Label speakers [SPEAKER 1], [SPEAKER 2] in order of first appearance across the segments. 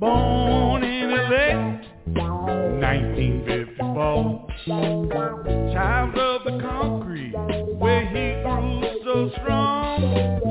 [SPEAKER 1] Born in LA, 1954. Child of the concrete, where he grew so strong.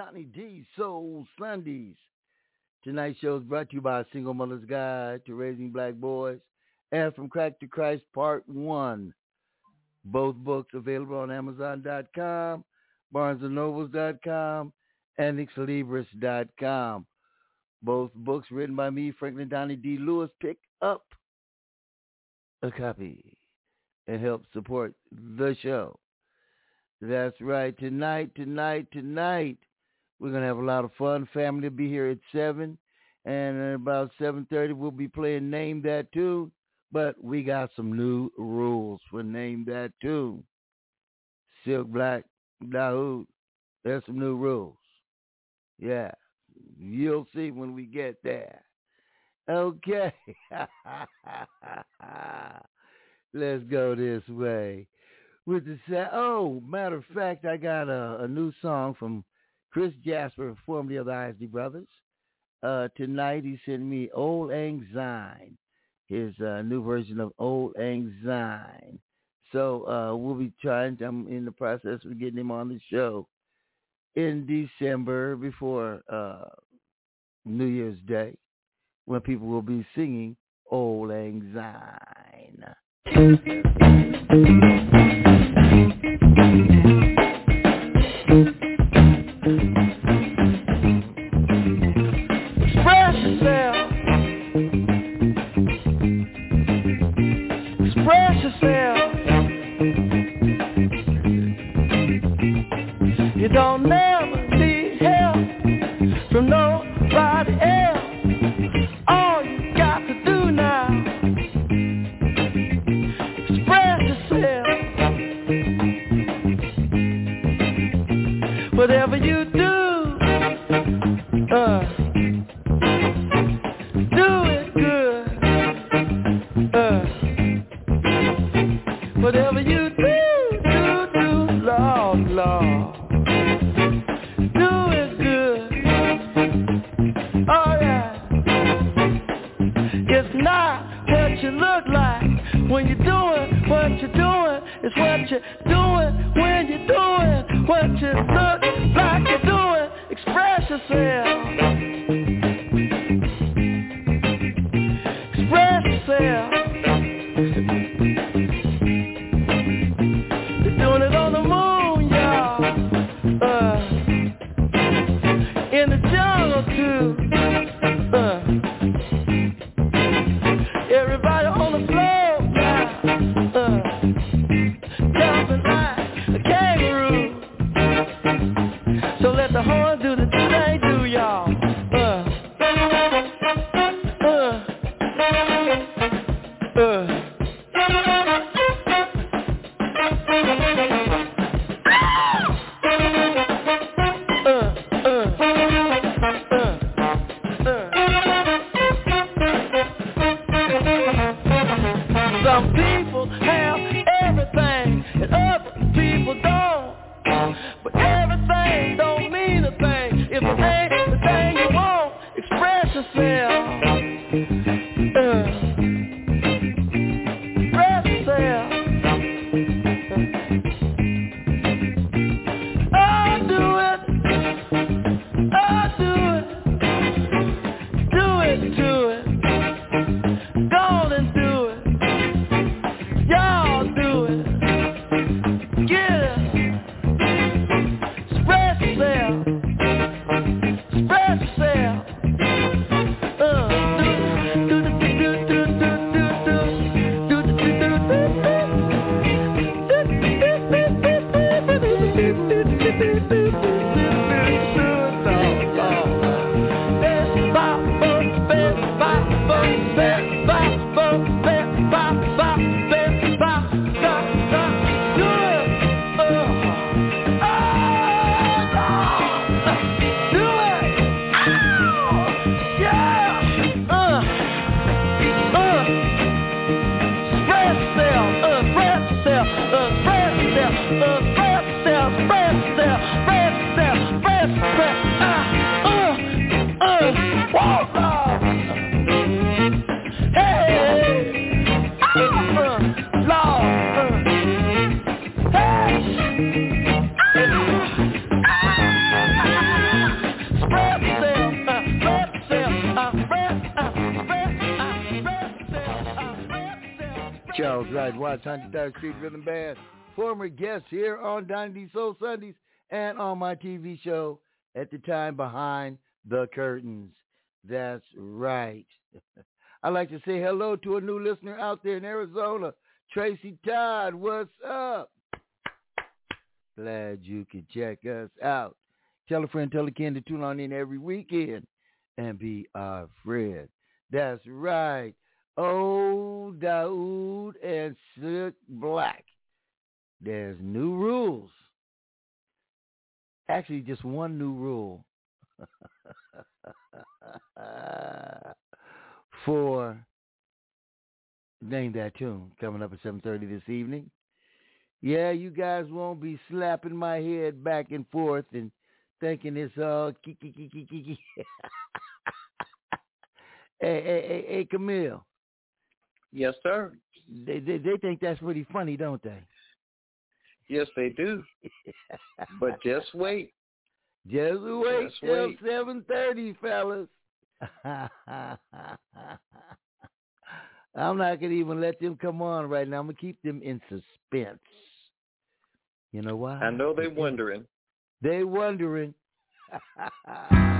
[SPEAKER 1] Donnie D.
[SPEAKER 2] Soul Sundays. Tonight's show is brought to you by Single Mother's Guide to Raising Black Boys and From Crack to Christ Part 1. Both books available on Amazon.com, BarnesandNobles.com, and Xlibris.com. Both books written by me, Franklin Donnie D. Lewis. Pick up a copy and help support the show. That's right. Tonight, tonight, tonight, we're gonna have a lot of fun. Family will be here at seven, and at about seven thirty we'll be playing Name That Tune. But we got some new rules for Name That Tune. Silk Black Dahoud, there's some new rules. Yeah, you'll see when we get there. Okay. Let's go this way. With the sa- oh, matter of fact, I got a, a new song from Chris Jasper, formerly of the Isley Brothers. Uh, tonight he sent me Old Syne, his uh, new version of Old Syne. So uh, we'll be trying. To, I'm in the process of getting him on the show in December before uh, New Year's Day, when people will be singing Auld Lang Syne.
[SPEAKER 3] You don't
[SPEAKER 2] Charles Wright Watts, 103rd Street Rhythm Band, former guest here on Dynasty Soul Sundays and on my TV show at the time Behind the Curtains. That's right. I'd like to say hello to a new listener out there in Arizona, Tracy Todd. What's up? Glad you could check us out. Tell a friend, tell a kin to tune on in every weekend and be our friend. That's right. Old Daoud and Slick Black. There's new rules. Actually, just one new rule for Name That Tune coming up at 7.30 this evening. Yeah, you guys won't be slapping my head back and forth and thinking it's all kiki kiki kiki. hey, hey, hey, hey, Camille.
[SPEAKER 4] Yes, sir.
[SPEAKER 2] They, they they think that's pretty funny, don't they?
[SPEAKER 4] Yes, they do. but just wait.
[SPEAKER 2] Just wait
[SPEAKER 4] Just
[SPEAKER 2] till
[SPEAKER 4] wait.
[SPEAKER 2] seven thirty, fellas. I'm not gonna even let them come on right now. I'm gonna keep them in suspense. You know why?
[SPEAKER 4] I know they're wondering.
[SPEAKER 2] They wondering.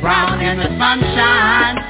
[SPEAKER 5] Brown in the sunshine.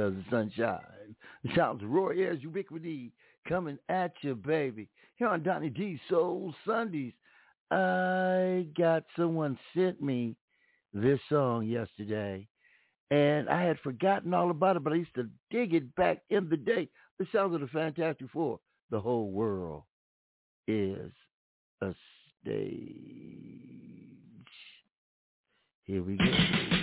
[SPEAKER 5] Loves the sunshine. The
[SPEAKER 2] sounds of Roy Ayers Ubiquity coming at you, baby. Here on Donnie D Soul Sundays.
[SPEAKER 6] I got someone sent me this song yesterday, and I had forgotten all about it, but I used to dig it back in the day. The sounds of the Fantastic Four. The whole world is a stage. Here we go.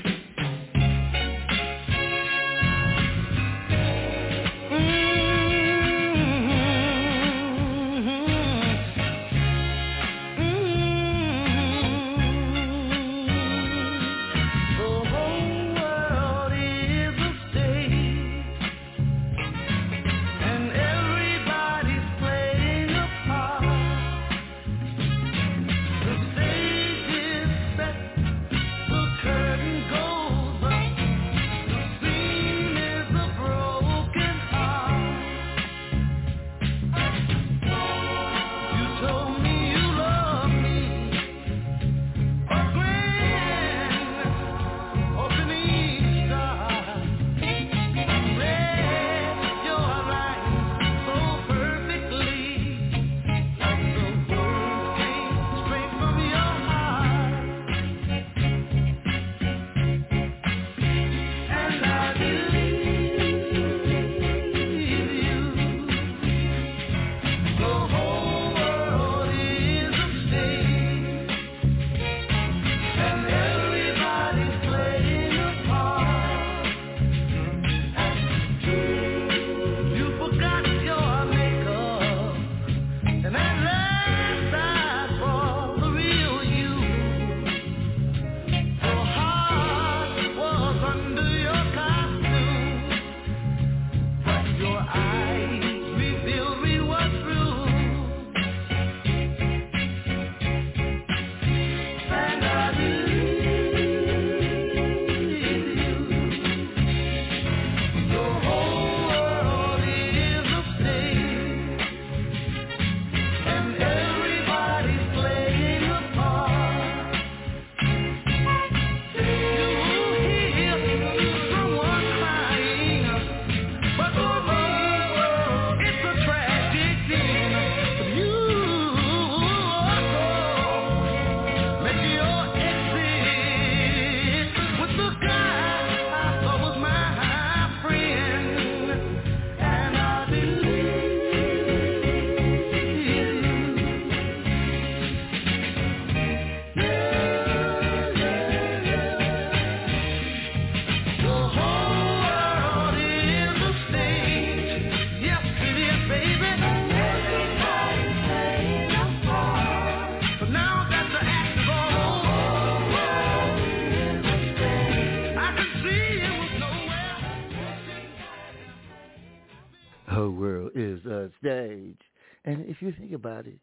[SPEAKER 6] If you think about it,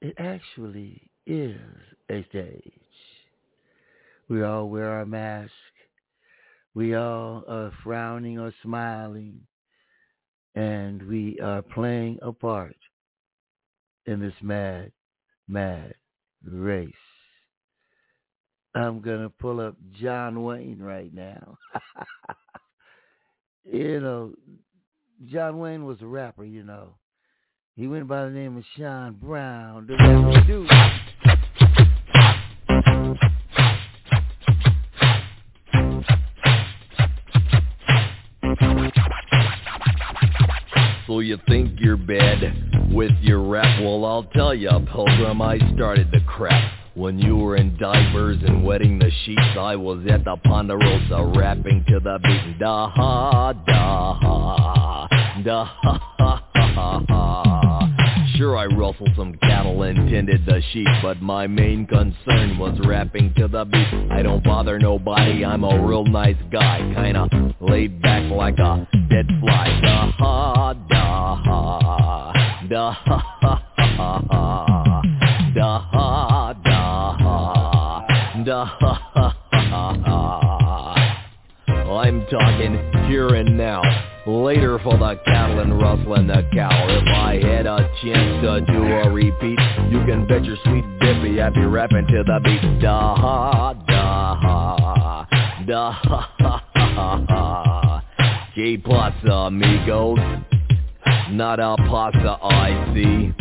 [SPEAKER 6] it actually is a stage. We all wear our mask. We all are frowning or smiling. And we are playing a part in this mad, mad race. I'm going to pull up John Wayne right now. you know, John Wayne was a rapper, you know. He went by the name of Shawn Brown. The do.
[SPEAKER 7] So you think you're bad with your rap? Well, I'll tell ya, Pilgrim, I started the crap. When you were in diapers and wetting the sheets, I was at the Ponderosa rapping to the beat. Da ha, da ha, da ha. Sure, I rustled some cattle and tended the sheep, but my main concern was rapping to the beat. I don't bother nobody, I'm a real nice guy, kinda laid back like a dead fly. Da ha, da ha, da ha ha ha ha, da ha, da ha, da ha I'm talking here and now. Later for the cattle and rustling the cow. If I had a chance to do a repeat, you can bet your sweet dippy I'd be rapping to the beat. Da ha, da ha, da ha ha ha ha. Que pasa amigos? Not a pasta I see.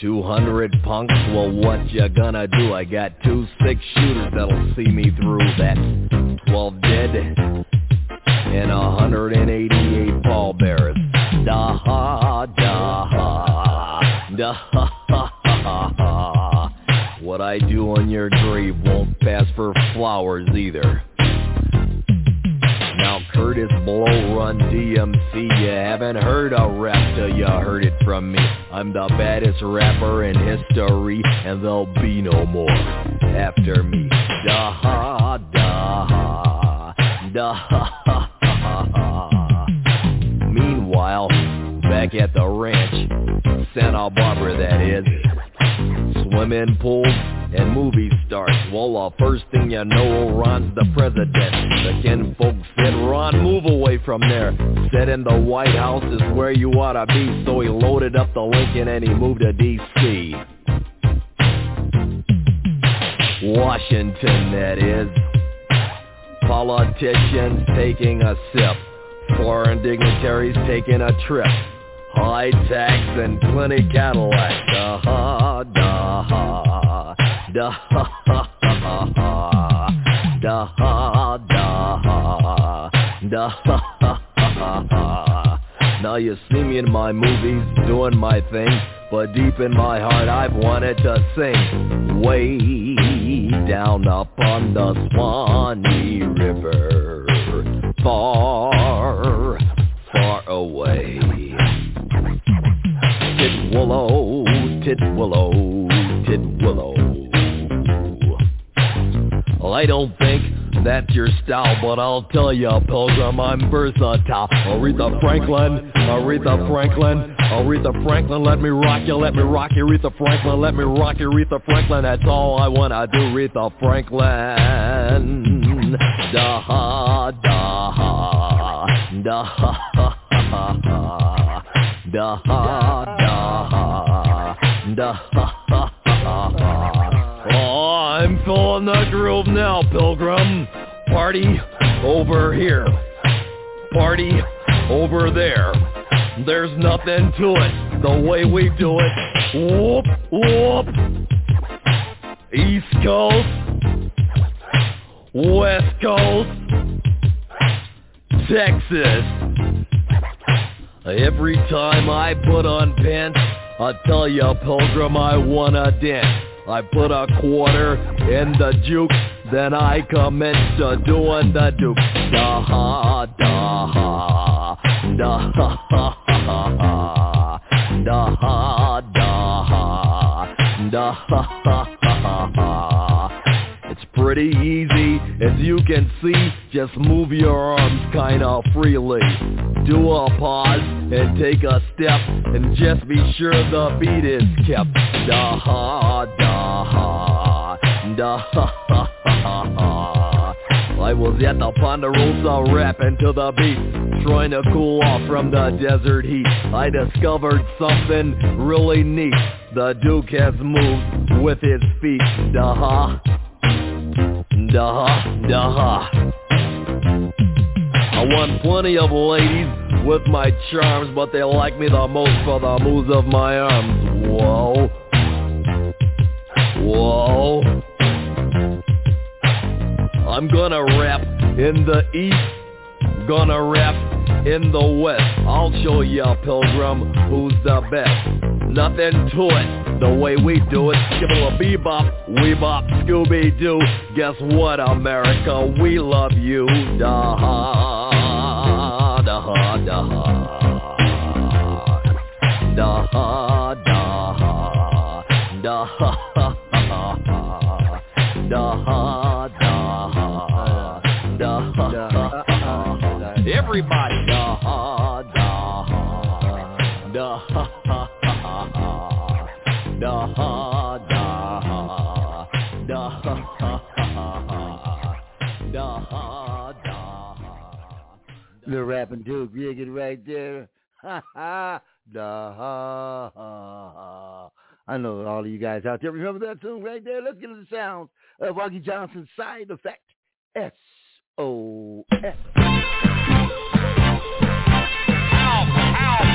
[SPEAKER 7] 200 punks, well what you gonna do? I got two six shooters that'll see me through that 12 dead and 188 pallbearers. Da ha, da ha, da ha ha ha ha. What I do on your grave won't pass for flowers either. Now Kurtis Blow Run DMC, you haven't heard a rap till you heard it from me. I'm the baddest rapper in history, and there'll be no more after me. Da ha, da ha, da ha back at the ranch, Santa Barbara that is, swimming pools and movie stars. Well, the first thing you know, Ron's the president. The kinfolk said, Ron, move away from there. Said in the White House is where you ought to be. So he loaded up the Lincoln and he moved to D.C. Washington, that is. Politicians taking a sip. Foreign dignitaries taking a trip. High tax and plenty Cadillacs. Da-ha, da-ha, da-ha, ha ha ha da-ha, da-ha, da-ha, da-ha. Now you see me in my movies doing my thing, but deep in my heart I've wanted to sing. Way down up on the Swanee River, far, far away. Titwillow, Titwillow, Titwillow. Well, I don't think that's your style, but I'll tell you, Pilgrim, I'm versatile. Aretha Franklin, Aretha Franklin, Aretha Franklin, let me rock you, let me rock you, Aretha Franklin, let me rock you, Aretha Franklin, that's all I wanna do, Aretha Franklin. Da ha, da ha, da ha, da ha, da ha, da ha ha ha ha. Oh, I'm feeling the groove now, Pilgrim. Party over here. Party over there. There's nothing to it. The way we do it. Whoop, whoop. East Coast. West Coast. Texas. Every time I put on pants, I tell you, Pilgrim, I wanna dance. I put a quarter in the juke, then I commence to doing the duke. Da ha, da ha, da ha ha ha ha, da ha, da ha, da ha ha ha ha. Pretty easy, as you can see, just move your arms kinda freely. Do a pause and take a step, and just be sure the beat is kept. Da ha, da ha, da ha ha ha ha. I was at the Ponderosa rapping to the beat, trying to cool off from the desert heat. I discovered something really neat. The Duke has moved with his feet. Da ha. Da da. I won plenty of ladies with my charms, but they like me the most for the moves of my arms. Whoa. Whoa. I'm gonna rap in the east, gonna rap in the west. I'll show ya, pilgrim, who's the best. Nothing to it, the way we do it. Give a bebop, weebop, Scooby-Doo. Guess what, America, we love you. Da ha, da ha, da ha. Da ha, da ha,
[SPEAKER 2] The rapping Duke, you get right there. Ha ha, da ha ha. I know all of you guys out there remember that tune right there. Let's get to the sounds of Augie Johnson's side effect. S O S.
[SPEAKER 8] Ow, ow,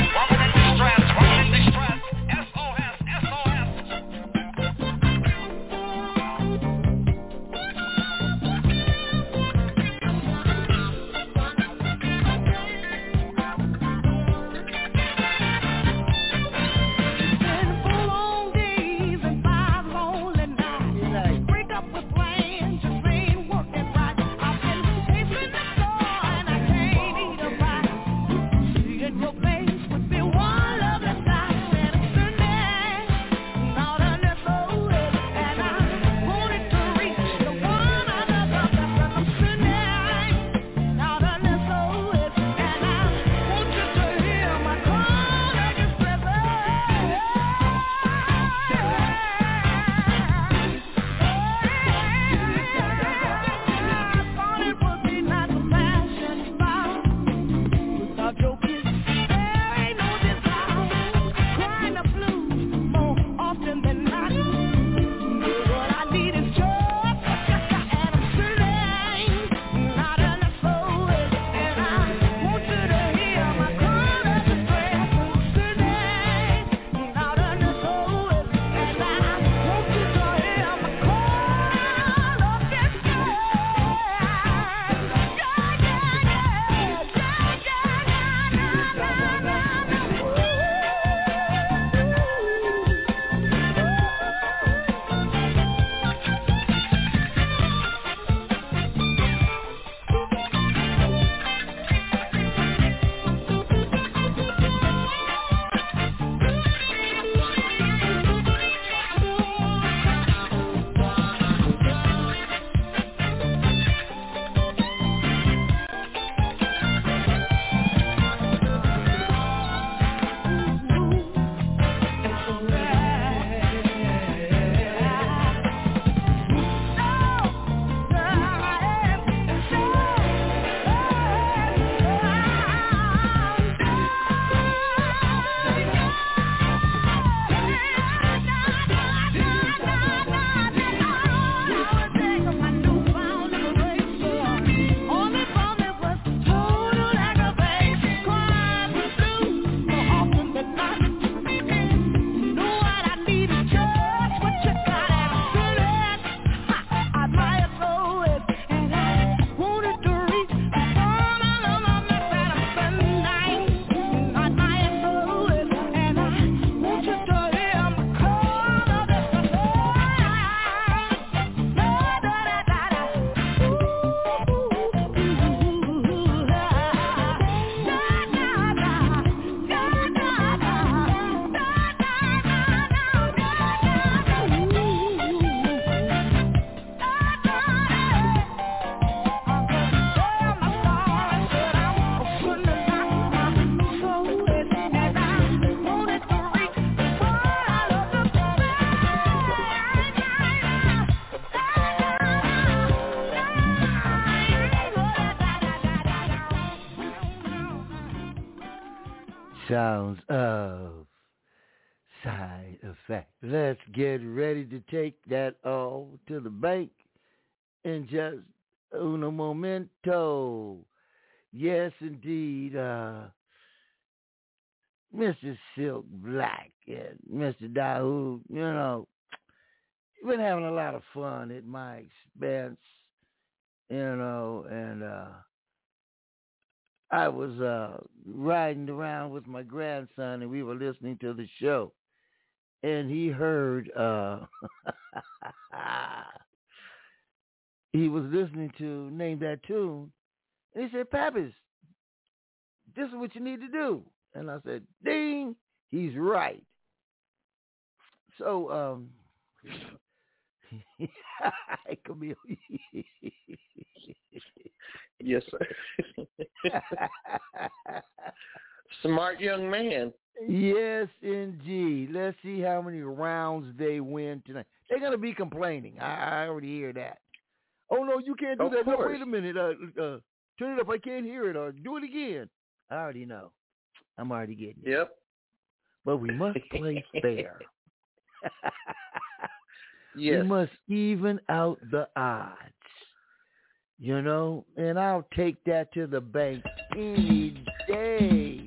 [SPEAKER 2] sounds of side effect. Let's get ready to take that all to the bank in just uno momento. Yes, indeed. Uh, Mr. Silk Black and Mr. Dahoud, you know, been having a lot of fun at my expense, you know, and uh I was uh riding around with my grandson and we were listening to the show. And he heard uh he was listening to Name That Tune. And he said, Pappas, this is what you need to do. And I said, Ding, he's right. So um Camille.
[SPEAKER 4] yes, sir. Smart young man.
[SPEAKER 2] Yes, indeed. Let's see how many rounds they win tonight. They're gonna be complaining. I, I already hear that. Oh no, you can't do
[SPEAKER 4] Of
[SPEAKER 2] that. No, wait a minute. Uh, uh, turn it up. I can't hear it. Or do it again. I already know. I'm already getting it.
[SPEAKER 4] Yep.
[SPEAKER 2] But we must play fair.
[SPEAKER 4] Yes.
[SPEAKER 2] We must even out the odds. You know, and I'll take that to the bank any day.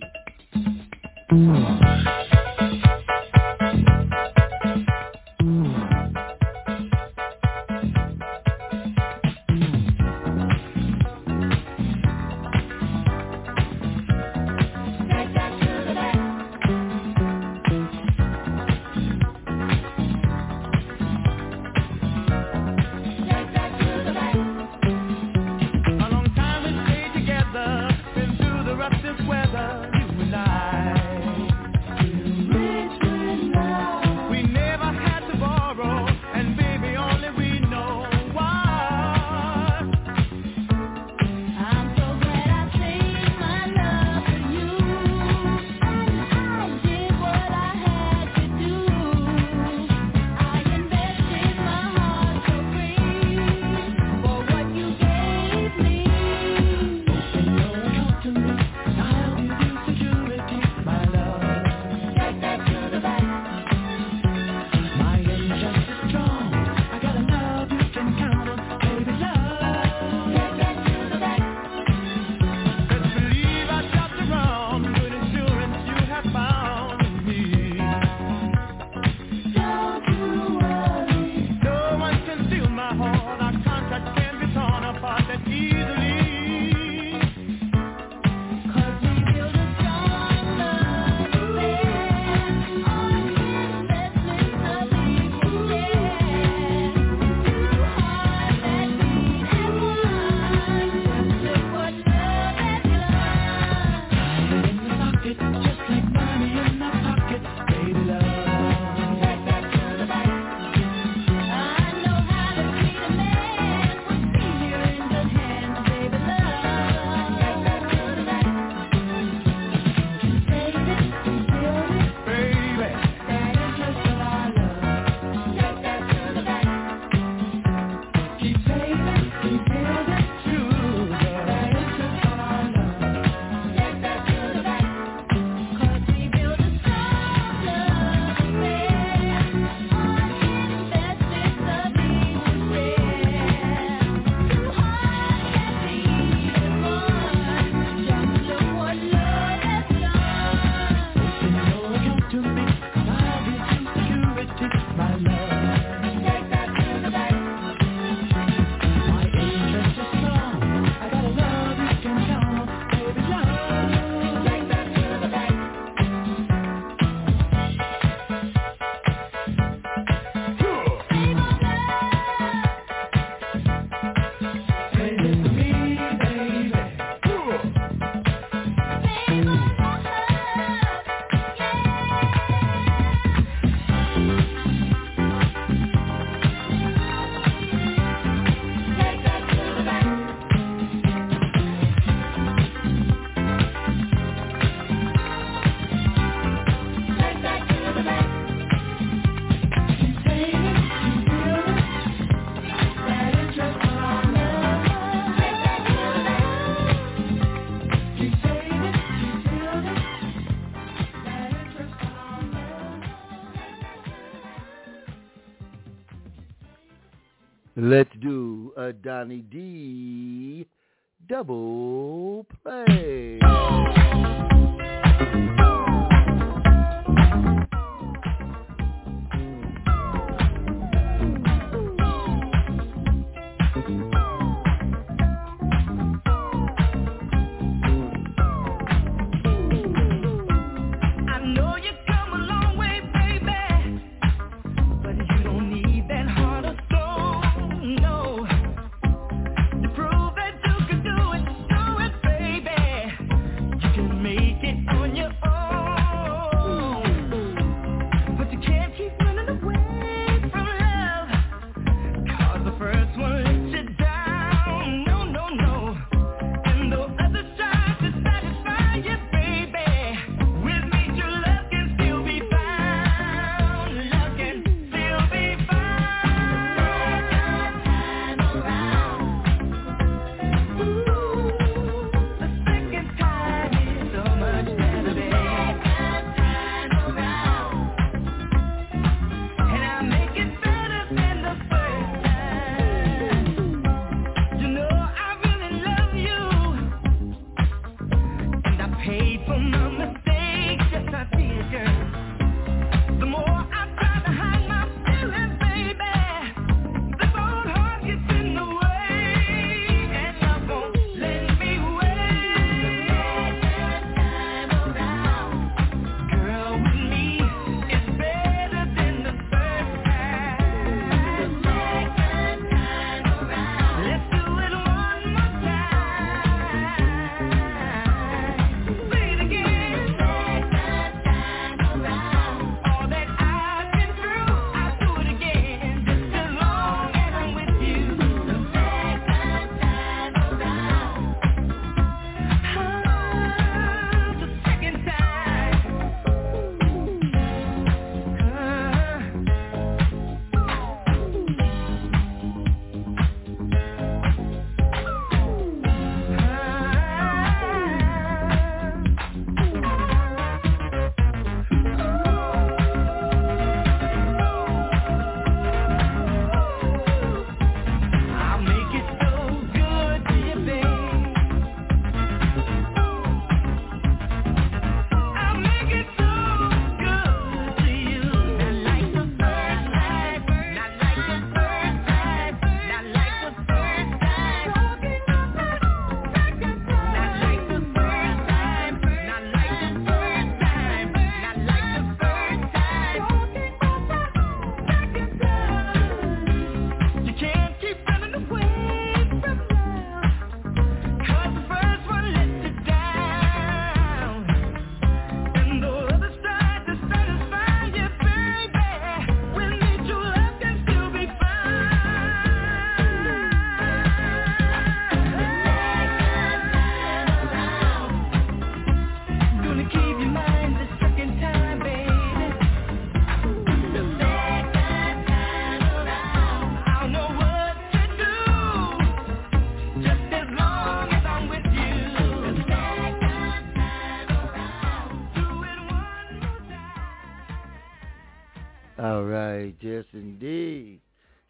[SPEAKER 6] A
[SPEAKER 9] Donnie D double play.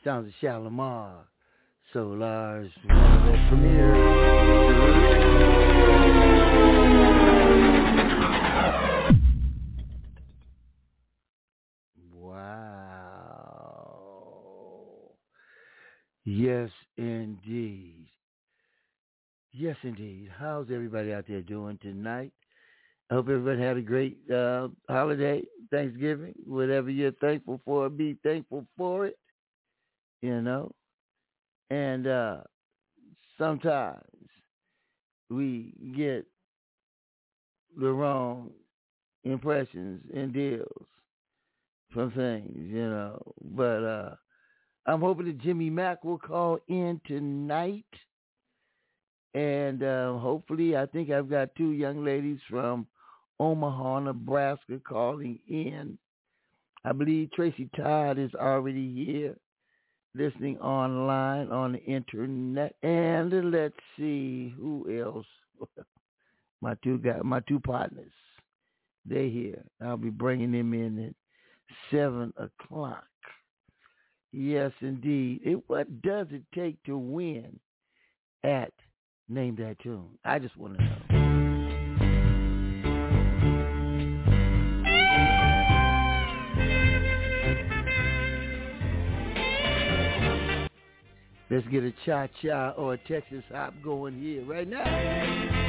[SPEAKER 9] Sounds of Shalamar. Solar's premiere. Wow. Yes, indeed. Yes, indeed. How's everybody out there doing tonight? I hope everybody had a great uh, holiday, Thanksgiving, whatever you're thankful for, be thankful for it, you know. And uh, sometimes we get the wrong impressions and deals from things, you know. But uh, I'm hoping that Jimmy Mack will call in tonight. And uh, hopefully, I think I've got two young ladies from Omaha, Nebraska calling in. I believe Tracy Todd is already here listening online on the internet. And let's see who else. my two guys, my two partners. they're here. I'll be bringing them in at seven o'clock. Yes, indeed. It, what does it take to win at Name That Tune? I just want to know. Let's get a cha-cha or a Texas hop going here right now.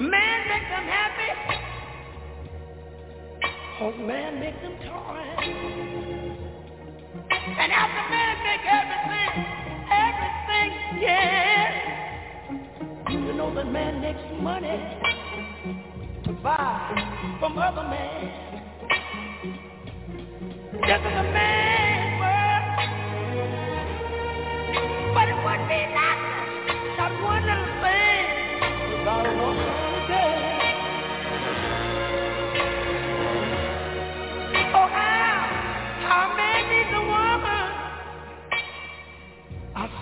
[SPEAKER 9] Man makes them happy. Oh, man make them tired, And after man make everything, everything, yeah. You know that man makes money to buy from other men. This is a man's world, but it would be not.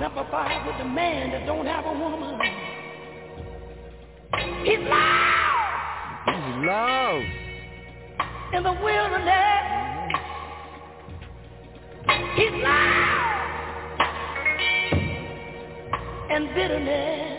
[SPEAKER 9] sympathize with the man that don't have a woman. He's lost. He's lost. In the wilderness. He's lost. And bitterness.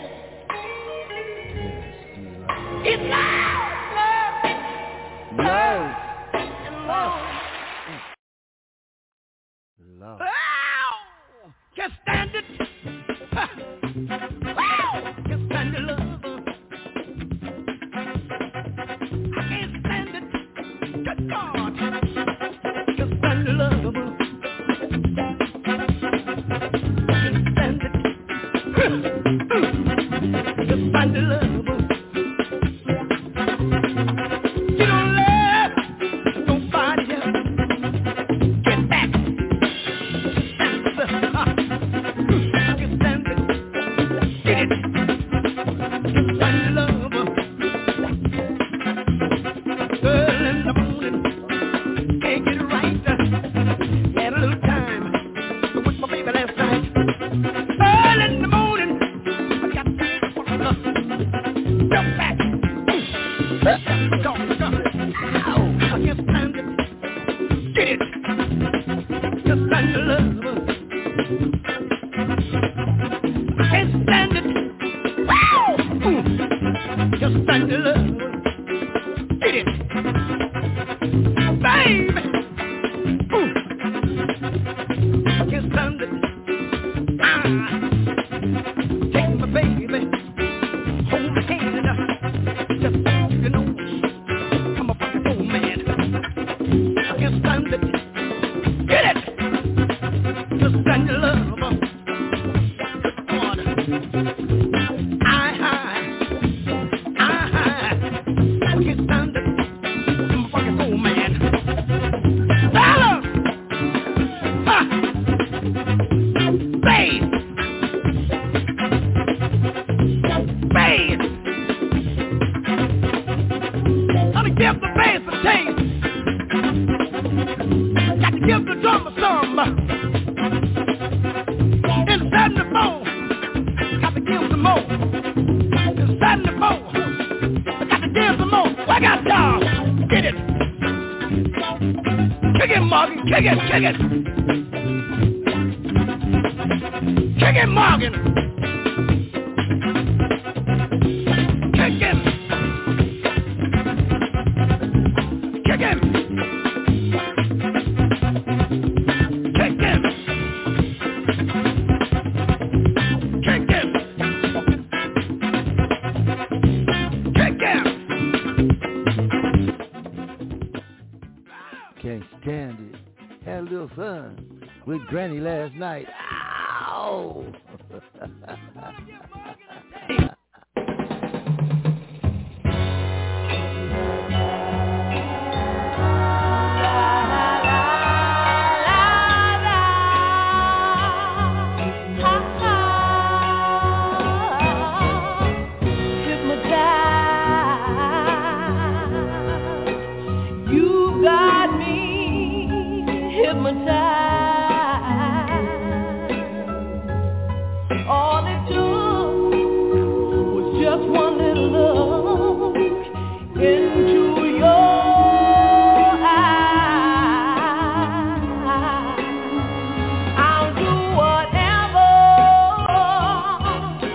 [SPEAKER 9] Morgan. Kick it, kick it.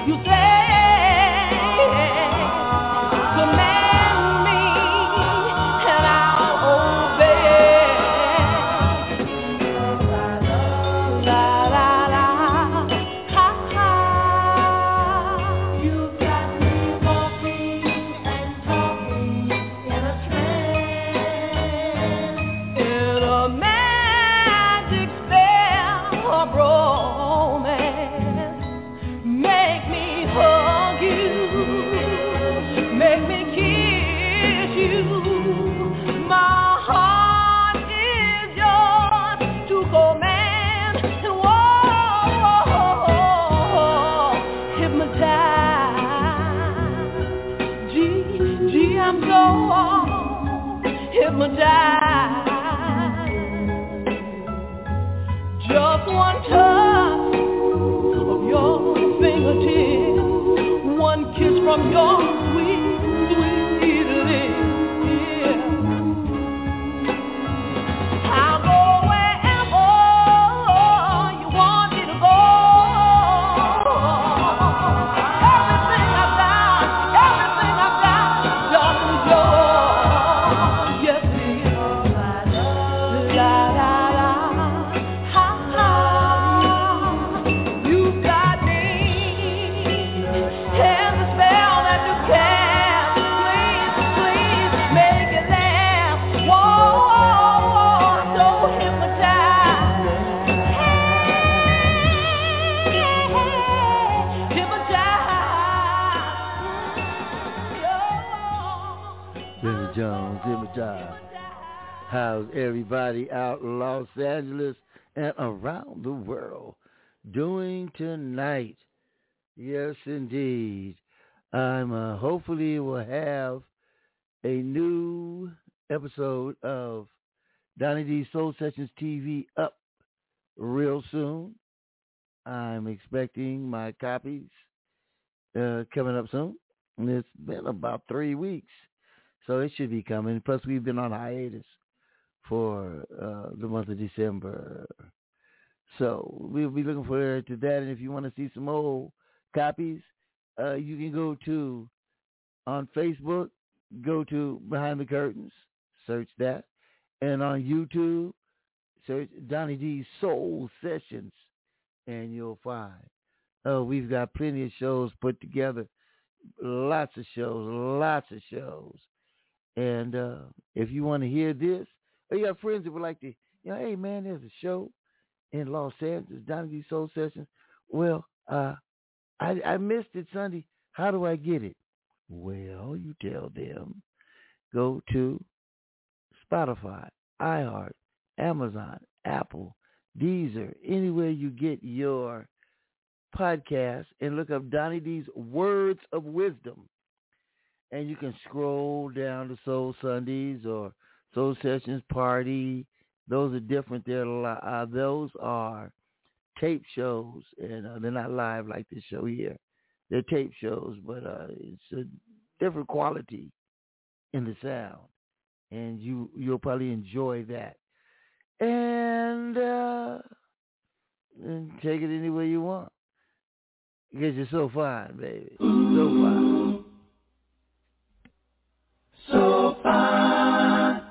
[SPEAKER 9] You say.
[SPEAKER 2] Episode of Donnie D Soul Sessions TV up real soon. I'm expecting my copies uh, coming up soon. And it's been about three weeks, so it should be coming. Plus, we've been on hiatus for uh, the month of December. So we'll be looking forward to that. And if you want to see some old copies, uh, you can go to on Facebook, go to Behind the Curtains, search that, and on YouTube, search Donnie D Soul Sessions, and you'll find. Oh, we've got plenty of shows put together, lots of shows, lots of shows. And uh, if you want to hear this, or you have friends that would like to, you know, hey man, there's a show in Los Angeles, Donnie D Soul Sessions. Well, uh, I, I missed it Sunday. How do I get it? Well, you tell them, go to Spotify, iHeart, Amazon, Apple, Deezer, anywhere you get your podcast and look up Donnie D's Words of Wisdom. And you can scroll down to Soul Sundays or Soul Sessions Party. Those are different. They're uh, those are tape shows, and uh, they're not live like this show here. They're tape shows, but uh, it's a different quality in the sound, and you you'll probably enjoy that. And, uh, and take it any way you want. Because you're so fine, baby, so fine,
[SPEAKER 6] so fine,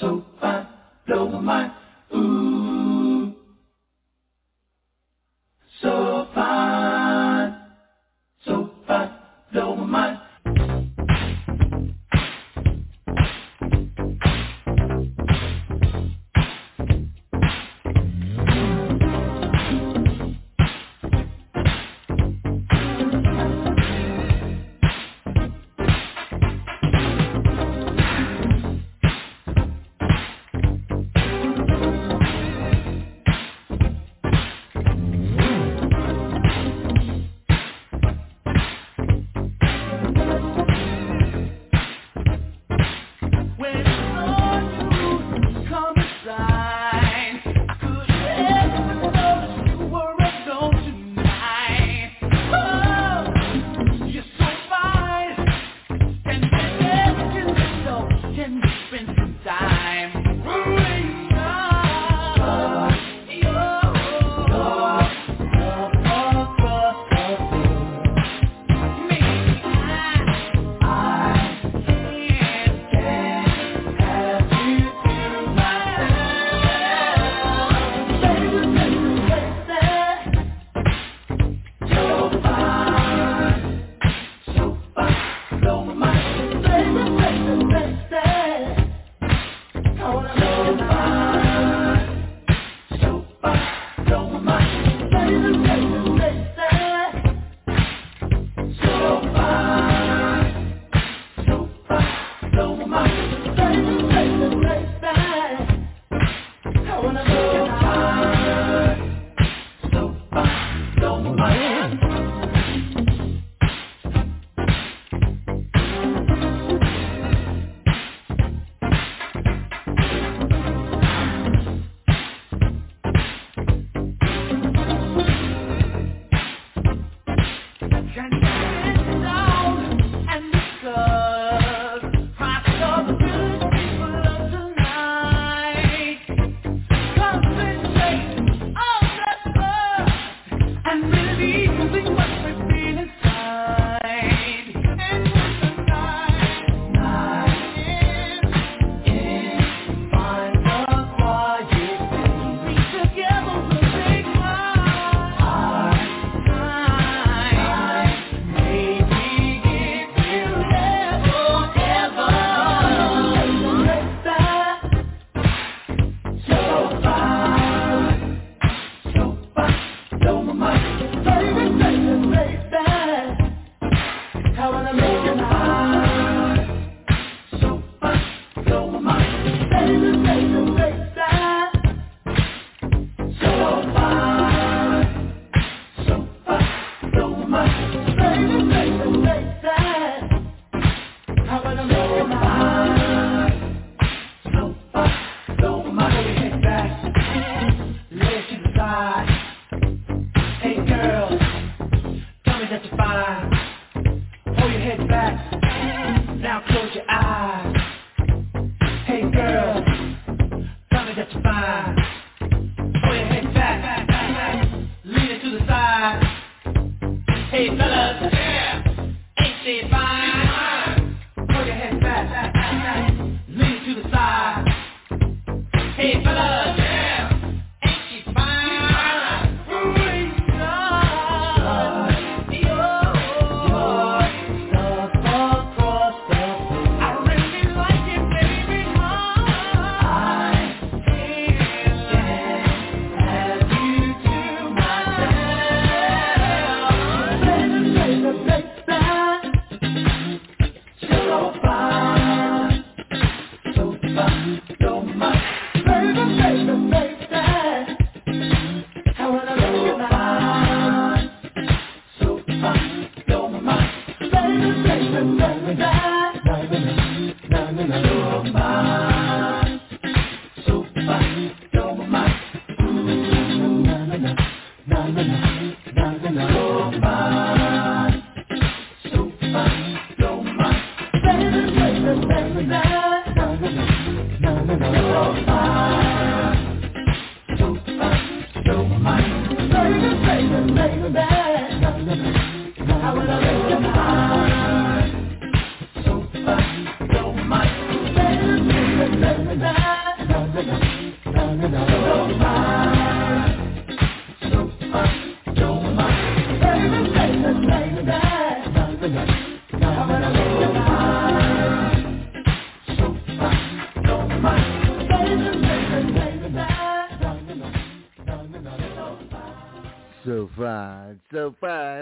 [SPEAKER 6] so fine, blow my mind.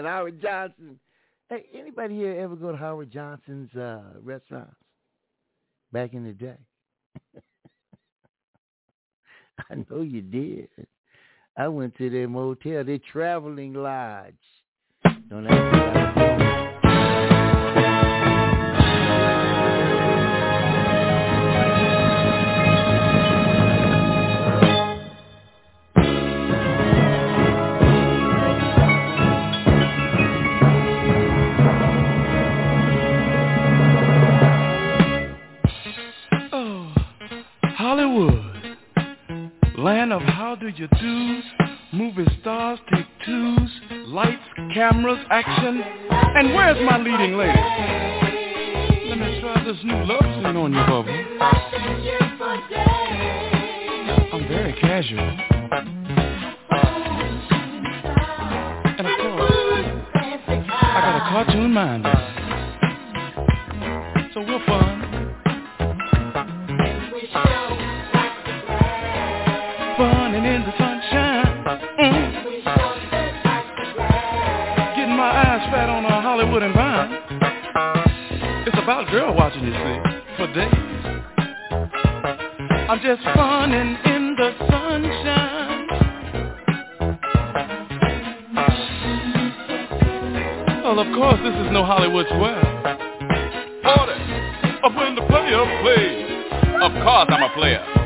[SPEAKER 6] Howard Johnson. Hey, anybody here ever go to
[SPEAKER 2] Howard Johnson's uh, restaurants back in the day? I know you did. I went to their motel, their traveling lodge. Don't ask me
[SPEAKER 6] Land of how do you do? Movie stars take twos, lights, cameras, action. And where's my leading lady? Let me try this new love scene on you, Bubba. I'm very casual. And of course, I got a cartoon mind. So we're fun. Hollywood and Vine. It's about girl watching, you see, for days. I'm just funning in the sunshine. Well, of course, this is no Hollywood square. Order, up when the player plays. Of course I'm a player.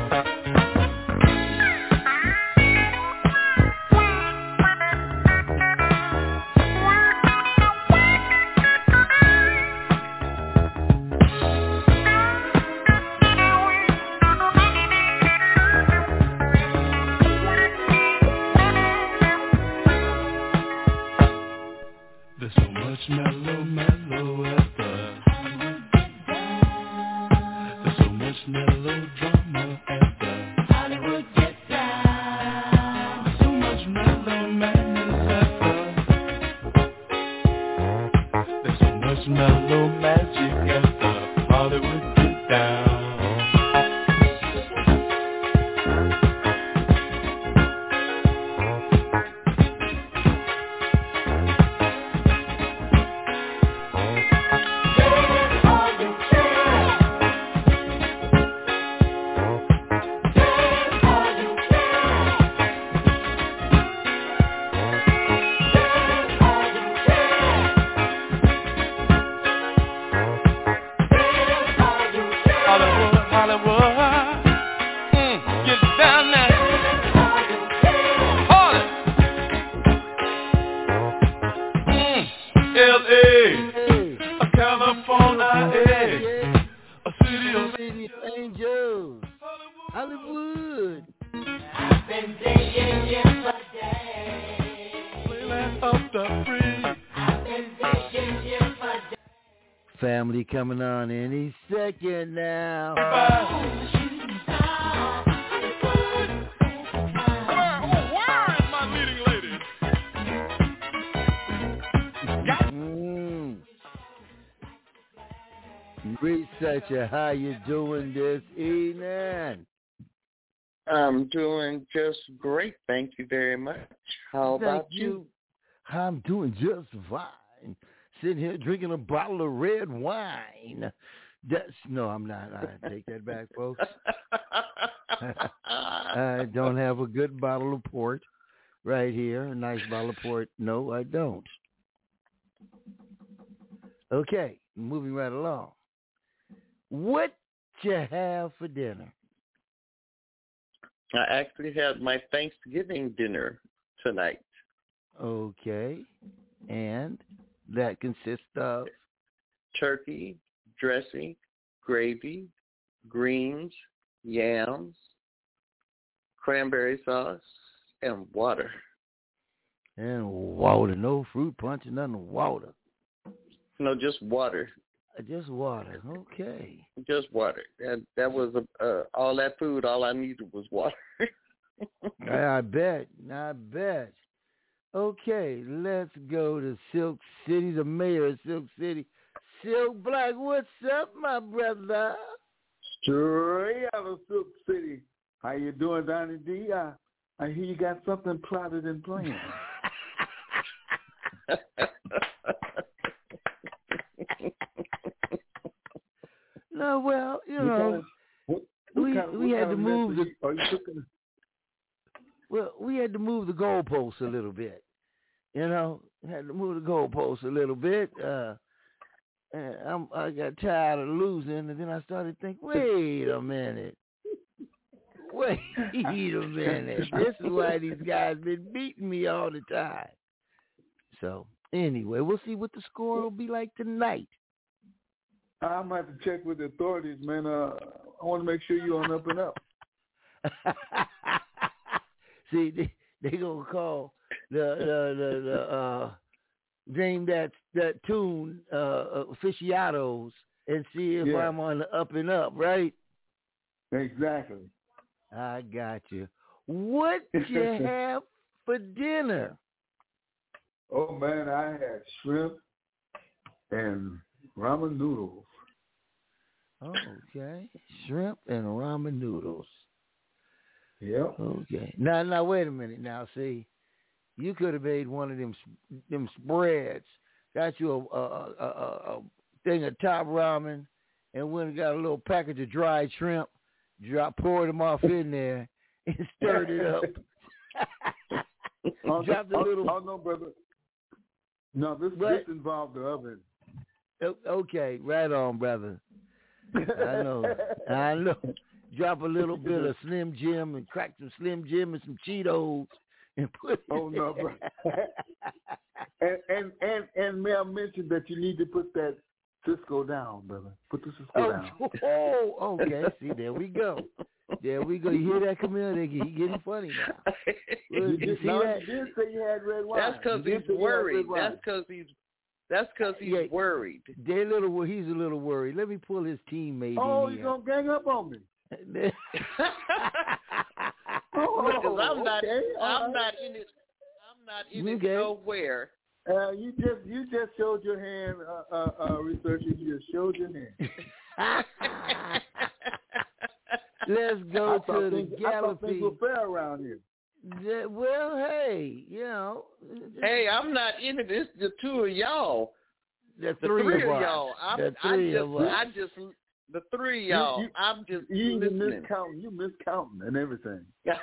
[SPEAKER 4] I'm doing just great. Thank you very much. How about
[SPEAKER 2] Thank you. I'm doing just fine. Sitting here drinking a bottle of red wine. That's no, I'm not. I take that back, folks. I don't have a good bottle of port right here. A nice bottle of port. No, I don't. Okay, moving right along. What you have for dinner?
[SPEAKER 4] I actually had my Thanksgiving dinner tonight.
[SPEAKER 2] Okay, and that consists of
[SPEAKER 4] Turkey, dressing, gravy, greens, yams, cranberry sauce, and water.
[SPEAKER 2] and water. No fruit punch, and nothing. Water.
[SPEAKER 4] No, just water.
[SPEAKER 2] Uh, Just water. Okay.
[SPEAKER 4] Just water. That that was uh, uh, all that food. All I needed was water.
[SPEAKER 2] I bet. I bet. Okay, let's go to Silk City, the mayor of Silk City. Silk Black, what's up, my brother?
[SPEAKER 8] Straight out of Silk City. How you doing, Donnie D? I, I hear you got something plotted and planned.
[SPEAKER 2] no, well, you know,
[SPEAKER 8] what- what
[SPEAKER 2] we-
[SPEAKER 8] kind of-
[SPEAKER 2] we had to move
[SPEAKER 8] message Are you cooking?
[SPEAKER 2] well, we had to move the goalposts a little bit. You know, had to move the goalposts a little bit. Uh, and I'm, I got tired of losing, and then I started thinking, wait a minute. Wait a minute. This is why these guys been beating me all the time. So anyway, we'll see what the score will be like tonight.
[SPEAKER 8] I'm going to have to check with the authorities, man. Uh, I want to make sure you're on up and up.
[SPEAKER 2] See, they they gonna call the the the, the uh name that that tune uh aficionados and see if
[SPEAKER 8] Yeah.
[SPEAKER 2] I'm on the up and up, right?
[SPEAKER 8] Exactly.
[SPEAKER 2] I got you. What you have for dinner?
[SPEAKER 8] Oh, man, I had shrimp and ramen noodles.
[SPEAKER 2] Okay, shrimp and ramen noodles.
[SPEAKER 8] Yep.
[SPEAKER 2] Okay. Now, now, wait a minute. Now, see, you could have made one of them them spreads. Got you a a, a, a, a thing of top ramen, and went and got a little package of dried shrimp. Drop, poured them off in there, and stirred it up.
[SPEAKER 8] Oh,
[SPEAKER 2] Dropped a
[SPEAKER 8] oh,
[SPEAKER 2] little-
[SPEAKER 8] oh, no, brother. No, this
[SPEAKER 2] What?
[SPEAKER 8] this involved the oven.
[SPEAKER 2] Okay, right on, brother. I know. I know. Drop a little bit of Slim Jim and crack some Slim Jim and some Cheetos and put. it
[SPEAKER 8] Oh, no, bro. and and and and may I mention that you need to put that Cisco down, brother. Put the Cisco
[SPEAKER 2] Oh,
[SPEAKER 8] down.
[SPEAKER 2] oh, okay. See, there we go. There we go. You hear that, Camille? They He getting funny now. Well,
[SPEAKER 8] You
[SPEAKER 2] you
[SPEAKER 8] did,
[SPEAKER 2] see
[SPEAKER 8] no,
[SPEAKER 2] that?
[SPEAKER 8] you did say you had red wine.
[SPEAKER 4] That's because he's
[SPEAKER 8] say you had
[SPEAKER 4] worried. That's because he's. That's because he's
[SPEAKER 2] Yeah.
[SPEAKER 4] worried.
[SPEAKER 2] They little. wor- He's a little worried. Let me pull his teammate
[SPEAKER 8] Oh, he's gonna gang up on me?
[SPEAKER 2] here.
[SPEAKER 8] Oh,
[SPEAKER 4] Because I'm not.
[SPEAKER 8] okay, all
[SPEAKER 4] I'm
[SPEAKER 8] right.
[SPEAKER 4] not in it. I'm not in
[SPEAKER 2] Okay.
[SPEAKER 4] it nowhere.
[SPEAKER 8] Uh, you just you just showed your hand, uh, uh, uh, researcher. You just showed your hand.
[SPEAKER 2] Let's go
[SPEAKER 8] I
[SPEAKER 2] to the
[SPEAKER 8] things, I thought things were fair around here.
[SPEAKER 2] Yeah, Well, hey, you know, uh,
[SPEAKER 4] hey, I'm not in it. It's the two of y'all.
[SPEAKER 2] the
[SPEAKER 4] The
[SPEAKER 2] three,
[SPEAKER 4] three
[SPEAKER 2] of
[SPEAKER 4] of y'all. I'm,
[SPEAKER 2] the
[SPEAKER 4] I
[SPEAKER 2] three
[SPEAKER 4] just.
[SPEAKER 2] of us.
[SPEAKER 4] I just. The three of
[SPEAKER 8] You-
[SPEAKER 4] y'all.
[SPEAKER 8] you-
[SPEAKER 4] I'm just
[SPEAKER 8] You even
[SPEAKER 4] listening.
[SPEAKER 8] miscounting. You miscounting and everything.
[SPEAKER 4] I'm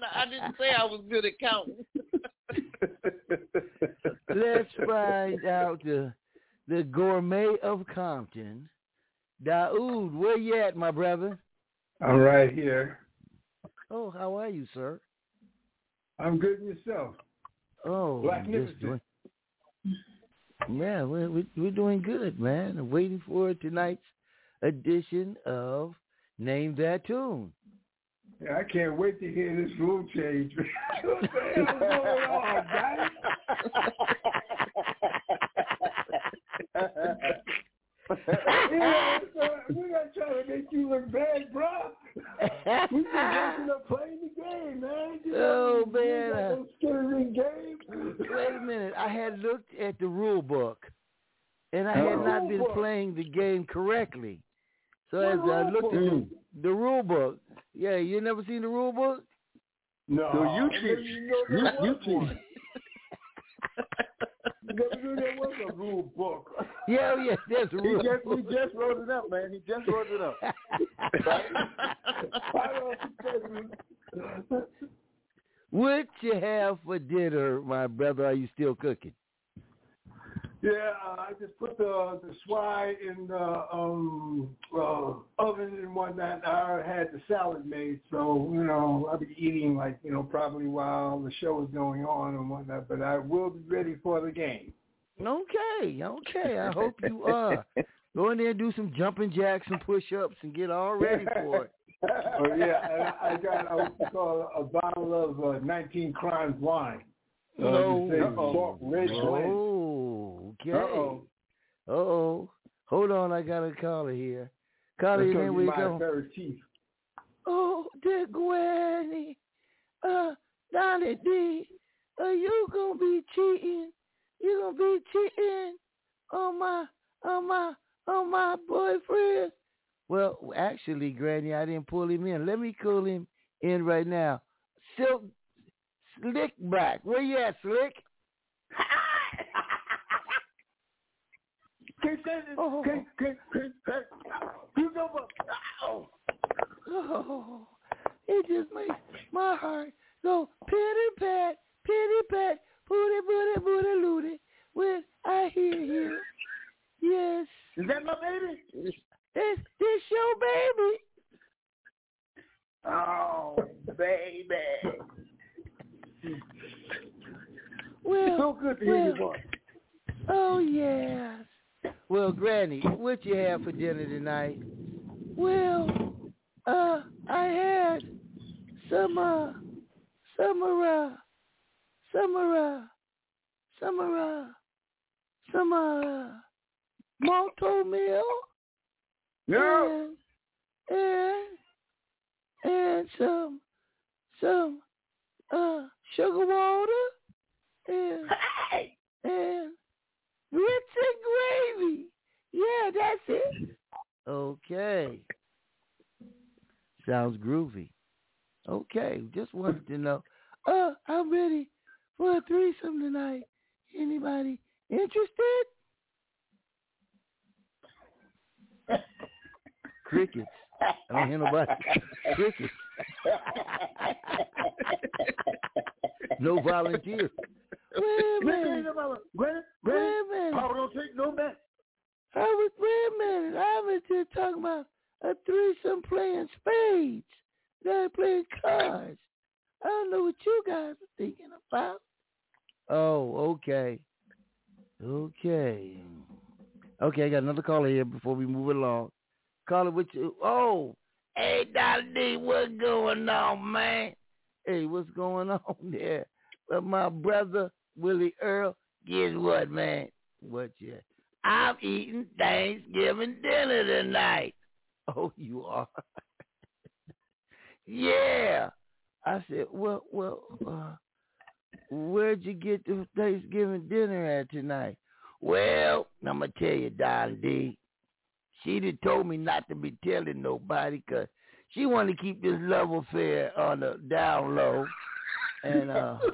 [SPEAKER 4] not, I didn't say I was good at counting.
[SPEAKER 2] Let's find out the the gourmet of Compton. Daoud, where you at, my brother?
[SPEAKER 10] I'm right here.
[SPEAKER 2] Oh, how are you, sir?
[SPEAKER 10] I'm good and yourself.
[SPEAKER 2] Oh,
[SPEAKER 10] Black
[SPEAKER 2] doing. Yeah, we're, we're we're doing good, man. I'm waiting for tonight's edition of Name That Tune.
[SPEAKER 10] Yeah, I can't wait to hear this rule change. what the hell's going on, guys? yeah, we're not trying to make you look bad, bro. We just working up playing the game, man. You
[SPEAKER 2] Oh,
[SPEAKER 10] know, we
[SPEAKER 2] man.
[SPEAKER 10] got no skittering game.
[SPEAKER 2] Wait a minute. I had looked at the rule book, and I had
[SPEAKER 10] Oh.
[SPEAKER 2] not been
[SPEAKER 10] book.
[SPEAKER 2] playing the game correctly. So
[SPEAKER 10] What
[SPEAKER 2] as I
[SPEAKER 10] rule
[SPEAKER 2] looked at the, the rule book, yeah, you never seen the rule book?
[SPEAKER 10] No,
[SPEAKER 8] So you
[SPEAKER 10] I
[SPEAKER 8] teach.
[SPEAKER 10] didn't know
[SPEAKER 8] You, you
[SPEAKER 10] was one.
[SPEAKER 8] teach.
[SPEAKER 10] Never knew there was a rule book.
[SPEAKER 2] Yeah, oh, yeah, there's a
[SPEAKER 8] He
[SPEAKER 2] rule
[SPEAKER 8] just he just wrote it up, man. He just wrote it up.
[SPEAKER 10] I don't know.
[SPEAKER 2] what you have for dinner, my brother? Are you still cooking?
[SPEAKER 10] Yeah, I just put the the swine in the um, uh, oven and whatnot. I had the salad made, so you know I'll be eating like you know probably while the show is going on and whatnot. But I will be ready for the game.
[SPEAKER 2] Okay, okay. I hope you are. Go in there and do some jumping jacks and push-ups and get all ready for it.
[SPEAKER 10] oh yeah, I, I got uh, what you call a bottle of uh, 19 Crimes wine. Uh,
[SPEAKER 2] No.
[SPEAKER 10] to say
[SPEAKER 2] Uh-oh.
[SPEAKER 10] salt red blend.
[SPEAKER 2] Oh, okay.
[SPEAKER 10] Uh-oh.
[SPEAKER 2] Uh-oh. Hold on, I got a caller here. Caller,
[SPEAKER 10] That's
[SPEAKER 2] your name,
[SPEAKER 10] gonna
[SPEAKER 2] where you
[SPEAKER 10] my
[SPEAKER 2] go?
[SPEAKER 10] aperitif.
[SPEAKER 2] Oh, dear Granny. Uh, Donnie D, are you gonna be cheating? You gonna be cheating on my, on my, on my boyfriend? Well, actually, Granny, I didn't pull him in. Let me call him in right now. Silk, Slick back. Where you at, Slick?
[SPEAKER 10] Can't stand it.
[SPEAKER 2] Oh.
[SPEAKER 10] Can't, can't, can't, can't. You know what? Ow.
[SPEAKER 2] Oh, it just makes my heart go pitty pat, pitty pat, booty booty booty looty when I hear you. Yes,
[SPEAKER 10] Is that my baby?
[SPEAKER 2] this this your baby.
[SPEAKER 10] Oh, baby.
[SPEAKER 2] Well,
[SPEAKER 10] So good to hear
[SPEAKER 2] well,
[SPEAKER 10] your voice.
[SPEAKER 2] oh yes. Well, Granny, what you have for dinner tonight? Well, uh, I had some uh, some uh, some uh, some uh, some uh, Malt-O-Meal.
[SPEAKER 10] No.
[SPEAKER 2] And, and and some some uh sugar water and and grits and gravy. Yeah, that's it. Okay. Sounds groovy. Okay, just wanted to know. Uh, I'm ready for a threesome tonight. Anybody interested? Crickets. I don't hear nobody. Crickets. No volunteers. Wait a minute.
[SPEAKER 10] Granny,
[SPEAKER 2] Wait a minute.
[SPEAKER 10] Papa don't take no mess.
[SPEAKER 2] I was wait a minute. I was just talking about a threesome playing spades. They're playing cards. I don't know what you guys are thinking about. Oh, okay. Okay. Okay, I got another caller here before we move along. Caller, what you? Oh, hey, Dolly D, what's going on, man? Hey, what's going on there? Well, my brother Willie Earl, guess what, man? What you? I'm eating Thanksgiving dinner tonight. Oh, you are? yeah. I said, well, well, uh, where'd you get the Thanksgiving dinner at tonight? Well, I'm going to tell you, Don D. She done told me not to be telling nobody 'cause she wanted to keep this love affair on the down low. And, uh,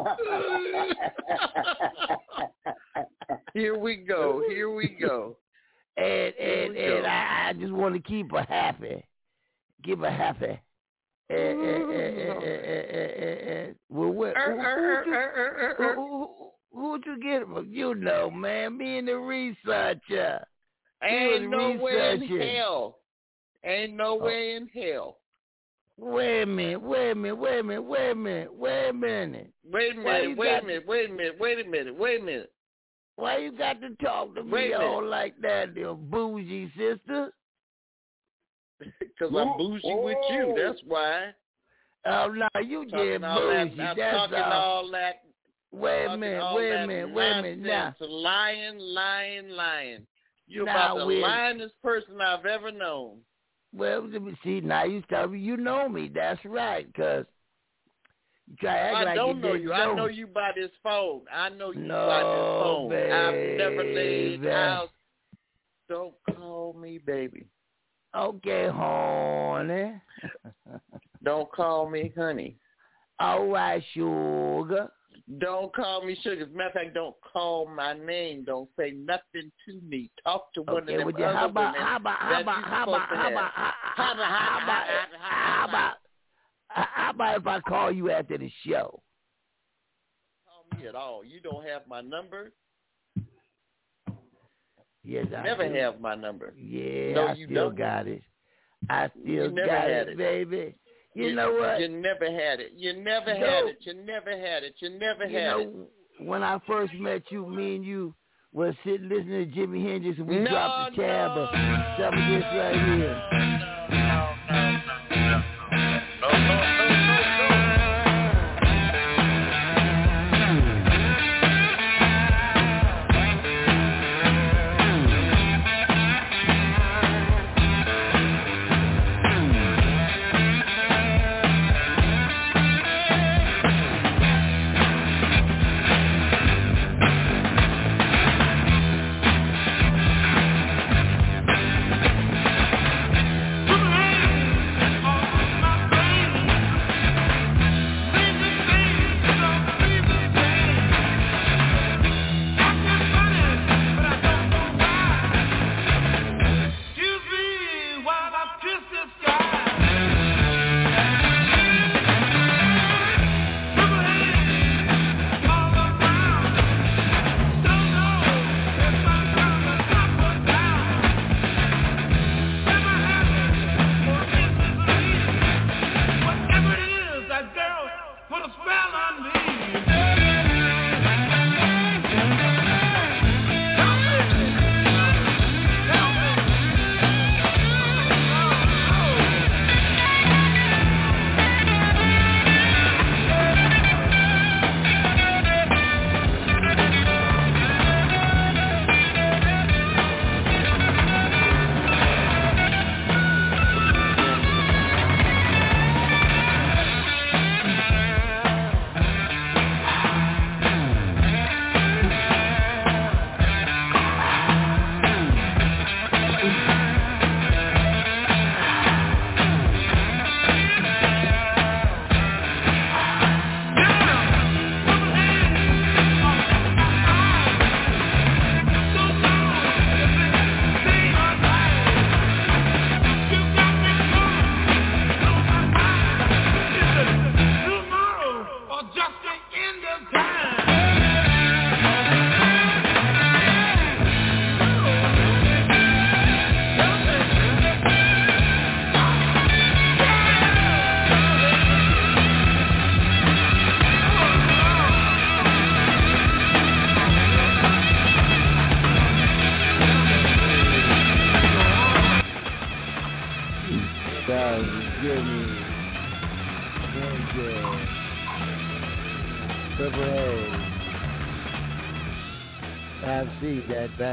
[SPEAKER 4] Here we go. Here we go.
[SPEAKER 2] and and and. I, I just want to keep her happy, keep her happy. And, and, and, and, and, and, and, and well, what?
[SPEAKER 4] Er,
[SPEAKER 2] who,
[SPEAKER 4] er,
[SPEAKER 2] who'd
[SPEAKER 4] er, you,
[SPEAKER 2] who, who, who'd you get it from? You know, man, me and the researcher.
[SPEAKER 4] Ain't no way oh.
[SPEAKER 2] in
[SPEAKER 4] hell. Ain't no
[SPEAKER 2] Oh.
[SPEAKER 4] way in hell.
[SPEAKER 2] Wait a minute, wait a minute, wait a minute, wait a minute, wait a minute.
[SPEAKER 4] Wait a minute, wait a minute, wait a minute, wait a minute, wait a minute.
[SPEAKER 2] Why you got to talk to me all like that, you bougie sister?
[SPEAKER 4] Because I'm bougie with you. That's why.
[SPEAKER 2] Oh no, you
[SPEAKER 4] Talking
[SPEAKER 2] get
[SPEAKER 4] that.
[SPEAKER 2] bougie.
[SPEAKER 4] I'm
[SPEAKER 2] That's
[SPEAKER 4] talking
[SPEAKER 2] all.
[SPEAKER 4] all that.
[SPEAKER 2] Wait a minute, wait a minute, wait a minute. Now,
[SPEAKER 4] nonsense, Lying, lying, lying. You're
[SPEAKER 2] Now,
[SPEAKER 4] about the
[SPEAKER 2] when-
[SPEAKER 4] lyingest person I've ever known.
[SPEAKER 2] Well, let me see. Now you tell me you know me. That's right, cause you try to act
[SPEAKER 4] I
[SPEAKER 2] like
[SPEAKER 4] don't
[SPEAKER 2] you
[SPEAKER 4] know
[SPEAKER 2] didn't.
[SPEAKER 4] I know you by this phone. I know you
[SPEAKER 2] No,
[SPEAKER 4] by this phone. I've never laid
[SPEAKER 2] baby.
[SPEAKER 4] out. Don't call me baby.
[SPEAKER 2] Okay, honey.
[SPEAKER 4] Don't call me honey.
[SPEAKER 2] All right, sugar.
[SPEAKER 4] Don't call me sugar. As a matter of fact, don't call my name. Don't say nothing to me. Talk to one
[SPEAKER 2] Okay,
[SPEAKER 4] of them
[SPEAKER 2] how
[SPEAKER 4] other
[SPEAKER 2] about
[SPEAKER 4] women
[SPEAKER 2] how about how about
[SPEAKER 4] you
[SPEAKER 2] how about how about how
[SPEAKER 4] about-
[SPEAKER 2] how about how about how about if I call you after the show?
[SPEAKER 4] call me at all. You don't have my number.
[SPEAKER 2] Yes, I
[SPEAKER 4] Never
[SPEAKER 2] do.
[SPEAKER 4] have my number.
[SPEAKER 2] Yeah,
[SPEAKER 4] No,
[SPEAKER 2] I
[SPEAKER 4] you
[SPEAKER 2] still
[SPEAKER 4] don't.
[SPEAKER 2] got it. I still got it,
[SPEAKER 4] it.
[SPEAKER 2] baby. You, know what?
[SPEAKER 4] You never had it. You never
[SPEAKER 2] No.
[SPEAKER 4] had it. You never had it. You never
[SPEAKER 2] You
[SPEAKER 4] had
[SPEAKER 2] know,
[SPEAKER 4] it.
[SPEAKER 2] when I first met you, me and you was sitting listening to Jimi Hendrix, and we
[SPEAKER 4] No,
[SPEAKER 2] dropped the tab
[SPEAKER 4] no,
[SPEAKER 2] of some of this right here.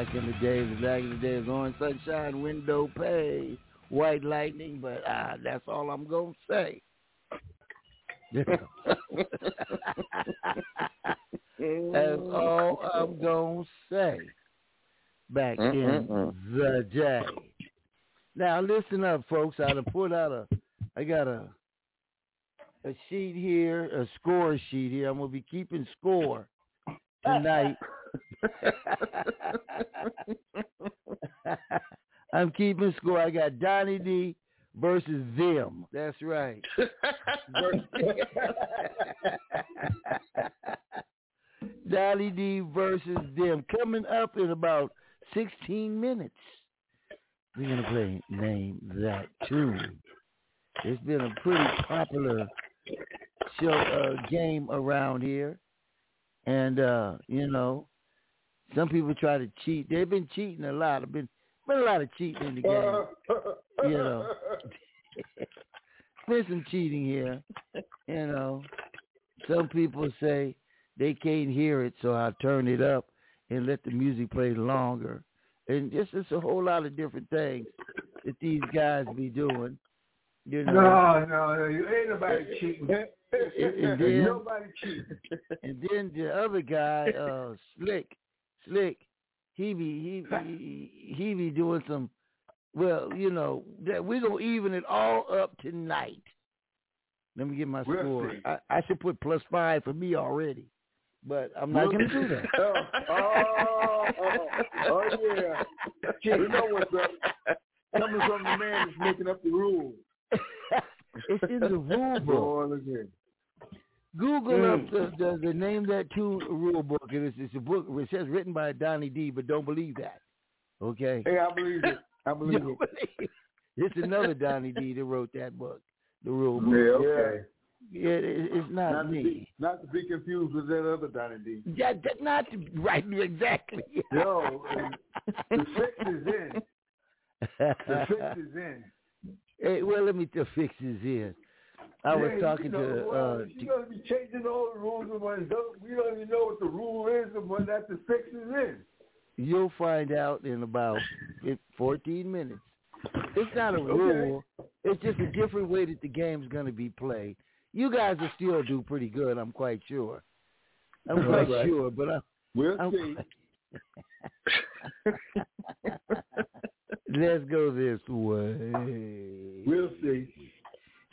[SPEAKER 2] Back in the days. Back in the days, Orange Sunshine, Window Pane, White Lightning, but uh, that's all I'm going to say. that's all I'm going to say. Back in the day. Now listen up, folks. I done put out a, I got a, a sheet here, a score sheet here. I'm gonna be keeping score tonight. I'm keeping score. I got Donnie D versus them. That's right. Donnie D versus them. Coming up in about 16 minutes. We're gonna play name that tune. It's been a pretty popular show uh, game around here, and uh, you know, some people try to cheat. They've been cheating a lot. I've been been a lot of cheating in the game. you know, been some cheating here. You know, some people say they can't hear it, so I turn it up and let the music play longer. And just it's a whole lot of different things that these guys be doing. You know.
[SPEAKER 10] No, no, no, you ain't nobody cheating.
[SPEAKER 2] And then,
[SPEAKER 10] nobody cheating.
[SPEAKER 2] And then the other guy, uh, Slick, Slick, he be he he he be doing some. Well, you know that we're gonna even it all up tonight. Let me get my score. I, I should put plus five for me already, but I'm not gonna do that.
[SPEAKER 10] Oh, oh, oh, oh, yeah. You know what's up. Coming from the man that's making up the rules.
[SPEAKER 2] it's in the rule book.
[SPEAKER 10] Boy, look here.
[SPEAKER 2] Google
[SPEAKER 10] Mm.
[SPEAKER 2] up the, the the name that tune rule book. It is it's a book. It says written by Donnie D, but don't believe that. Okay.
[SPEAKER 10] Hey, I believe it. I believe it.
[SPEAKER 2] believe- It's another Donnie D that wrote that book, the rule book.
[SPEAKER 10] Yeah, okay.
[SPEAKER 2] Yeah, it, it's not,
[SPEAKER 10] Not to,
[SPEAKER 2] me.
[SPEAKER 10] be, not to be confused with that other Donnie D.
[SPEAKER 2] Yeah, that not to, right exactly.
[SPEAKER 10] Yo, the fix is in. The fix is in.
[SPEAKER 2] hey, well, let me the fix is in. I was
[SPEAKER 10] Yeah,
[SPEAKER 2] talking
[SPEAKER 10] you know,
[SPEAKER 2] to
[SPEAKER 10] well,
[SPEAKER 2] uh,
[SPEAKER 10] you gotta be changing all the rules when don't, we don't even know what the rule is and when that the fix is in.
[SPEAKER 2] You'll find out in about 14 minutes. It's not a
[SPEAKER 10] Okay.
[SPEAKER 2] rule. It's just a different way that the game's going to be played. You guys will still do pretty good, I'm quite sure. I'm quite
[SPEAKER 10] Right.
[SPEAKER 2] sure, but I,
[SPEAKER 10] We'll
[SPEAKER 2] I'm
[SPEAKER 10] see.
[SPEAKER 2] let's go this way.
[SPEAKER 10] We'll see.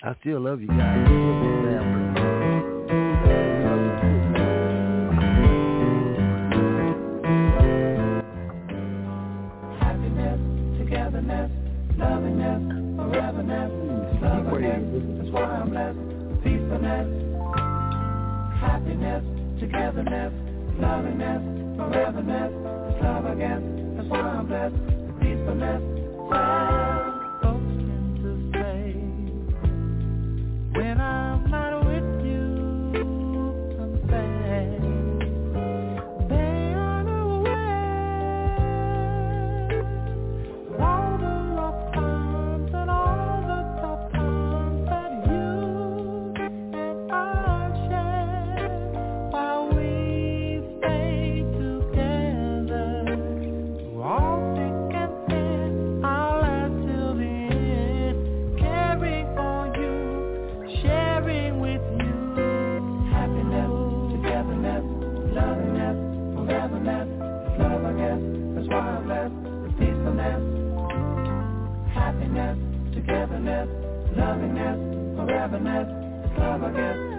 [SPEAKER 2] I still love you guys.
[SPEAKER 6] Togetherness, lovingness, foreverness. Love again, that's why I'm blessed. Peacefulness, happiness, love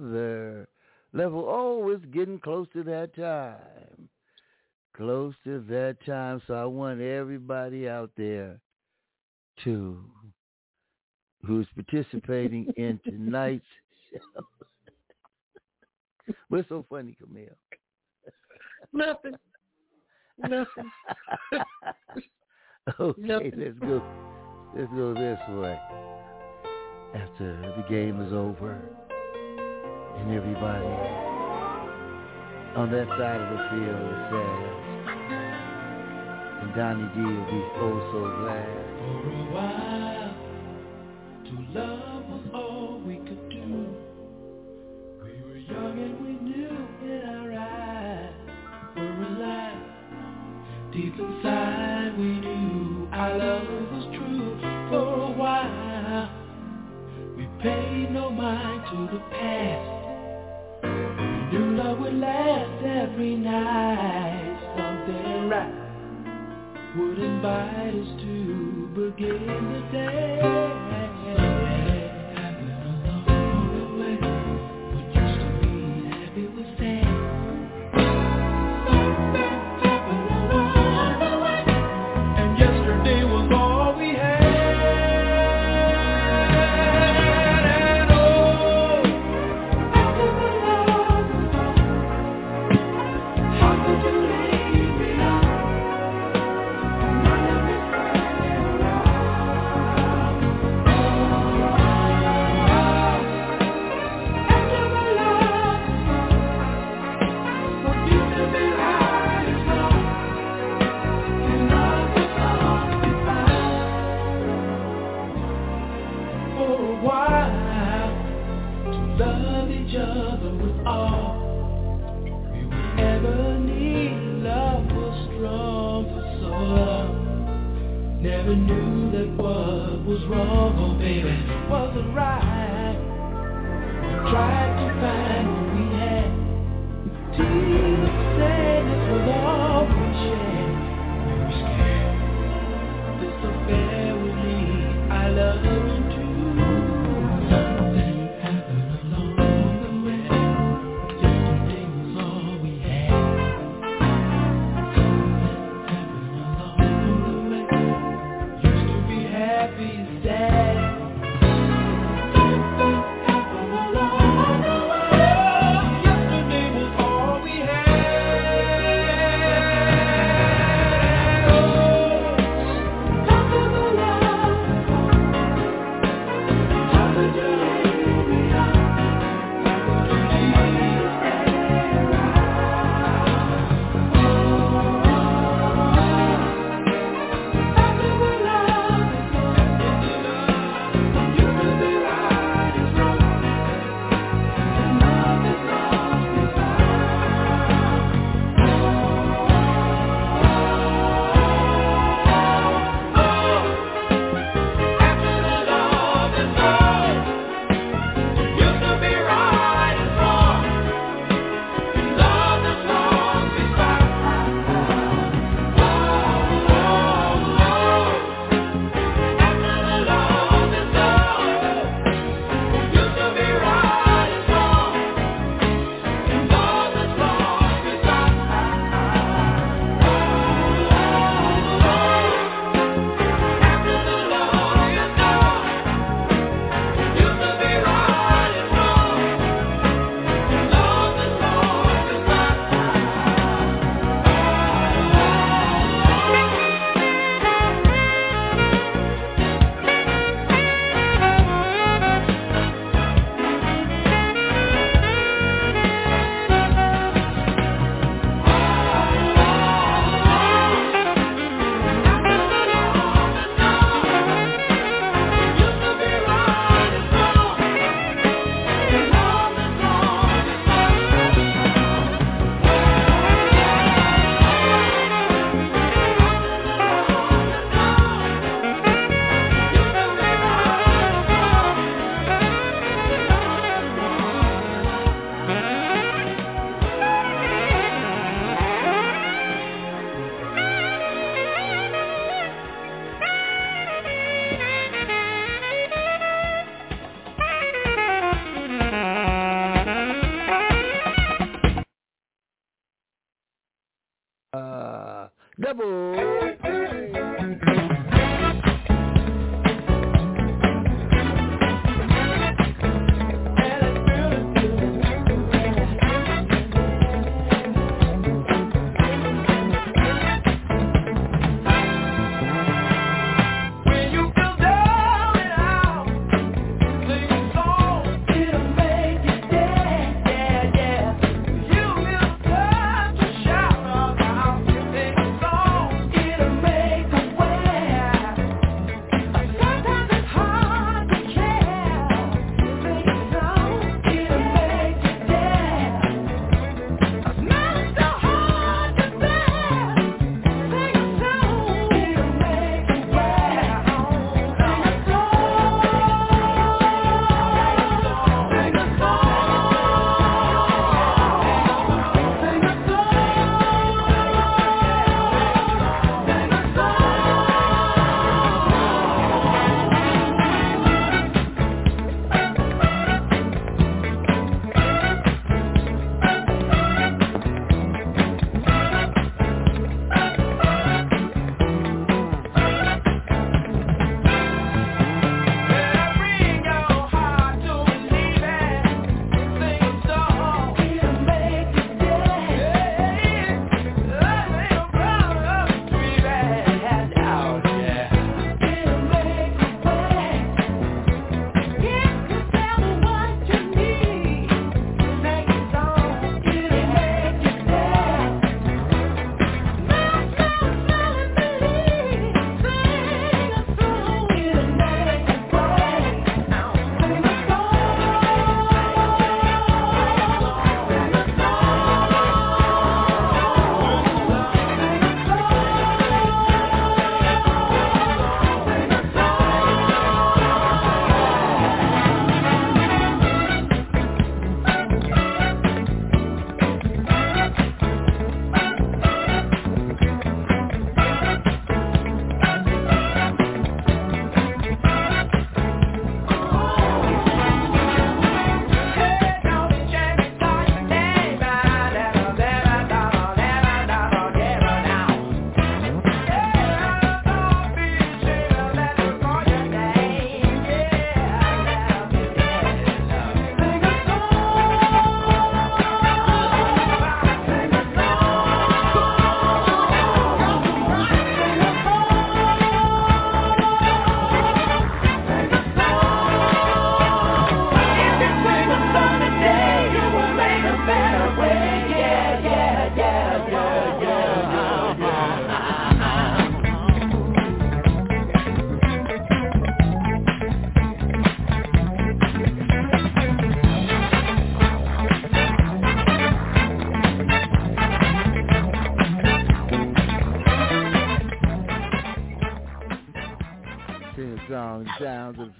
[SPEAKER 2] another level. Oh, it's getting close to that time. Close to that time. So I want everybody out there to who's participating in tonight's show. What's so funny, Camille?
[SPEAKER 4] Nothing. Nothing.
[SPEAKER 2] okay,
[SPEAKER 4] Nothing.
[SPEAKER 2] let's go. Let's go this way. After the game is over and everybody on that side of the field is sad. And Donnie D will be oh so glad.
[SPEAKER 6] For a while, to love was all we could do. We were young and we knew in our eyes were alive. Deep inside we knew our love was true. For a while, we paid no mind to the past. We knew love would last every night. Something right would invite us to begin the day.
[SPEAKER 2] Happen along the way.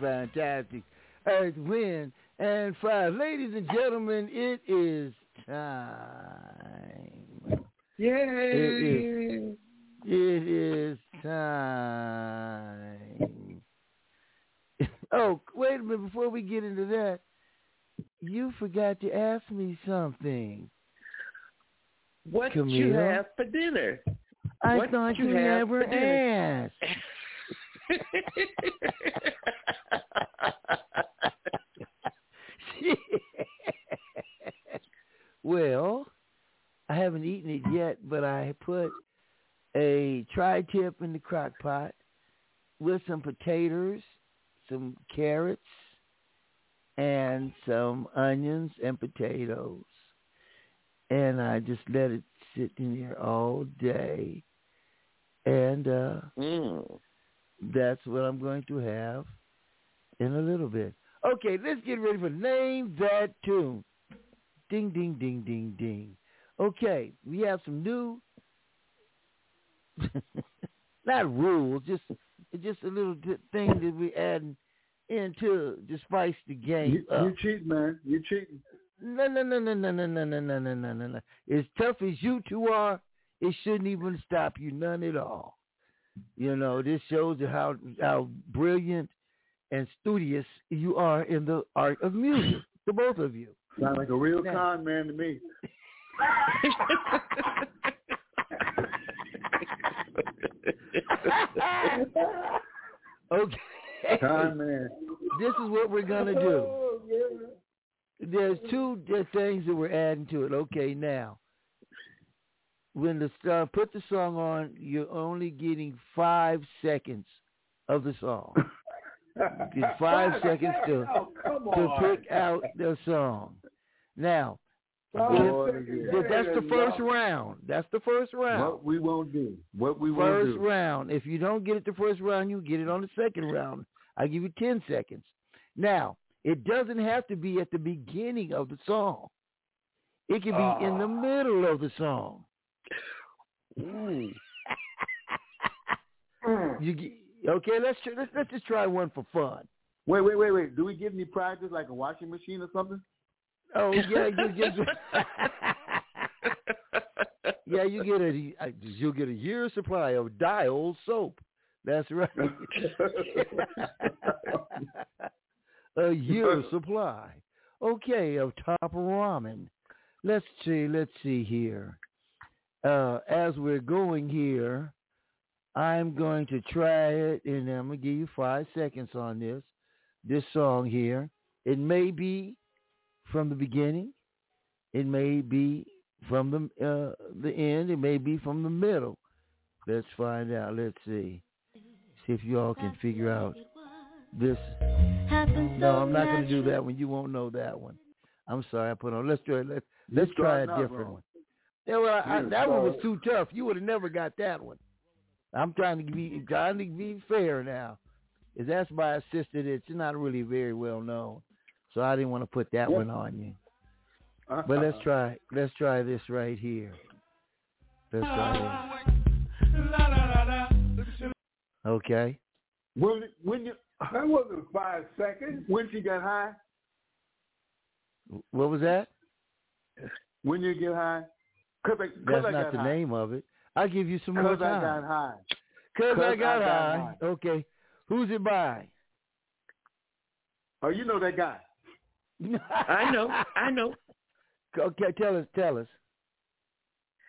[SPEAKER 2] Fantastic Earth, Wind, and Fire. Ladies and gentlemen, it is time.
[SPEAKER 4] Yay!
[SPEAKER 2] It is, it is time. oh, wait a minute. Before we get into that, you forgot to ask me something.
[SPEAKER 4] What
[SPEAKER 2] Camille?
[SPEAKER 4] you have for dinner?
[SPEAKER 2] I
[SPEAKER 4] What
[SPEAKER 2] thought
[SPEAKER 4] you
[SPEAKER 2] you never asked. well, I haven't eaten it yet, but I put a tri-tip in the crock pot with some potatoes, some carrots, and some onions and potatoes. And I just let it sit in there all day. And uh
[SPEAKER 4] mm.
[SPEAKER 2] That's what I'm going to have in a little bit. Okay, let's get ready for Name That Tune. Ding, ding, ding, ding, ding. Okay, we have some new, not rules, just just a little thing that we adding into to spice the game
[SPEAKER 8] You,
[SPEAKER 2] up.
[SPEAKER 8] you cheating, man. You cheating.
[SPEAKER 2] No, no, no, no, no, no, no, no, no, no, no, no, no. As tough as you two are, it shouldn't even stop you none at all. You know, this shows you how how brilliant and studious you are in the art of music, the both of you.
[SPEAKER 8] Sound like a real
[SPEAKER 2] Now-
[SPEAKER 8] con man to me.
[SPEAKER 2] Okay.
[SPEAKER 8] Con man.
[SPEAKER 2] This is what we're gonna do. Oh, there's two things that we're adding to it. Okay, now when the star put the song on, you're only getting five seconds of the song. Get five seconds to
[SPEAKER 8] Oh,
[SPEAKER 2] to pick out the song. Now,
[SPEAKER 8] Oh,
[SPEAKER 2] if- if that's the first round. That's the first round.
[SPEAKER 8] What we won't do. What we won't
[SPEAKER 2] First
[SPEAKER 8] do.
[SPEAKER 2] round. If you don't get it the first round, you get it on the second round. I give you ten seconds. Now, it doesn't have to be at the beginning of the song. It can be in the middle of the song. Mm. Mm. You get, okay? Let's, tr- let's let's just try one for fun.
[SPEAKER 8] Wait, wait, wait, wait. Do we give any prizes like a washing machine or something?
[SPEAKER 2] Oh yeah, you get yeah, you get a you'll get a year's supply of Dial soap. That's right. a year's supply. Okay, of top ramen. Let's see. Let's see here. Uh, as we're going here, I'm going to try it, and I'm gonna give you five seconds on this. This song here. It may be from the beginning. It may be from the uh, the end. It may be from the middle. Let's find out. Let's see. See if you all can figure out this. No, I'm not going to do that one. You won't know that one. I'm sorry. I put on. Let's try. Let's let's try a different one. Yeah, well, I, that one was too tough. You would have never got that one. I'm trying to be trying to be fair now. Is that's my assistant. It's not really very well known, so I didn't want to put that
[SPEAKER 8] Yeah.
[SPEAKER 2] one on you. Uh-uh. But let's try. Let's try this right here. Let's try this. Okay.
[SPEAKER 8] When when you
[SPEAKER 10] That wasn't five seconds.
[SPEAKER 8] when she got high,
[SPEAKER 2] What was that?
[SPEAKER 8] when you get high, cause I, cause
[SPEAKER 2] That's
[SPEAKER 8] I
[SPEAKER 2] not
[SPEAKER 8] got
[SPEAKER 2] the
[SPEAKER 8] high.
[SPEAKER 2] name of it. I'll give you some more
[SPEAKER 8] Cause I got high.
[SPEAKER 2] Cause, I
[SPEAKER 8] 'Cause
[SPEAKER 2] got,
[SPEAKER 8] I got
[SPEAKER 2] high.
[SPEAKER 8] high.
[SPEAKER 2] Okay. Who's it by?
[SPEAKER 8] Oh, you know that guy.
[SPEAKER 4] I know, I know.
[SPEAKER 2] Okay, tell us. Tell us.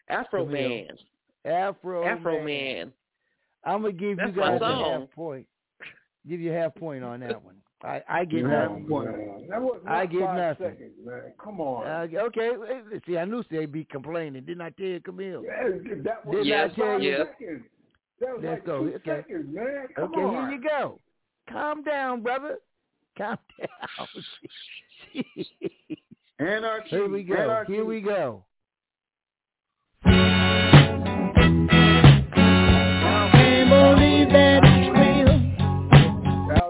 [SPEAKER 4] Afroman.
[SPEAKER 2] Afro.
[SPEAKER 4] man. Afroman.
[SPEAKER 2] Man. I'm gonna give
[SPEAKER 4] That's
[SPEAKER 2] you guys a half point. Give you a half point on that one. I I get
[SPEAKER 8] You
[SPEAKER 2] nothing.
[SPEAKER 8] one.
[SPEAKER 10] Man, that was not
[SPEAKER 2] I get
[SPEAKER 10] five
[SPEAKER 2] nothing.
[SPEAKER 10] seconds, man. Come on.
[SPEAKER 2] Uh, okay. eh, See, I knew they'd be complaining. Didn't I tell you, Camille?
[SPEAKER 10] yeah, that was
[SPEAKER 2] Didn't
[SPEAKER 4] Yes,
[SPEAKER 10] not
[SPEAKER 2] I tell
[SPEAKER 10] five
[SPEAKER 2] you?
[SPEAKER 4] yes.
[SPEAKER 10] seconds. That was
[SPEAKER 2] Let's
[SPEAKER 10] like
[SPEAKER 2] go.
[SPEAKER 10] two
[SPEAKER 2] Okay.
[SPEAKER 10] seconds, man. Come
[SPEAKER 2] Okay,
[SPEAKER 10] on.
[SPEAKER 2] here you go. Calm down, brother. Calm down.
[SPEAKER 8] Anarchy.
[SPEAKER 2] here we go.
[SPEAKER 8] Anarchy.
[SPEAKER 2] Here we go.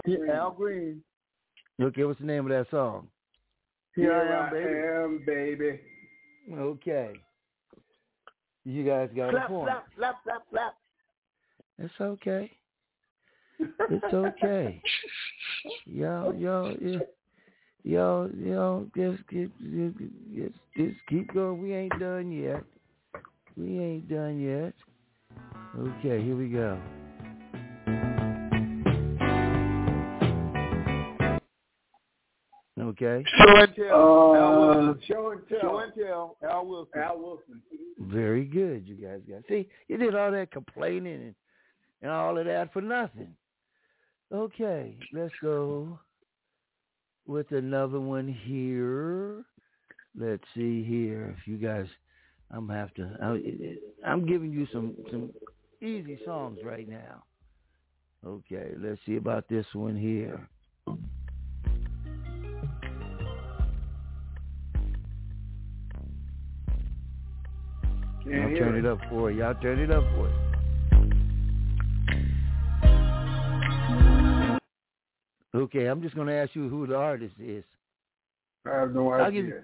[SPEAKER 8] Al, Al Green.
[SPEAKER 2] Okay, what's the name of that song?
[SPEAKER 8] Here
[SPEAKER 10] Here
[SPEAKER 8] I am, baby.
[SPEAKER 10] am, baby.
[SPEAKER 2] Okay. You guys got
[SPEAKER 8] Flap,
[SPEAKER 2] a point. It's okay. It's okay. Y'all, y'all, yeah. Y'all, y'all, just, just, just, just keep going. We ain't done yet. We ain't done yet. Okay, here we go. Okay.
[SPEAKER 8] Show and tell. Al
[SPEAKER 10] Uh,
[SPEAKER 8] Wilson.
[SPEAKER 10] show and tell.
[SPEAKER 8] Show and tell. Al Wilson.
[SPEAKER 10] Al Wilson.
[SPEAKER 2] Very good, you guys got. See, you did all that complaining and, and all of that for nothing. Okay, let's go with another one here. Let's see here. If you guys, I'm gonna have to. I, I'm giving you some some easy songs right now. Okay, let's see about this one here.
[SPEAKER 10] Can't
[SPEAKER 2] I'll turn it up for you. I'll turn it up for you. Okay, I'm just going to ask you who the artist is.
[SPEAKER 10] I have no idea.
[SPEAKER 2] give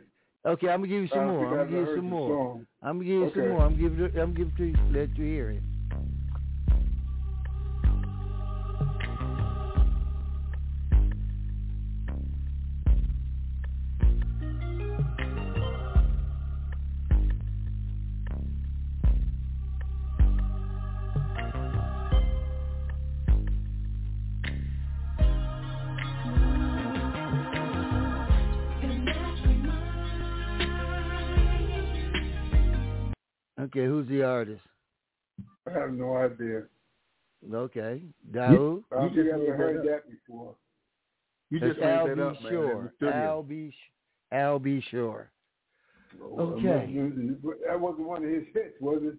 [SPEAKER 2] Okay, I'm gonna give you some
[SPEAKER 10] uh,
[SPEAKER 2] more. I'm gonna give you some more. I'm gonna give you some more. I'm gonna give it. I'm gonna give it to you. Let you hear it.
[SPEAKER 10] Have no idea.
[SPEAKER 2] Okay, Daoud.
[SPEAKER 10] I
[SPEAKER 8] just
[SPEAKER 10] think
[SPEAKER 8] made
[SPEAKER 10] I've
[SPEAKER 8] that
[SPEAKER 10] heard that before.
[SPEAKER 8] You just made
[SPEAKER 2] Al
[SPEAKER 8] that
[SPEAKER 2] B.
[SPEAKER 8] up, man. in
[SPEAKER 2] Shore.
[SPEAKER 8] the studio.
[SPEAKER 2] Al B. Sh- Al B. Sure. Okay.
[SPEAKER 10] That wasn't one of his hits, was it?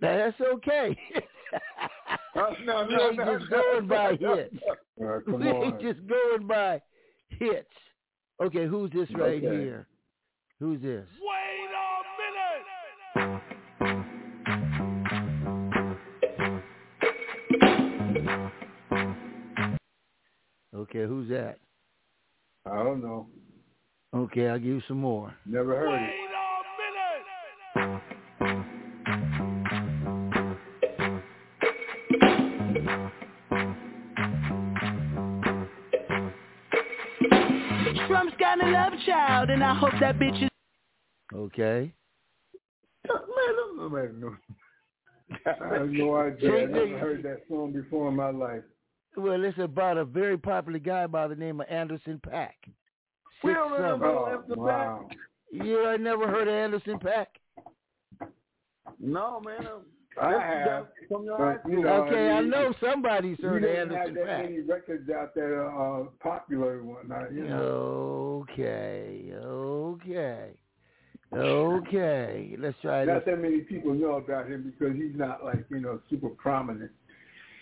[SPEAKER 2] That's okay.
[SPEAKER 10] Uh, no,
[SPEAKER 2] we
[SPEAKER 10] no,
[SPEAKER 2] ain't
[SPEAKER 10] no,
[SPEAKER 2] just
[SPEAKER 10] no.
[SPEAKER 2] going by hits.
[SPEAKER 10] Uh, come
[SPEAKER 2] we ain't just going by hits. Okay, who's this right
[SPEAKER 10] Okay.
[SPEAKER 2] here? Who's this?
[SPEAKER 1] Wait
[SPEAKER 2] Okay, who's that?
[SPEAKER 10] I don't know.
[SPEAKER 2] Okay, I'll give you some more.
[SPEAKER 10] Never heard
[SPEAKER 1] Wait
[SPEAKER 10] it.
[SPEAKER 1] a minute!
[SPEAKER 6] Trump's got a love child, and I hope that bitch is.
[SPEAKER 2] Okay.
[SPEAKER 10] Man, no, man, no. I have no idea. I never heard that song before in my life.
[SPEAKER 2] Well, it's about a very popular guy by the name of Anderson .Paak.
[SPEAKER 8] We don't remember
[SPEAKER 10] Oh,
[SPEAKER 8] Anderson
[SPEAKER 10] wow.
[SPEAKER 2] You I never heard of Anderson .Paak?
[SPEAKER 8] No, man.
[SPEAKER 10] I have,
[SPEAKER 8] that's From your
[SPEAKER 10] but, you know,
[SPEAKER 2] okay, I
[SPEAKER 10] mean,
[SPEAKER 2] know somebody's
[SPEAKER 10] You
[SPEAKER 2] heard of
[SPEAKER 10] didn't have
[SPEAKER 2] Anderson
[SPEAKER 10] that
[SPEAKER 2] Pack.
[SPEAKER 10] many records out there uh, popular and whatnot. You know,
[SPEAKER 2] Okay, okay, okay. Let's try this.
[SPEAKER 10] not that many people know about him because he's not like you know super prominent.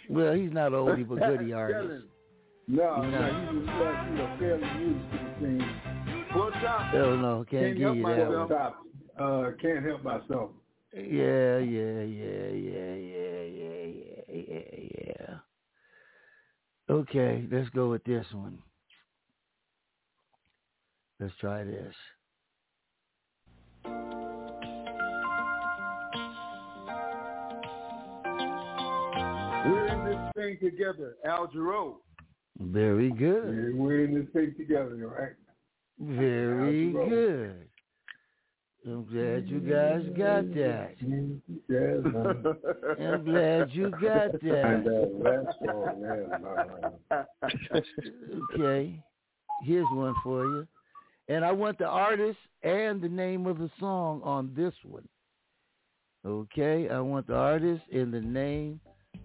[SPEAKER 2] Well, he's not oldie but goodie artist.
[SPEAKER 10] No,
[SPEAKER 2] No.
[SPEAKER 10] no, he's like, you know fairly new to the scene.
[SPEAKER 8] What's up?
[SPEAKER 2] Oh no, can't
[SPEAKER 8] Can't
[SPEAKER 2] give you that one.
[SPEAKER 10] Top, uh, can't help myself.
[SPEAKER 2] Yeah, yeah, yeah, yeah, yeah, yeah, yeah, yeah, yeah. Okay, let's go with this one. Let's try this.
[SPEAKER 10] Thing together, Al Jarreau.
[SPEAKER 2] Very good.
[SPEAKER 10] Yeah, we're in this thing together, right?
[SPEAKER 2] Very good. I'm glad you guys got that. I'm glad you got
[SPEAKER 10] And
[SPEAKER 2] that.
[SPEAKER 10] that's all, man.
[SPEAKER 2] Okay. Here's one for you. And I want the artist and the name of the song on this one. Okay? I want the artist and the name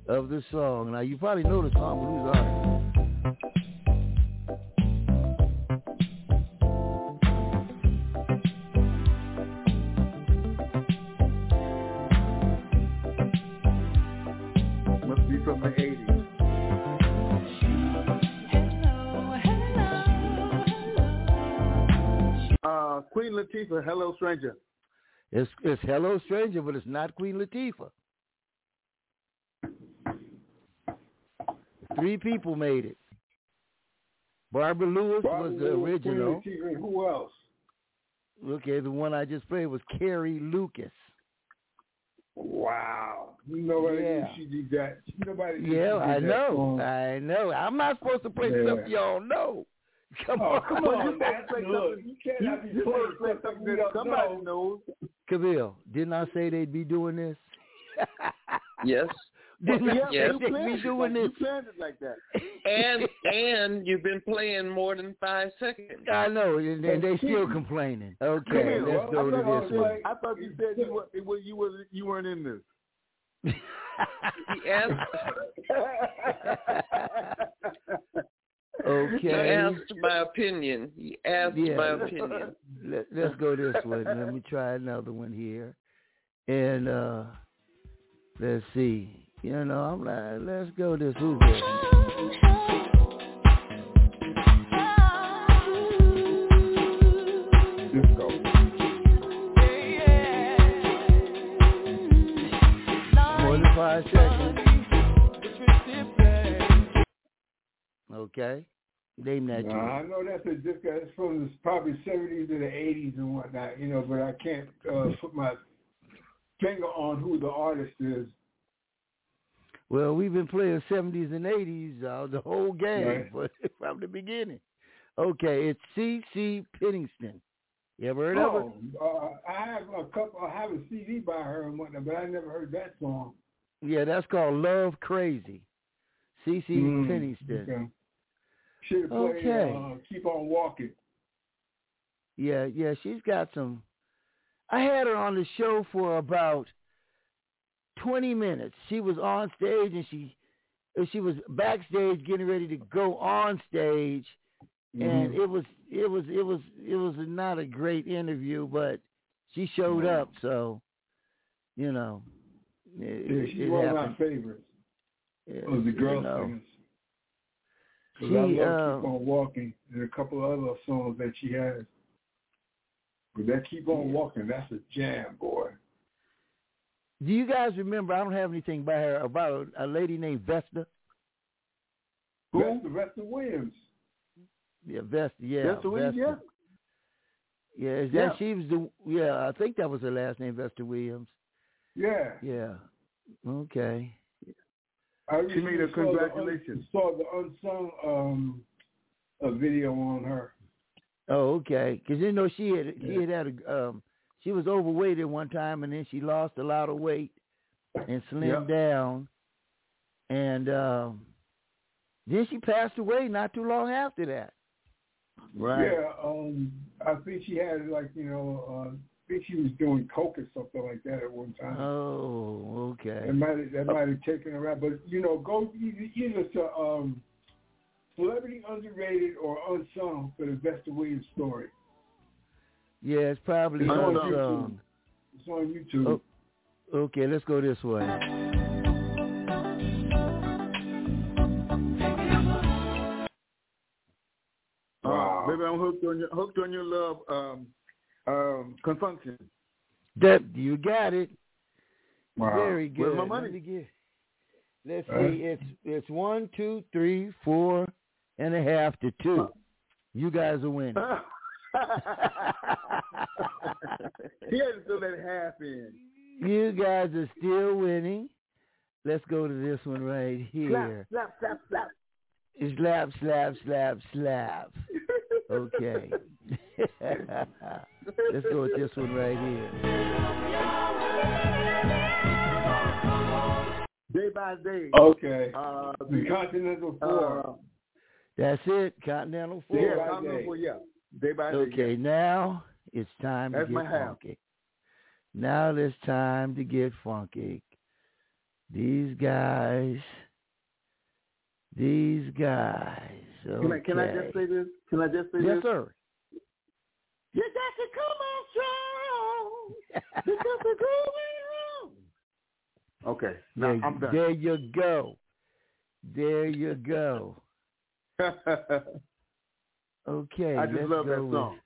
[SPEAKER 2] of the song. Now, you probably know the song, but who's the artist?
[SPEAKER 10] Must be from the 80s.
[SPEAKER 8] Uh, Queen Latifah, Hello Stranger.
[SPEAKER 2] It's, it's Hello Stranger, but it's not Queen Latifah. Three people made it. Barbara Lewis
[SPEAKER 10] Bobby
[SPEAKER 2] was the
[SPEAKER 10] Lewis,
[SPEAKER 2] original.
[SPEAKER 10] Who else?
[SPEAKER 2] Okay, the one I just played was Carrie Lucas.
[SPEAKER 10] Wow. Nobody
[SPEAKER 2] Yeah.
[SPEAKER 10] she did that. Nobody.
[SPEAKER 2] Yeah,
[SPEAKER 10] she
[SPEAKER 2] I
[SPEAKER 10] that
[SPEAKER 2] know.
[SPEAKER 10] song.
[SPEAKER 2] I know. I'm not supposed to play
[SPEAKER 10] Yeah.
[SPEAKER 2] stuff y'all know. Come
[SPEAKER 10] Oh,
[SPEAKER 2] on.
[SPEAKER 10] come on,
[SPEAKER 8] you
[SPEAKER 10] man.
[SPEAKER 8] supposed to play
[SPEAKER 10] Look,
[SPEAKER 8] something-
[SPEAKER 10] you can't
[SPEAKER 8] You,
[SPEAKER 10] have playing
[SPEAKER 8] supposed to play
[SPEAKER 10] something
[SPEAKER 8] something
[SPEAKER 10] we
[SPEAKER 8] that somebody
[SPEAKER 10] know.
[SPEAKER 8] knows.
[SPEAKER 2] Camille, didn't I say they'd be doing this?
[SPEAKER 4] Yes.
[SPEAKER 2] Didn't
[SPEAKER 8] yeah,
[SPEAKER 4] yes.
[SPEAKER 8] you planned
[SPEAKER 2] doing
[SPEAKER 8] like,
[SPEAKER 2] this.
[SPEAKER 8] You planned it like that.
[SPEAKER 4] And and you've been playing more than five seconds.
[SPEAKER 2] I know, and, and they still complaining. Okay,
[SPEAKER 8] Camille,
[SPEAKER 2] let's go
[SPEAKER 8] I
[SPEAKER 2] to
[SPEAKER 8] thought
[SPEAKER 2] this
[SPEAKER 8] you
[SPEAKER 2] one.
[SPEAKER 8] said- I thought you said you were, it was, you was you weren't in this.
[SPEAKER 4] He asked, he
[SPEAKER 2] okay.
[SPEAKER 4] asked my opinion. He asked
[SPEAKER 2] Yeah.
[SPEAKER 4] my opinion.
[SPEAKER 2] Let, let's go this one. Let me try another one here. And uh let's see. You know, I'm like, let's go this who this?
[SPEAKER 10] Disco.
[SPEAKER 2] More than seconds. Okay. Name that
[SPEAKER 10] Nah,
[SPEAKER 2] tune.
[SPEAKER 10] I know that's a disco. It's from the probably seventies to the eighties and whatnot, you know. But I can't uh, put my finger on who the artist is.
[SPEAKER 2] Well, we've been playing seventies and eighties uh, the whole game
[SPEAKER 10] Right.
[SPEAKER 2] from the beginning. Okay, it's C. C. Peniston. You ever heard of her?
[SPEAKER 10] Oh, uh, I have a couple. I have a CD by her and whatnot, but I never heard that song.
[SPEAKER 2] Yeah, that's called Love Crazy. C. C.
[SPEAKER 10] Mm,
[SPEAKER 2] Peniston.
[SPEAKER 10] okay. Should have played
[SPEAKER 2] Okay.
[SPEAKER 10] uh, "Keep on Walking."
[SPEAKER 2] Yeah, yeah, she's got some. I had her on the show for about twenty minutes. She was on stage and she she was backstage getting ready to go on stage, and
[SPEAKER 10] Mhm.
[SPEAKER 2] it was it was it was it was not a great interview, but she showed up, so you know. It,
[SPEAKER 10] Yeah,
[SPEAKER 2] it-
[SPEAKER 10] she's
[SPEAKER 2] it
[SPEAKER 10] one of
[SPEAKER 2] happened.
[SPEAKER 10] my favorites
[SPEAKER 2] Yeah,
[SPEAKER 10] of the
[SPEAKER 2] you
[SPEAKER 10] girl
[SPEAKER 2] know.
[SPEAKER 10] singers. 'Cause
[SPEAKER 2] She,
[SPEAKER 10] I love
[SPEAKER 2] uh,
[SPEAKER 10] "Keep on Walking" and a couple of other songs that she has. But that "Keep on
[SPEAKER 2] Yeah.
[SPEAKER 10] Walking," that's a jam, boy.
[SPEAKER 2] Do you guys remember? I don't have anything by her about a, a lady named Vesta.
[SPEAKER 10] Who? Vesta, Vesta Williams.
[SPEAKER 2] Yeah, Vesta. Yeah,
[SPEAKER 8] Vesta Williams,
[SPEAKER 2] Vesta. Yeah, is that
[SPEAKER 8] Yeah.
[SPEAKER 2] she was the? Yeah, I think that was her last name, Vesta Williams.
[SPEAKER 10] Yeah.
[SPEAKER 2] Yeah. Okay.
[SPEAKER 10] I
[SPEAKER 8] She made a
[SPEAKER 10] recently saw the un-
[SPEAKER 8] congratulations.
[SPEAKER 10] Saw the unsung um, a video on her.
[SPEAKER 2] Oh, okay. Because you know she had she had had a um she was overweight at one time and then she lost a lot of weight and slimmed down, and um then she passed away not too long after that.
[SPEAKER 8] Right.
[SPEAKER 10] Yeah, um, I think she had like you know, uh, I think she was doing coke or something like that at one time.
[SPEAKER 2] Oh, okay.
[SPEAKER 10] That might have, that might have taken her out, but you know, go either, either to um, celebrity underrated or unsung for the Vesta Williams story.
[SPEAKER 2] Yeah, it's probably
[SPEAKER 10] It's on
[SPEAKER 2] unsung.
[SPEAKER 10] It's on YouTube.
[SPEAKER 2] Oh, okay, let's go this way.
[SPEAKER 10] Wow.
[SPEAKER 8] Uh, baby, I'm hooked on your hooked on your love um, um, consumption.
[SPEAKER 2] That you got it.
[SPEAKER 10] Wow.
[SPEAKER 2] Very good.
[SPEAKER 8] Where's my
[SPEAKER 2] Let
[SPEAKER 8] money?
[SPEAKER 2] me get- Let's
[SPEAKER 10] Uh,
[SPEAKER 2] see. It's it's one, two, three, four and a half to two. You guys are winning.
[SPEAKER 8] he had to throw that half in.
[SPEAKER 2] you guys are still winning. Let's go to this one right here.
[SPEAKER 8] Slap, slap, slap,
[SPEAKER 2] Slap, slap, slap, slap. Okay. Let's go with this one right here.
[SPEAKER 8] Day by day.
[SPEAKER 10] Okay.
[SPEAKER 8] Uh,
[SPEAKER 10] The Continental Four.
[SPEAKER 8] uh,
[SPEAKER 2] That's it. Continental Four.
[SPEAKER 8] yeah,
[SPEAKER 10] by
[SPEAKER 8] I'm
[SPEAKER 10] day.
[SPEAKER 8] yeah. Day by day.
[SPEAKER 2] Okay, now it's time to get funky. Now it's time to get funky. These guys, these guys. Okay.
[SPEAKER 8] Can I can I just say this? Can I just say
[SPEAKER 2] yes,
[SPEAKER 8] this?
[SPEAKER 2] sir.
[SPEAKER 8] You got to come on strong. You got to go on. Okay, now
[SPEAKER 2] there,
[SPEAKER 8] I'm done.
[SPEAKER 2] there you go. There you go. Okay,
[SPEAKER 8] I just
[SPEAKER 2] let's
[SPEAKER 8] love
[SPEAKER 2] go
[SPEAKER 8] that
[SPEAKER 2] with-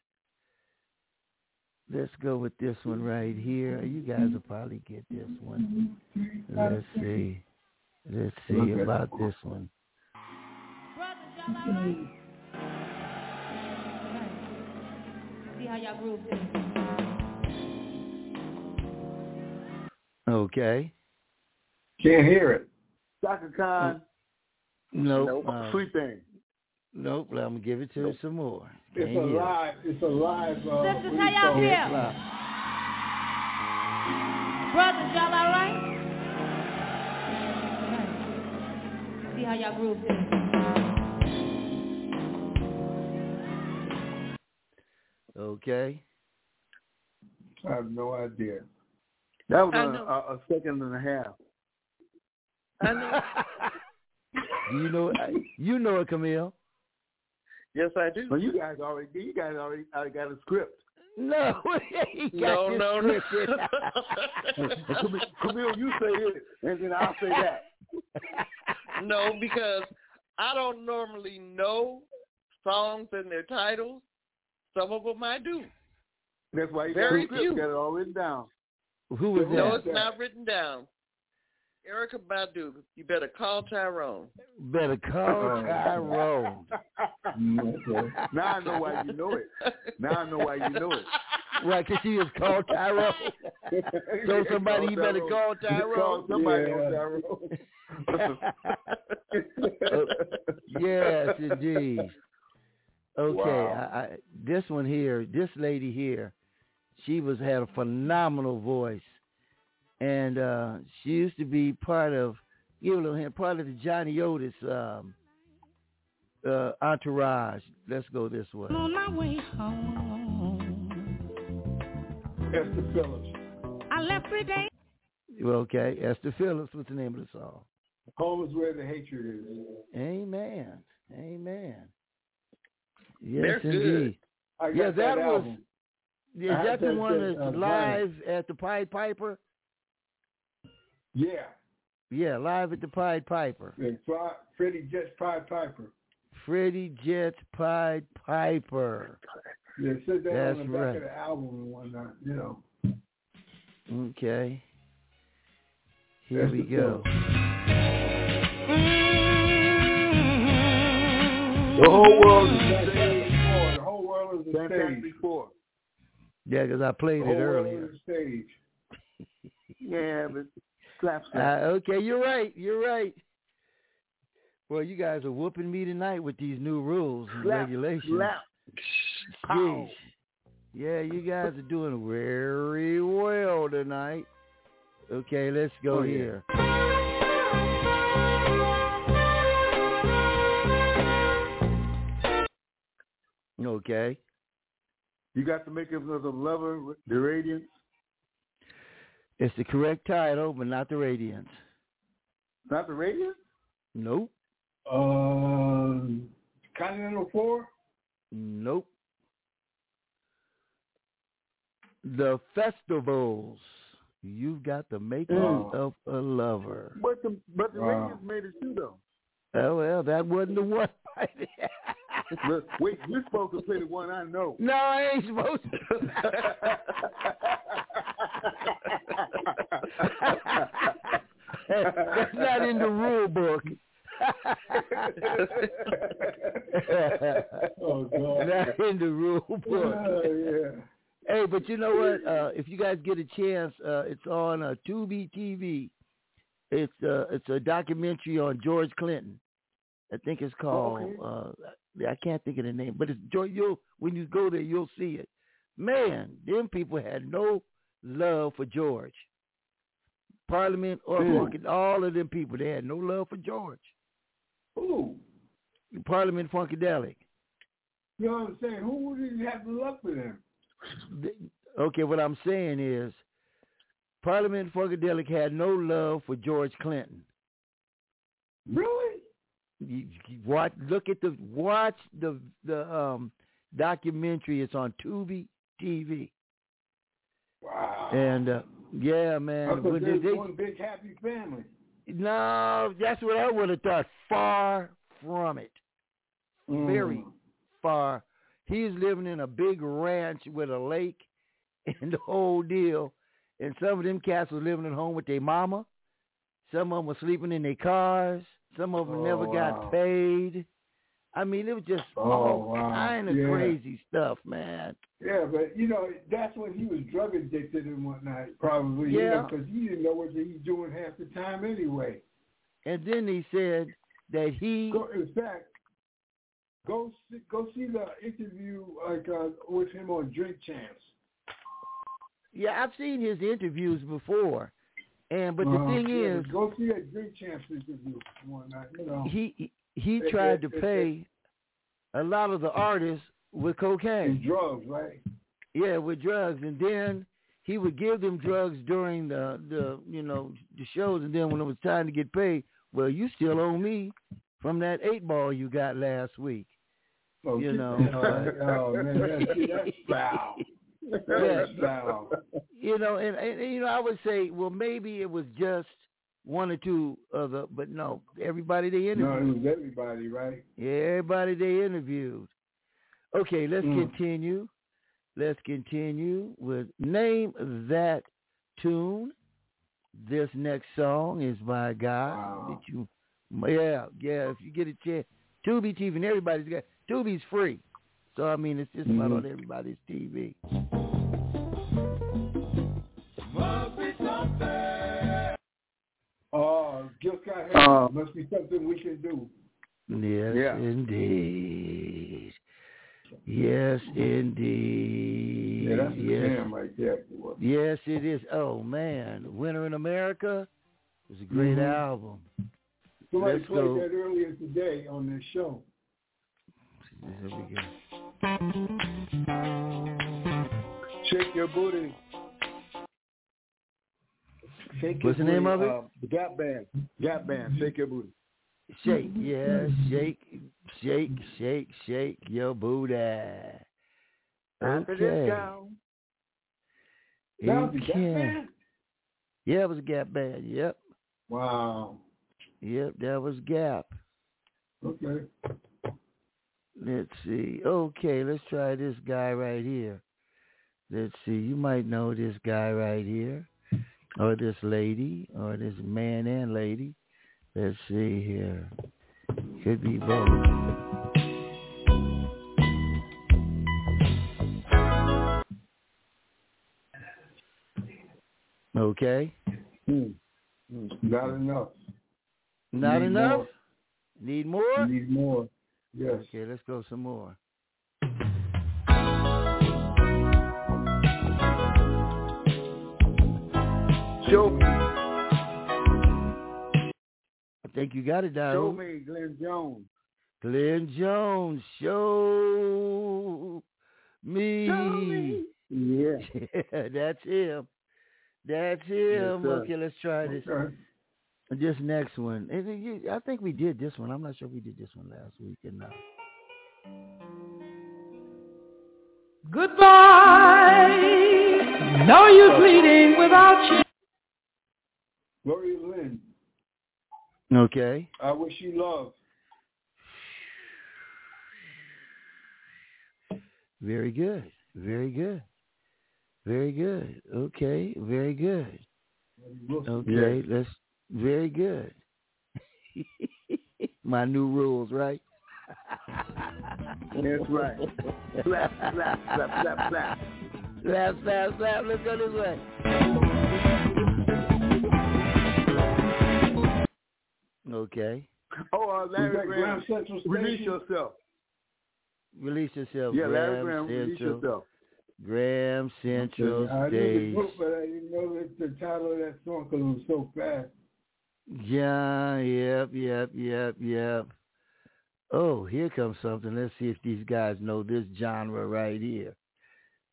[SPEAKER 2] Let's go with this one right here. You guys will probably get this one. Let's see. Let's see
[SPEAKER 10] Okay.
[SPEAKER 2] about this one.
[SPEAKER 11] See how y'all groove.
[SPEAKER 2] Okay.
[SPEAKER 10] Can't hear it.
[SPEAKER 8] Chaka Khan,
[SPEAKER 2] Nope.
[SPEAKER 4] Nope.
[SPEAKER 2] uh,
[SPEAKER 8] sweet thing.
[SPEAKER 2] Nope. I'm gonna give it to you some more.
[SPEAKER 10] It's
[SPEAKER 2] Ain't
[SPEAKER 10] a
[SPEAKER 2] here.
[SPEAKER 10] live. It's a live. Uh,
[SPEAKER 11] Sisters, how
[SPEAKER 10] you
[SPEAKER 11] y'all feel?
[SPEAKER 2] It's live.
[SPEAKER 11] Brothers, y'all all right? Okay. See how y'all groove to.
[SPEAKER 2] Okay.
[SPEAKER 10] I have no idea.
[SPEAKER 8] That was
[SPEAKER 4] I
[SPEAKER 8] a, a, a second and a half.
[SPEAKER 4] I know.
[SPEAKER 2] Do you know? You know it, Camille.
[SPEAKER 4] Yes, I do.
[SPEAKER 8] Well, you guys already, you guys already, already got a script.
[SPEAKER 2] No, he got
[SPEAKER 4] No, no, no.
[SPEAKER 8] Camille, Camille, you say it, and then I'll say that.
[SPEAKER 4] no, because I don't normally know songs and their titles. Some of them I do.
[SPEAKER 8] That's why you
[SPEAKER 4] Very
[SPEAKER 8] got a script,
[SPEAKER 4] few.
[SPEAKER 8] got it all written down.
[SPEAKER 2] Who was
[SPEAKER 4] No,
[SPEAKER 2] that?
[SPEAKER 4] it's not written down. Erykah Badu, you better call Tyrone.
[SPEAKER 2] Better call Tyrone.
[SPEAKER 8] Now I know why you know it. Now I know why you know it.
[SPEAKER 2] Right, because she was called Tyrone. So somebody you better call Tyrone.
[SPEAKER 8] Call somebody
[SPEAKER 10] Yeah.
[SPEAKER 8] on Tyrone.
[SPEAKER 2] Uh, yes, indeed. Okay,
[SPEAKER 8] Wow.
[SPEAKER 2] I, I, this one here, this lady here, she was had a phenomenal voice, and uh, she used to be part of, give a little hint, part of the Johnny Otis um, uh, entourage. Let's go this way.
[SPEAKER 6] On my way home,
[SPEAKER 10] Esther Phillips.
[SPEAKER 6] I left three days.
[SPEAKER 2] Okay, Esther Phillips. What's the name of the song?
[SPEAKER 10] Home is where the hatred is.
[SPEAKER 2] Amen. Amen. Yes,
[SPEAKER 4] They're good.
[SPEAKER 2] indeed.
[SPEAKER 10] I
[SPEAKER 2] Yeah,
[SPEAKER 10] that,
[SPEAKER 2] that was-
[SPEAKER 10] album.
[SPEAKER 2] Is that the
[SPEAKER 10] that-
[SPEAKER 2] one that's
[SPEAKER 10] uh,
[SPEAKER 2] live at the Pied Piper?
[SPEAKER 10] Yeah.
[SPEAKER 2] Yeah, live at the Pied Piper.
[SPEAKER 10] And Fri- Freddie Jett's Pied Piper.
[SPEAKER 2] Freddie Jett's Pied Piper.
[SPEAKER 10] Yeah, it said that
[SPEAKER 2] That's
[SPEAKER 10] on the back
[SPEAKER 2] right.
[SPEAKER 10] of the album and whatnot, you know.
[SPEAKER 2] Okay. Here
[SPEAKER 10] That's
[SPEAKER 2] we go.
[SPEAKER 8] The whole world is
[SPEAKER 10] Like
[SPEAKER 8] the stage.
[SPEAKER 10] The whole world is a
[SPEAKER 8] Same
[SPEAKER 10] stage.
[SPEAKER 8] before.
[SPEAKER 2] Yeah, because I
[SPEAKER 10] The
[SPEAKER 2] played
[SPEAKER 10] whole
[SPEAKER 2] it
[SPEAKER 10] world
[SPEAKER 2] earlier.
[SPEAKER 10] is a stage.
[SPEAKER 8] Yeah, but slap
[SPEAKER 2] Uh, okay, you're right. You're right. Well, you guys are whooping me tonight with these new rules and
[SPEAKER 8] Slap,
[SPEAKER 2] regulations.
[SPEAKER 8] slap.
[SPEAKER 2] Yeah, you guys are doing very well tonight. Okay, let's go
[SPEAKER 8] Oh, yeah.
[SPEAKER 2] here. Okay.
[SPEAKER 8] You got the makers of the lover, the Radiants.
[SPEAKER 2] It's the correct title, but not the Radiants.
[SPEAKER 8] Not the Radiants?
[SPEAKER 2] Nope.
[SPEAKER 10] Um, Continental Four?
[SPEAKER 2] Nope. The festivals. You've got the makings
[SPEAKER 10] Mm.
[SPEAKER 2] of a lover.
[SPEAKER 8] But the but the
[SPEAKER 10] Wow.
[SPEAKER 8] Radiants made it too though.
[SPEAKER 2] Oh well, that wasn't the one.
[SPEAKER 8] But wait, you're supposed to play the one I know.
[SPEAKER 2] no, I ain't supposed to. That's not in the rule book.
[SPEAKER 10] Oh, God.
[SPEAKER 2] not in the rule book.
[SPEAKER 10] Yeah, yeah.
[SPEAKER 2] Hey, but you know what? Uh, if you guys get a chance, uh, it's on uh, Tubi TV. It's uh, it's a documentary on George Clinton. I think it's called.
[SPEAKER 8] okay.
[SPEAKER 2] Uh, I can't think of the name, but it's George. You'll when you go there, you'll see it. Man, them people had no love for George. Parliament or
[SPEAKER 10] Mm.
[SPEAKER 2] all of them people, they had no love for George.
[SPEAKER 10] Who?
[SPEAKER 2] Parliament Funkadelic.
[SPEAKER 10] You know what I'm saying? Who did you have to love for them?
[SPEAKER 2] Th- Okay, what I'm saying is, Parliament Funkadelic had no love for George Clinton.
[SPEAKER 10] Really?
[SPEAKER 2] You, you watch, look at the watch the the um documentary. It's on Tubi TV,
[SPEAKER 10] Wow.
[SPEAKER 2] and uh, yeah, man.
[SPEAKER 10] they
[SPEAKER 2] they-
[SPEAKER 10] one big happy family.
[SPEAKER 2] no, that's what I would have thought. Far from it. Very
[SPEAKER 10] Mm.
[SPEAKER 2] far. He's living in a big ranch with a lake and the whole deal. And some of them cats was living at home with their mama. Some of them were sleeping in their cars. Some of them
[SPEAKER 10] Oh,
[SPEAKER 2] never
[SPEAKER 10] wow.
[SPEAKER 2] got paid. I mean, it was just
[SPEAKER 10] Oh,
[SPEAKER 2] all
[SPEAKER 10] wow.
[SPEAKER 2] kind of
[SPEAKER 10] Yeah.
[SPEAKER 2] crazy stuff, man.
[SPEAKER 10] Yeah, but you know that's when he was drug addicted and whatnot, probably.
[SPEAKER 2] Yeah.
[SPEAKER 10] because he didn't know what he's doing half the time anyway.
[SPEAKER 2] And then he said that he
[SPEAKER 10] Go, in fact, go see, go see the interview like uh, with him on Drink Champs.
[SPEAKER 2] Yeah, I've seen his interviews before, and but the
[SPEAKER 10] Uh,
[SPEAKER 2] thing
[SPEAKER 10] yeah,
[SPEAKER 2] is,
[SPEAKER 10] go see that Drink Champs interview and whatnot. You know,
[SPEAKER 2] he he- tried to pay a lot of the artists with
[SPEAKER 10] and
[SPEAKER 2] cocaine.
[SPEAKER 10] drugs, right?
[SPEAKER 2] Yeah, with drugs, and then he would give them drugs during the the you know the shows, and then when it was time to get paid, well, you still owe me from that eight ball you got last week.
[SPEAKER 10] Oh,
[SPEAKER 2] You know, uh,
[SPEAKER 10] oh man, that's, that's foul. That's foul.
[SPEAKER 2] You know, and, and and, you know, I would say, well, maybe it was just one or two other, but no, everybody they interviewed.
[SPEAKER 10] No, it was everybody, right?
[SPEAKER 2] Yeah, everybody they interviewed. Okay, let's
[SPEAKER 10] Mm.
[SPEAKER 2] continue. Let's continue with name that tune. This next song is by a guy
[SPEAKER 10] Wow.
[SPEAKER 2] that you, yeah, yeah. If you get a chance, Tubi TV, and everybody's got Tubi's free, so I mean it's just about
[SPEAKER 10] Mhm.
[SPEAKER 2] on everybody's TV.
[SPEAKER 10] Gil Scott Heron.
[SPEAKER 8] Uh,
[SPEAKER 10] must be something we can do.
[SPEAKER 2] Yes,
[SPEAKER 8] Yeah.
[SPEAKER 2] indeed. Yes, indeed.
[SPEAKER 10] Yeah, that's a
[SPEAKER 2] yes.
[SPEAKER 10] jam right there. Boy.
[SPEAKER 2] yes, it is. Oh man, Winter in America is a great
[SPEAKER 10] Mhm.
[SPEAKER 2] album.
[SPEAKER 10] Somebody
[SPEAKER 2] Let's
[SPEAKER 10] played
[SPEAKER 2] go.
[SPEAKER 10] that earlier today on this show.
[SPEAKER 2] There we go.
[SPEAKER 8] Shake your booty. Shake
[SPEAKER 2] What's the name
[SPEAKER 8] booty,
[SPEAKER 2] of it?
[SPEAKER 8] uh, the Gap Band. Gap Band. Shake your booty.
[SPEAKER 2] Shake, yeah, shake, shake, shake, shake your booty. Okay.
[SPEAKER 8] down.
[SPEAKER 10] That was the Gap
[SPEAKER 2] Okay.
[SPEAKER 10] Band?
[SPEAKER 2] Yeah, it was a Gap band. Yep,
[SPEAKER 10] Wow.
[SPEAKER 2] yep, that was Gap.
[SPEAKER 10] Okay.
[SPEAKER 2] Let's see. Okay, let's try this guy right here. Let's see. You might know this guy right here, or this lady, or this man and lady. Let's see here. Could be both. Okay.
[SPEAKER 10] Hmm. Not enough.
[SPEAKER 2] Not
[SPEAKER 10] Need
[SPEAKER 2] enough?
[SPEAKER 10] more.
[SPEAKER 2] Need more?
[SPEAKER 10] Need more. Yes.
[SPEAKER 2] Okay, let's go some more.
[SPEAKER 8] Show me.
[SPEAKER 2] I think you got it,
[SPEAKER 8] Show me, Glenn Jones.
[SPEAKER 2] Glenn Jones, show me.
[SPEAKER 8] Show me. Yeah.
[SPEAKER 2] That's him. That's him.
[SPEAKER 8] sir.
[SPEAKER 2] okay, let's try this.
[SPEAKER 10] Okay.
[SPEAKER 2] This next one. And it- you- I think we did this one. I'm not sure if we did this one last week or not.
[SPEAKER 6] Goodbye. No use leading without you.
[SPEAKER 10] Gloria Lynne,
[SPEAKER 2] Okay.
[SPEAKER 10] I wish you love.
[SPEAKER 2] Very good. Very good. Very good. Okay. Very good. Okay. Let's. Very good. My new rules, right?
[SPEAKER 8] That's right. Slap, slap, slap, slap, slap.
[SPEAKER 2] Slap, slap, slap. Let's go this way. Okay.
[SPEAKER 8] Oh, uh,
[SPEAKER 10] Was
[SPEAKER 8] Larry
[SPEAKER 10] that
[SPEAKER 8] Graham,
[SPEAKER 10] Central
[SPEAKER 8] release yourself.
[SPEAKER 2] Release yourself.
[SPEAKER 8] Yeah, Larry
[SPEAKER 2] Graham
[SPEAKER 8] Graham, release yourself.
[SPEAKER 2] Graham Central
[SPEAKER 10] I
[SPEAKER 2] Stage.
[SPEAKER 10] group, but I didn't know that the title of that song because it was so fast.
[SPEAKER 2] Yeah, yep, yep, yep, yep. Oh, here comes something. Let's see if these guys know this genre right here.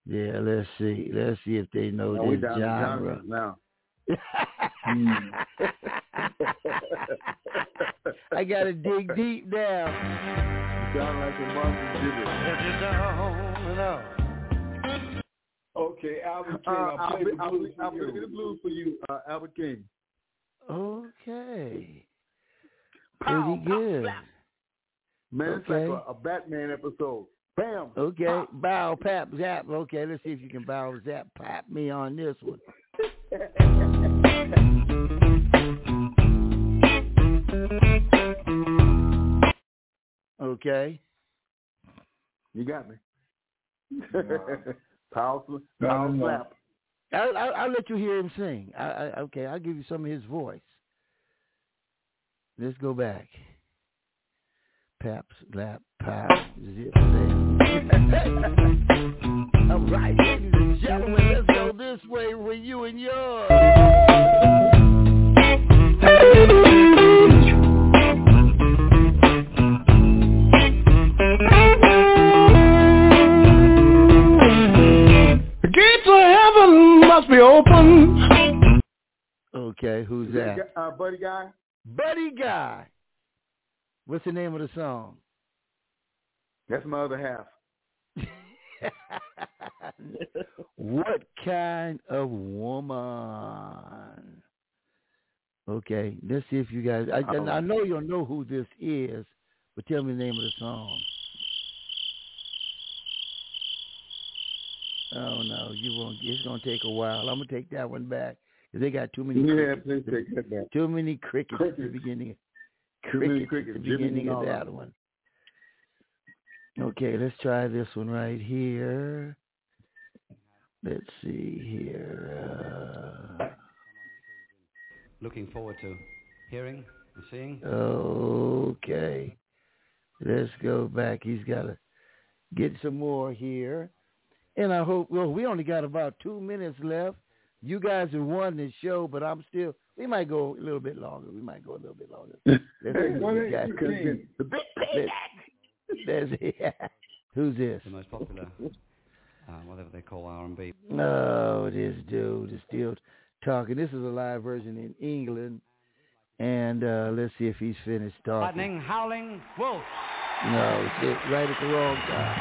[SPEAKER 2] Yeah, let's see. Let's see if they know
[SPEAKER 8] Now
[SPEAKER 2] this
[SPEAKER 8] down to
[SPEAKER 2] genre.
[SPEAKER 8] genres now.
[SPEAKER 2] I gotta dig deep now.
[SPEAKER 8] Sound like a Martin Gibbons.
[SPEAKER 10] Okay, Albert King,
[SPEAKER 8] Uh,
[SPEAKER 10] I'll
[SPEAKER 8] I'll,
[SPEAKER 10] play
[SPEAKER 8] be,
[SPEAKER 10] the
[SPEAKER 8] I'll,
[SPEAKER 10] blues
[SPEAKER 8] I'll
[SPEAKER 10] for
[SPEAKER 8] play
[SPEAKER 10] you.
[SPEAKER 8] the blues for you, uh, Albert King.
[SPEAKER 2] Okay. Pretty good.
[SPEAKER 8] slap. Man, it's
[SPEAKER 2] Okay.
[SPEAKER 8] like a, a Batman episode. Bam.
[SPEAKER 2] Okay.
[SPEAKER 8] Pop.
[SPEAKER 2] Bow, pap, zap. Okay, let's see if you can bow, zap, pap me on this one. Okay.
[SPEAKER 8] You got me.
[SPEAKER 10] Wow.
[SPEAKER 8] powerful,
[SPEAKER 10] No,
[SPEAKER 8] slap.
[SPEAKER 2] I'll, I'll, I'll let you hear him sing. I, I, okay, I'll give you some of his voice. Let's go back. Paps, lap, pop, zip, zap. All right, ladies and gentlemen, let's go this way with you and yours.
[SPEAKER 10] The gates of heaven must be open.
[SPEAKER 2] Okay, who's that?
[SPEAKER 8] Uh, buddy guy.
[SPEAKER 2] Buddy Guy. What's the name of the song?
[SPEAKER 8] That's my other half.
[SPEAKER 2] what kind of woman? Okay, let's see if you guys. I,
[SPEAKER 8] Oh.
[SPEAKER 2] I know you'll know who this is, but tell me the name of the song. Oh no, you won't. It's gonna take a while. I'm gonna take that one back 'cause they got too many.
[SPEAKER 8] Yeah,
[SPEAKER 2] crickets.
[SPEAKER 8] please take that back.
[SPEAKER 2] Too many crickets, at the beginning.
[SPEAKER 8] Too many
[SPEAKER 2] Crickets, the beginning of that
[SPEAKER 8] that.
[SPEAKER 2] one. Okay, let's try this one right here. Let's see here. Uh,
[SPEAKER 12] Looking forward to hearing and seeing.
[SPEAKER 2] Okay. Let's go back. He's got to get some more here. And I hope, well, we only got about two minutes left. You guys have won this show, but I'm still, we might go a little bit longer. We might go a little bit longer. Let's see
[SPEAKER 8] Hey,
[SPEAKER 2] what
[SPEAKER 10] what
[SPEAKER 2] we
[SPEAKER 10] is
[SPEAKER 2] got.
[SPEAKER 10] your name?
[SPEAKER 8] The big
[SPEAKER 2] There's, who's this?
[SPEAKER 12] The most popular, uh, whatever they call R&B.
[SPEAKER 2] Oh, this dude is still talking. This is a live version in England. And uh, let's see if he's finished talking.
[SPEAKER 12] Lightning, howling, wolf.
[SPEAKER 2] No, shit, right at the wrong time.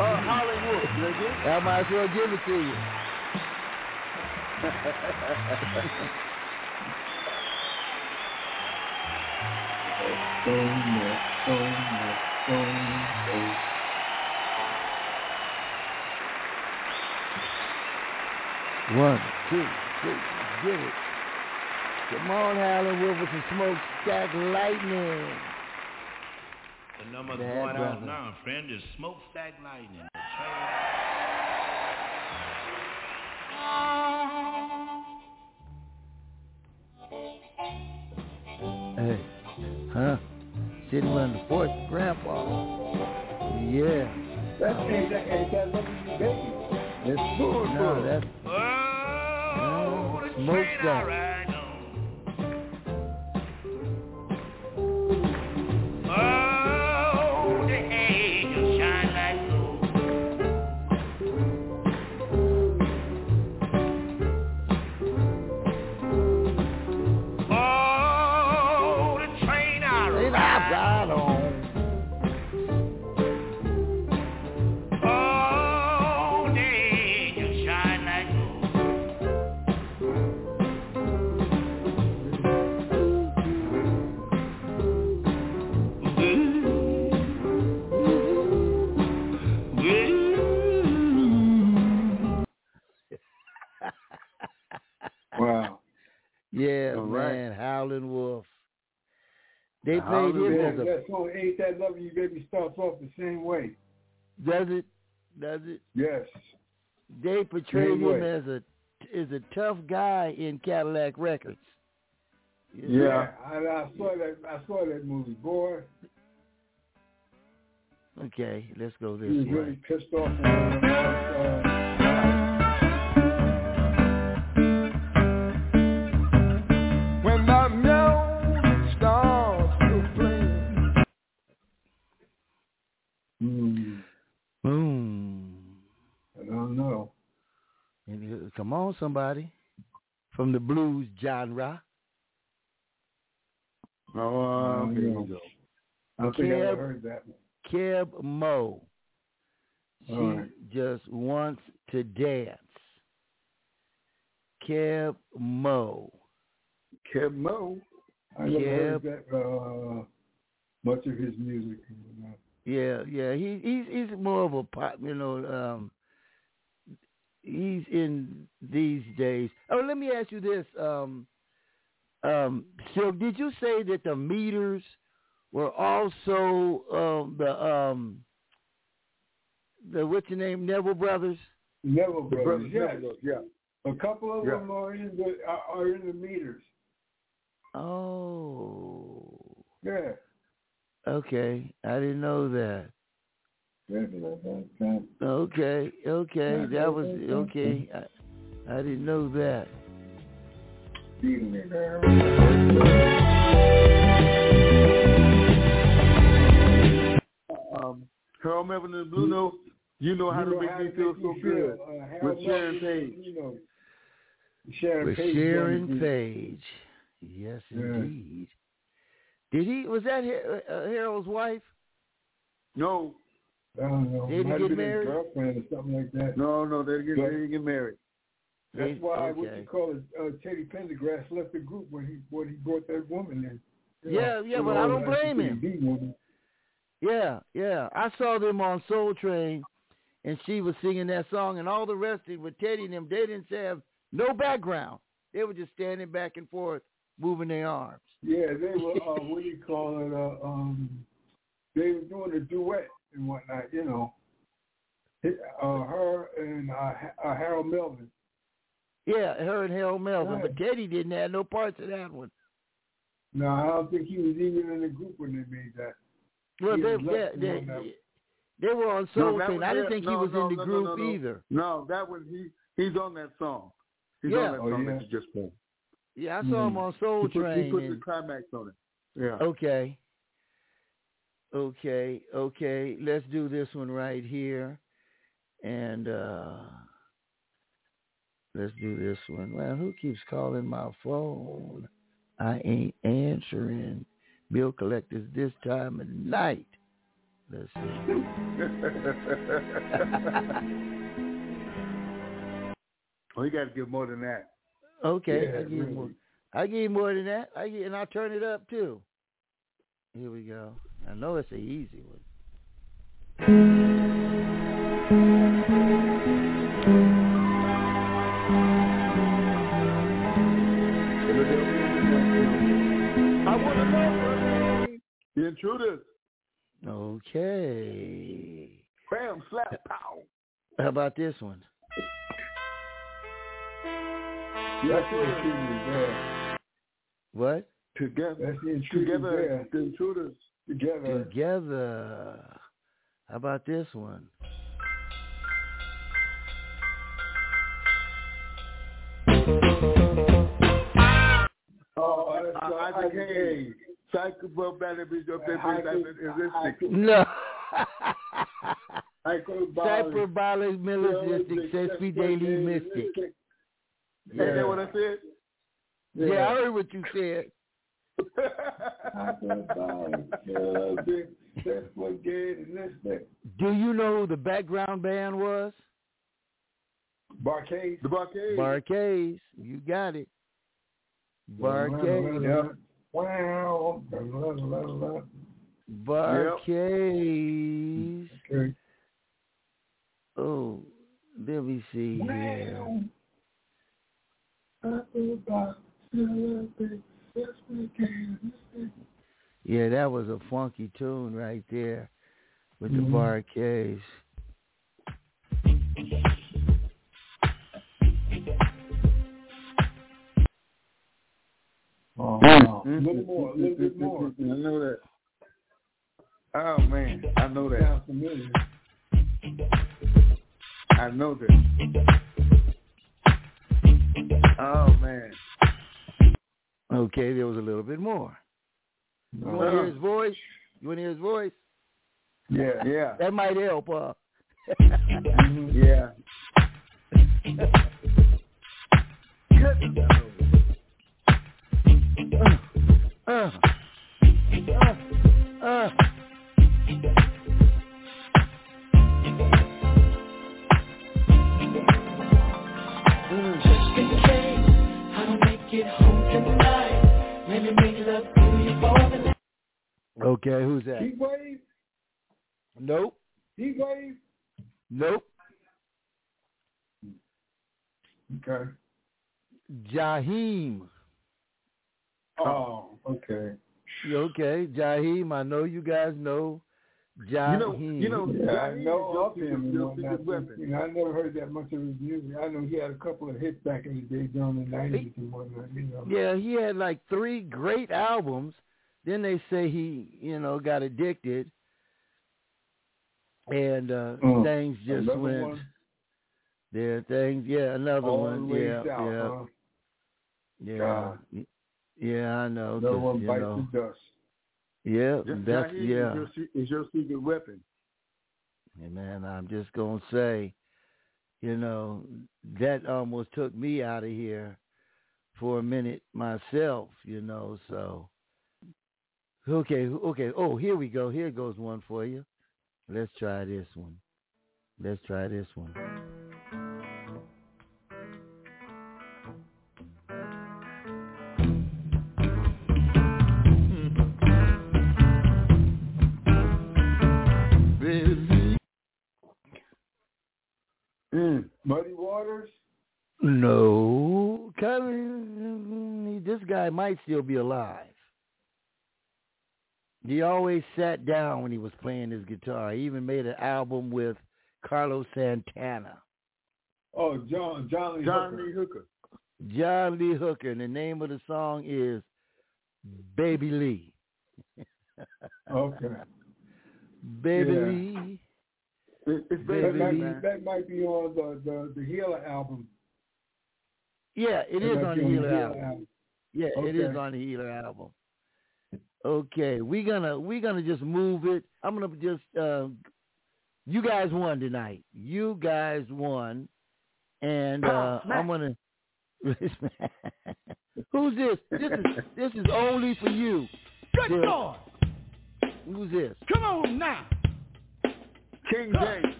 [SPEAKER 8] Oh, Hollywood, nigga.
[SPEAKER 2] I might as well give it to you.
[SPEAKER 10] Oh, no, oh, no, oh, no.
[SPEAKER 2] One, two, three, get it. Come on, with some smokestack lightning.
[SPEAKER 13] The number's
[SPEAKER 2] Bad
[SPEAKER 13] going out now, friend. Is smokestack lightning.
[SPEAKER 2] Sitting on the porch, Grandpa. Yeah.
[SPEAKER 10] That ain't that ain't that baby.
[SPEAKER 2] That's no, that's
[SPEAKER 13] Oh, the train I
[SPEAKER 2] They
[SPEAKER 8] The
[SPEAKER 2] played him
[SPEAKER 10] Yeah,
[SPEAKER 2] as a
[SPEAKER 10] that song Ain't That Loving You Baby starts off the same way.
[SPEAKER 2] does it does it
[SPEAKER 10] Yes.
[SPEAKER 2] they portrayed him as a as a tough guy in Cadillac Records.
[SPEAKER 10] Yeah. I, I saw that I saw that movie, boy.
[SPEAKER 2] Okay, let's go this
[SPEAKER 10] He was
[SPEAKER 2] way.
[SPEAKER 10] really pissed off.
[SPEAKER 2] Come on, somebody from the blues genre.
[SPEAKER 8] Oh, uh, here we go.
[SPEAKER 10] I don't think I ever
[SPEAKER 2] Keb-
[SPEAKER 10] heard that one.
[SPEAKER 2] Keb Mo. She
[SPEAKER 10] All right.
[SPEAKER 2] just wants to dance. Keb Mo.
[SPEAKER 8] Keb Mo.
[SPEAKER 10] I never heard that uh, much of his music.
[SPEAKER 2] Yeah, yeah. He he's he's more of a pop, you know. Um, he's in these days. Oh, let me ask you this. Um, um, so did you say that the meters were also um, the um, the what's your name Neville brothers.
[SPEAKER 10] Neville brothers, yes.
[SPEAKER 8] yeah.
[SPEAKER 10] A couple of
[SPEAKER 8] Yeah.
[SPEAKER 10] them are in the are, are in the meters.
[SPEAKER 2] Oh,
[SPEAKER 10] Yeah.
[SPEAKER 2] okay. I didn't know that.
[SPEAKER 10] Yeah.
[SPEAKER 2] Okay, okay. That was okay. I, I didn't know that.
[SPEAKER 8] Um, Harold Melvin and Blue Note, you know how
[SPEAKER 10] You
[SPEAKER 8] to
[SPEAKER 10] know
[SPEAKER 8] make
[SPEAKER 10] how
[SPEAKER 8] me feel so good.
[SPEAKER 10] uh,
[SPEAKER 8] with Sharon Paige.
[SPEAKER 10] You know, Sharon
[SPEAKER 2] With
[SPEAKER 10] Paige.
[SPEAKER 2] Sharon Paige. Yes,
[SPEAKER 10] Yeah.
[SPEAKER 2] indeed. Did he? Was that uh, Harold's wife?
[SPEAKER 8] No,
[SPEAKER 10] I don't know.
[SPEAKER 2] Did he get married?
[SPEAKER 10] girlfriend or something like that.
[SPEAKER 8] no, no, they get they didn't get married.
[SPEAKER 10] That's
[SPEAKER 2] They-
[SPEAKER 10] why what you call it, uh, Teddy Pendergrass left the group when he when he brought that woman in. You
[SPEAKER 2] Yeah,
[SPEAKER 10] know,
[SPEAKER 2] yeah, but I don't blame him. Yeah, yeah. I saw them on Soul Train, and she was singing that song, and all the rest of it with Teddy and them, they didn't have no background. They were just standing back and forth, moving their arms.
[SPEAKER 10] Yeah, they were. Uh, what do you call it? Uh, um, they were doing a duet and whatnot. You know, uh, her and uh, uh, Harold Melvin.
[SPEAKER 2] Yeah, her and Harold Melvin,
[SPEAKER 10] Right.
[SPEAKER 2] but Teddy didn't have no parts of that one.
[SPEAKER 10] No, I don't think he was even in the group when they made that.
[SPEAKER 2] Well,
[SPEAKER 10] He
[SPEAKER 2] they,
[SPEAKER 10] was
[SPEAKER 2] they, they, they were on
[SPEAKER 8] No,
[SPEAKER 2] Soul
[SPEAKER 8] that
[SPEAKER 2] Train. I didn't
[SPEAKER 8] it.
[SPEAKER 2] think he was
[SPEAKER 8] no,
[SPEAKER 2] in the
[SPEAKER 8] no, no,
[SPEAKER 2] group
[SPEAKER 8] no, no.
[SPEAKER 2] either.
[SPEAKER 8] No, that was he. He's on that song. He's
[SPEAKER 2] Yeah.
[SPEAKER 8] on that
[SPEAKER 10] Oh,
[SPEAKER 8] song
[SPEAKER 10] yeah.
[SPEAKER 8] that you just played.
[SPEAKER 2] Yeah, I saw him on Soul
[SPEAKER 8] He put,
[SPEAKER 2] Train.
[SPEAKER 8] he put
[SPEAKER 2] and-
[SPEAKER 8] the climax on it. Yeah.
[SPEAKER 2] Okay. Okay, okay. Let's do this one right here. And uh let's do this one. Well, who keeps calling my phone? I ain't answering. Bill collectors this time of night. Let's see.
[SPEAKER 8] oh, you got to give more than that.
[SPEAKER 2] Okay,
[SPEAKER 10] Yeah,
[SPEAKER 2] I give
[SPEAKER 10] really.
[SPEAKER 2] more. I give more than that. I give, and I'll turn it up too. Here we go. I know it's an easy one.
[SPEAKER 8] I want to know. The intruders.
[SPEAKER 2] Okay.
[SPEAKER 8] Bam, slap, pow.
[SPEAKER 2] How about this one?
[SPEAKER 10] That's the intruders.
[SPEAKER 2] What?
[SPEAKER 8] Together.
[SPEAKER 10] That's the intruders
[SPEAKER 8] Together. The intruders.
[SPEAKER 10] Together.
[SPEAKER 2] Together. How about this one?
[SPEAKER 10] Oh, that's
[SPEAKER 8] Uh, Isaac Hayes. Psycho Battle Beach up there.
[SPEAKER 10] Isaac-
[SPEAKER 8] Isaac.
[SPEAKER 2] No.
[SPEAKER 10] Hyperbolic.
[SPEAKER 2] Cyperbolic Millistic Sesame Daily Mystic.
[SPEAKER 8] Ain't that what I said?
[SPEAKER 2] Yeah. I heard what you said.
[SPEAKER 10] Hyperbolic. Millistic, Sesquigallistic.
[SPEAKER 2] Do you know who the background band was?
[SPEAKER 10] Bar-Kay.
[SPEAKER 8] The Bar-Kay.
[SPEAKER 2] Bar-Kays. You got it. Bar-Kays.
[SPEAKER 10] Yep. Wow. La.
[SPEAKER 2] Bar-Kays.
[SPEAKER 10] Okay.
[SPEAKER 2] Oh, let me see here.
[SPEAKER 10] Wow. Hyperbolic. Millistic, Sesquigallistic.
[SPEAKER 2] Yeah, that was a funky tune right there with the
[SPEAKER 10] Mhm.
[SPEAKER 2] Bar-Kays.
[SPEAKER 10] Oh,
[SPEAKER 8] Mm-hmm.
[SPEAKER 10] a little more, a little bit more.
[SPEAKER 8] I know that. Oh man, I know that.
[SPEAKER 10] Sounds familiar.
[SPEAKER 8] I know that. Oh man.
[SPEAKER 2] Okay, there was a little bit more. You want to hear his voice? You want to hear his voice?
[SPEAKER 10] Yeah.
[SPEAKER 8] Yeah.
[SPEAKER 2] That might help, uh.
[SPEAKER 8] Yeah.
[SPEAKER 2] uh, uh, uh. Okay, who's that?
[SPEAKER 10] Heat wave.
[SPEAKER 2] Nope.
[SPEAKER 10] Heat wave.
[SPEAKER 2] Nope.
[SPEAKER 10] Okay.
[SPEAKER 2] Jaheim.
[SPEAKER 10] Oh, okay.
[SPEAKER 2] Okay, Jaheim? I know you guys know Jaheim.
[SPEAKER 8] You know, you know,
[SPEAKER 10] Yeah, I know
[SPEAKER 8] is
[SPEAKER 10] of him. and whatnot. You know, I never heard that much of his music. I know he had a couple of hits back in the day during the nineties and whatnot. You know.
[SPEAKER 2] Yeah, he had like three great albums. Then they say he, you know, got addicted, and uh
[SPEAKER 10] Uh,
[SPEAKER 2] things just
[SPEAKER 10] another
[SPEAKER 2] went.
[SPEAKER 10] one?
[SPEAKER 2] Yeah, things. Yeah, another
[SPEAKER 10] All
[SPEAKER 2] one. Yeah,
[SPEAKER 10] south,
[SPEAKER 2] yeah,
[SPEAKER 10] huh?
[SPEAKER 2] yeah,
[SPEAKER 10] God.
[SPEAKER 2] Yeah. I know.
[SPEAKER 10] Another one bites
[SPEAKER 2] know,
[SPEAKER 10] the dust.
[SPEAKER 2] yeah,
[SPEAKER 8] Just
[SPEAKER 2] that's yeah.
[SPEAKER 8] Is your, is your secret weapon.
[SPEAKER 2] And man, I'm just gonna say, you know, that almost took me out of here for a minute myself, you know, so okay, okay. Oh, here we go. Here goes one for you. Let's try this one. Let's try this one.
[SPEAKER 10] Mm. Muddy Waters.
[SPEAKER 2] No, Kevin, this guy might still be alive. He always sat down when he was playing his guitar. He even made an album with Carlos Santana.
[SPEAKER 10] Oh, John John Lee
[SPEAKER 8] John
[SPEAKER 10] Hooker.
[SPEAKER 8] Lee Hooker.
[SPEAKER 2] John Lee Hooker, and the name of the song is Baby Lee.
[SPEAKER 10] Okay.
[SPEAKER 2] Baby
[SPEAKER 10] Yeah.
[SPEAKER 2] Lee.
[SPEAKER 8] It, it's
[SPEAKER 2] Baby
[SPEAKER 10] That
[SPEAKER 2] Lee.
[SPEAKER 10] be, that might be on the the, the Healer album.
[SPEAKER 2] Yeah, it
[SPEAKER 10] That
[SPEAKER 2] is on the Healer album. Yeah, it is on the Healer album. Okay, we're gonna we're gonna just move it. I'm gonna just uh, you guys won tonight. You guys won, and uh, I'm gonna. Who's this? This is this is only for you.
[SPEAKER 13] Good
[SPEAKER 2] Bill.
[SPEAKER 13] God.
[SPEAKER 2] Who's this?
[SPEAKER 13] Come on now.
[SPEAKER 8] King James.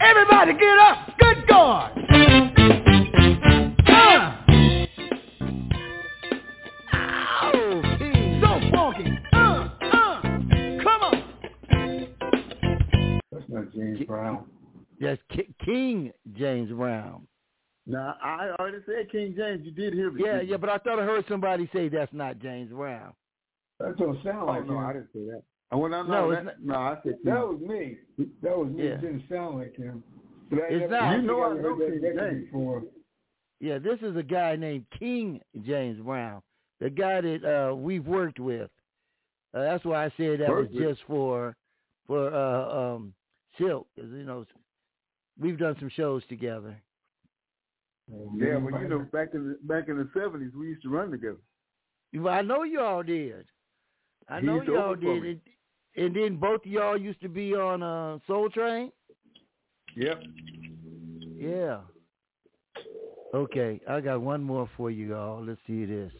[SPEAKER 13] Everybody get up. Good God.
[SPEAKER 10] That's not James Brown.
[SPEAKER 2] That's Ki- King James Brown.
[SPEAKER 8] Now I already said King James. You did hear me.
[SPEAKER 2] Yeah, yeah, but I thought I heard somebody say that's not James Brown.
[SPEAKER 10] That don't sound
[SPEAKER 8] Oh
[SPEAKER 10] like
[SPEAKER 8] no,
[SPEAKER 10] him.
[SPEAKER 8] I didn't say that. Oh, well, no,
[SPEAKER 2] No,
[SPEAKER 8] no,
[SPEAKER 2] it's
[SPEAKER 8] that, no, I said King.
[SPEAKER 10] That was me. That was me.
[SPEAKER 2] Yeah.
[SPEAKER 10] It didn't sound like him. But I
[SPEAKER 2] It's
[SPEAKER 10] never,
[SPEAKER 2] not.
[SPEAKER 8] You know I
[SPEAKER 10] I
[SPEAKER 8] know
[SPEAKER 10] heard that
[SPEAKER 8] King
[SPEAKER 10] record
[SPEAKER 8] James.
[SPEAKER 10] before.
[SPEAKER 2] Yeah, this is a guy named King James Brown, the guy that uh, we've worked with. Uh, that's why I said that
[SPEAKER 8] Worked
[SPEAKER 2] was just for for uh, um, Silk, 'cause, you know we've done some shows together.
[SPEAKER 8] Yeah, well, you know, back in the back in the seventies, we used to run together.
[SPEAKER 2] Well, I know you all did. I know you all did. And, and then both of y'all used to be on uh, Soul Train.
[SPEAKER 8] Yep.
[SPEAKER 2] Yeah. Okay, I got one more for you all. Let's see this.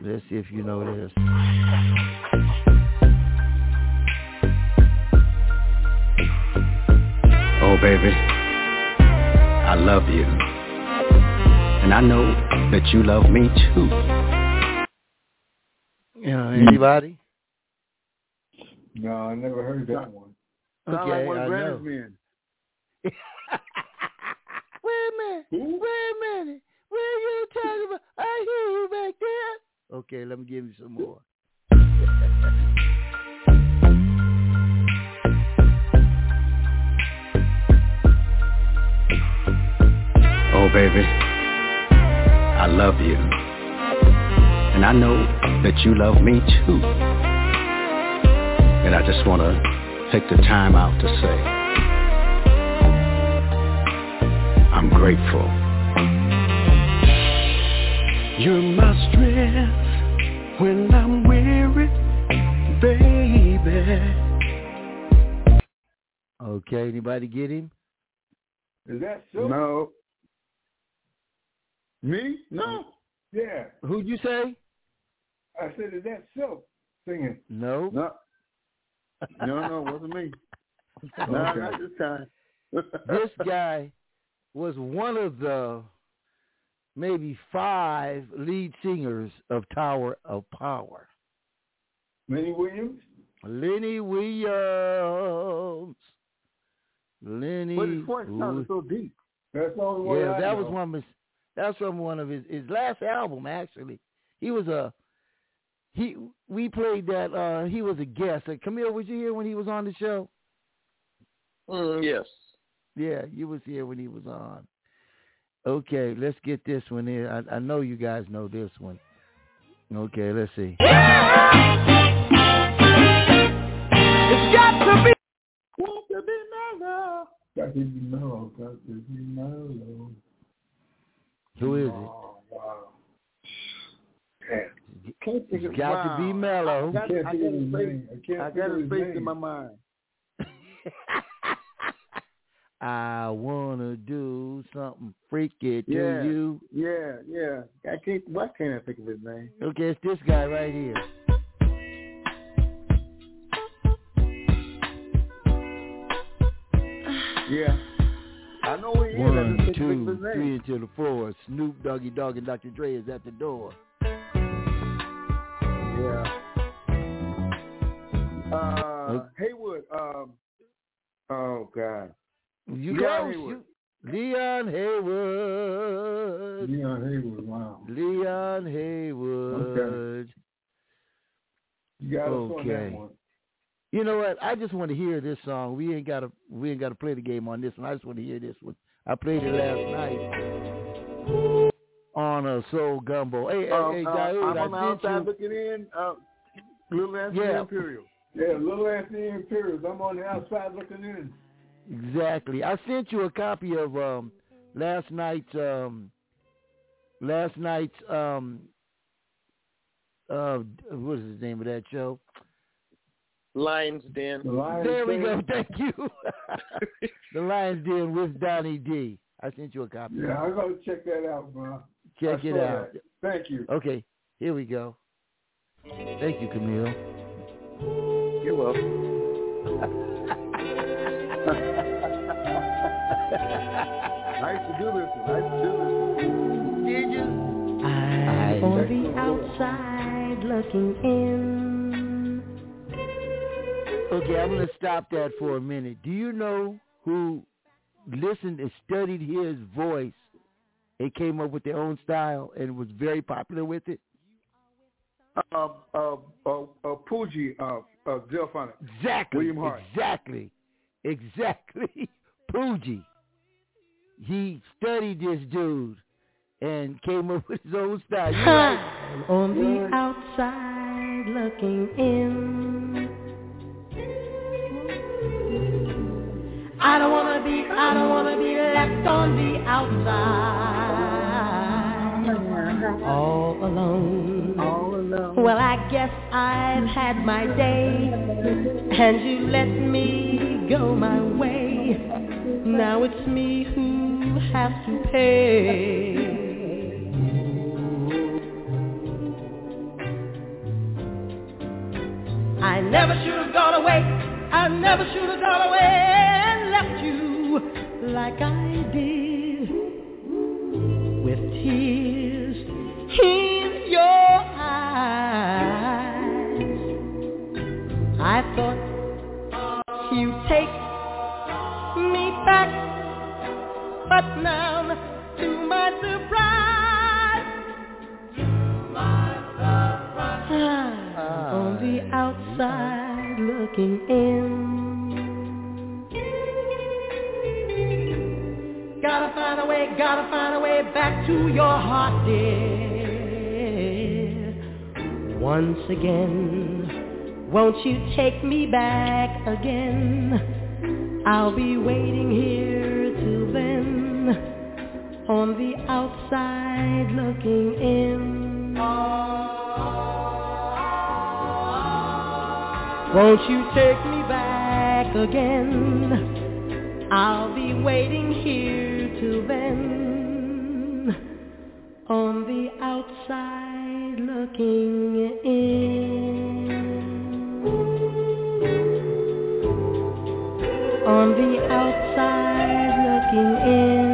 [SPEAKER 2] Let's see if you know this.
[SPEAKER 14] Baby, I love you. And I know that you love me too.
[SPEAKER 2] You know, anybody?
[SPEAKER 10] No, I never heard that one.
[SPEAKER 8] Sound
[SPEAKER 2] Okay,
[SPEAKER 8] like one
[SPEAKER 2] I know.
[SPEAKER 8] Granny's men.
[SPEAKER 2] Wait a minute. Wait a minute. What are you talking about? I hear you back there. Okay, let me give you some more.
[SPEAKER 14] baby, I love you. And I know that you love me too. And I just want to take the time out to say, I'm grateful. You're my strength when I'm weary, baby.
[SPEAKER 2] Okay, anybody get him?
[SPEAKER 10] Is that so?
[SPEAKER 8] No. Me? No. Mm.
[SPEAKER 10] Yeah.
[SPEAKER 2] Who'd you say?
[SPEAKER 10] I said, is that Silk singing?
[SPEAKER 2] No.
[SPEAKER 8] No. No, no, it wasn't me. No,
[SPEAKER 10] Okay.
[SPEAKER 8] not this time.
[SPEAKER 2] this guy was one of the maybe five lead singers of Tower of Power.
[SPEAKER 10] Lenny Williams?
[SPEAKER 2] Lenny Williams. Lenny.
[SPEAKER 8] But his voice sounded so deep.
[SPEAKER 10] That's the only one
[SPEAKER 2] Yeah,
[SPEAKER 10] I
[SPEAKER 2] that
[SPEAKER 10] know.
[SPEAKER 2] was one of his. That's from one of his his last album actually. He was a he we played that. uh He was a guest. Uh, Camille, was you here when he was on the show?
[SPEAKER 4] Mm, yes.
[SPEAKER 2] Yeah, you was here when he was on. Okay, let's get this one in. I, I know you guys know this one. Okay, let's see.
[SPEAKER 9] It's got to be.
[SPEAKER 10] Got to be mellow. Got to be mellow. Got to be mellow.
[SPEAKER 2] Who is it?
[SPEAKER 10] Oh, wow. Can't think of
[SPEAKER 2] got to be mellow.
[SPEAKER 10] I got, I got his face. I
[SPEAKER 8] I got
[SPEAKER 10] of
[SPEAKER 8] his
[SPEAKER 10] his
[SPEAKER 8] face in my mind.
[SPEAKER 2] I wanna do something freaky to
[SPEAKER 8] Yeah.
[SPEAKER 2] you.
[SPEAKER 8] Yeah, yeah. I can't. Why can't I think of his name?
[SPEAKER 2] Okay, it's this guy right here.
[SPEAKER 8] Yeah. I know who he is. I
[SPEAKER 2] One,
[SPEAKER 8] just
[SPEAKER 2] two,
[SPEAKER 8] of his
[SPEAKER 2] three into the floor. Snoop Doggy Dogg and Dr. Dre is at the door.
[SPEAKER 8] Yeah. Uh, Haywood. Um. Oh God.
[SPEAKER 2] You
[SPEAKER 8] Leon
[SPEAKER 2] close.
[SPEAKER 8] Haywood.
[SPEAKER 2] You, Leon Haywood.
[SPEAKER 10] Leon Haywood, wow.
[SPEAKER 2] Leon Haywood.
[SPEAKER 10] You got us on
[SPEAKER 2] Okay.
[SPEAKER 10] that one.
[SPEAKER 2] You know what? I just want to hear this song. We ain't got to. We ain't got to play the game on this one. I just want to hear this one. I played it last night on a Soul Gumbo. Hey, hey,
[SPEAKER 8] Um,
[SPEAKER 2] hey,
[SPEAKER 8] uh,
[SPEAKER 2] Daoud,
[SPEAKER 8] I'm on the outside
[SPEAKER 2] you.
[SPEAKER 8] looking in. Uh, Little Anthony
[SPEAKER 2] Yeah.
[SPEAKER 8] Imperial.
[SPEAKER 10] Yeah, Little Anthony Imperials. I'm on the outside looking in.
[SPEAKER 2] Exactly. I sent you a copy of um last night's um last night's um uh what is the name of that show?
[SPEAKER 4] Lions Den.
[SPEAKER 10] The Lions
[SPEAKER 2] there we go. Thank you. the Lions Den with Donnie D. I sent you a copy.
[SPEAKER 10] Yeah, I'm gonna check that out, bro.
[SPEAKER 2] Check
[SPEAKER 10] I
[SPEAKER 2] it out.
[SPEAKER 10] that. Thank you.
[SPEAKER 2] Okay, here we go. Thank you, Camille.
[SPEAKER 4] You're welcome.
[SPEAKER 8] Nice to do this. Nice to do this.
[SPEAKER 2] Did you?
[SPEAKER 3] I'm on the outside looking in.
[SPEAKER 2] Okay, I'm gonna stop that for a minute. Do you know who listened and studied his voice and came up with their own style and was very popular with it?
[SPEAKER 8] Uh, uh, uh, uh, Poogie, uh, uh, Delfonic.
[SPEAKER 2] Exactly.
[SPEAKER 8] William Hart.
[SPEAKER 2] Exactly. Exactly. Poogie. He studied this dude and came up with his own style. You're right.
[SPEAKER 3] I'm on the outside looking in. I don't wanna be, I don't wanna be left on the outside. All alone.
[SPEAKER 8] All alone.
[SPEAKER 3] Well, I guess I've had my day, and you let me go my way. Now it's me who has to pay. I never should have gone away. I never should have gone away and left you like I did with tears in your eyes. I thought you'd take me back, but now to my surprise, I'm on the outside looking in. Gotta find a way, gotta find a way back to your heart, dear. Once again, won't you take me back again? I'll be waiting here till then, on the outside looking in. Won't you take me back again? I'll be waiting here till then, on the outside looking in. On the outside looking in.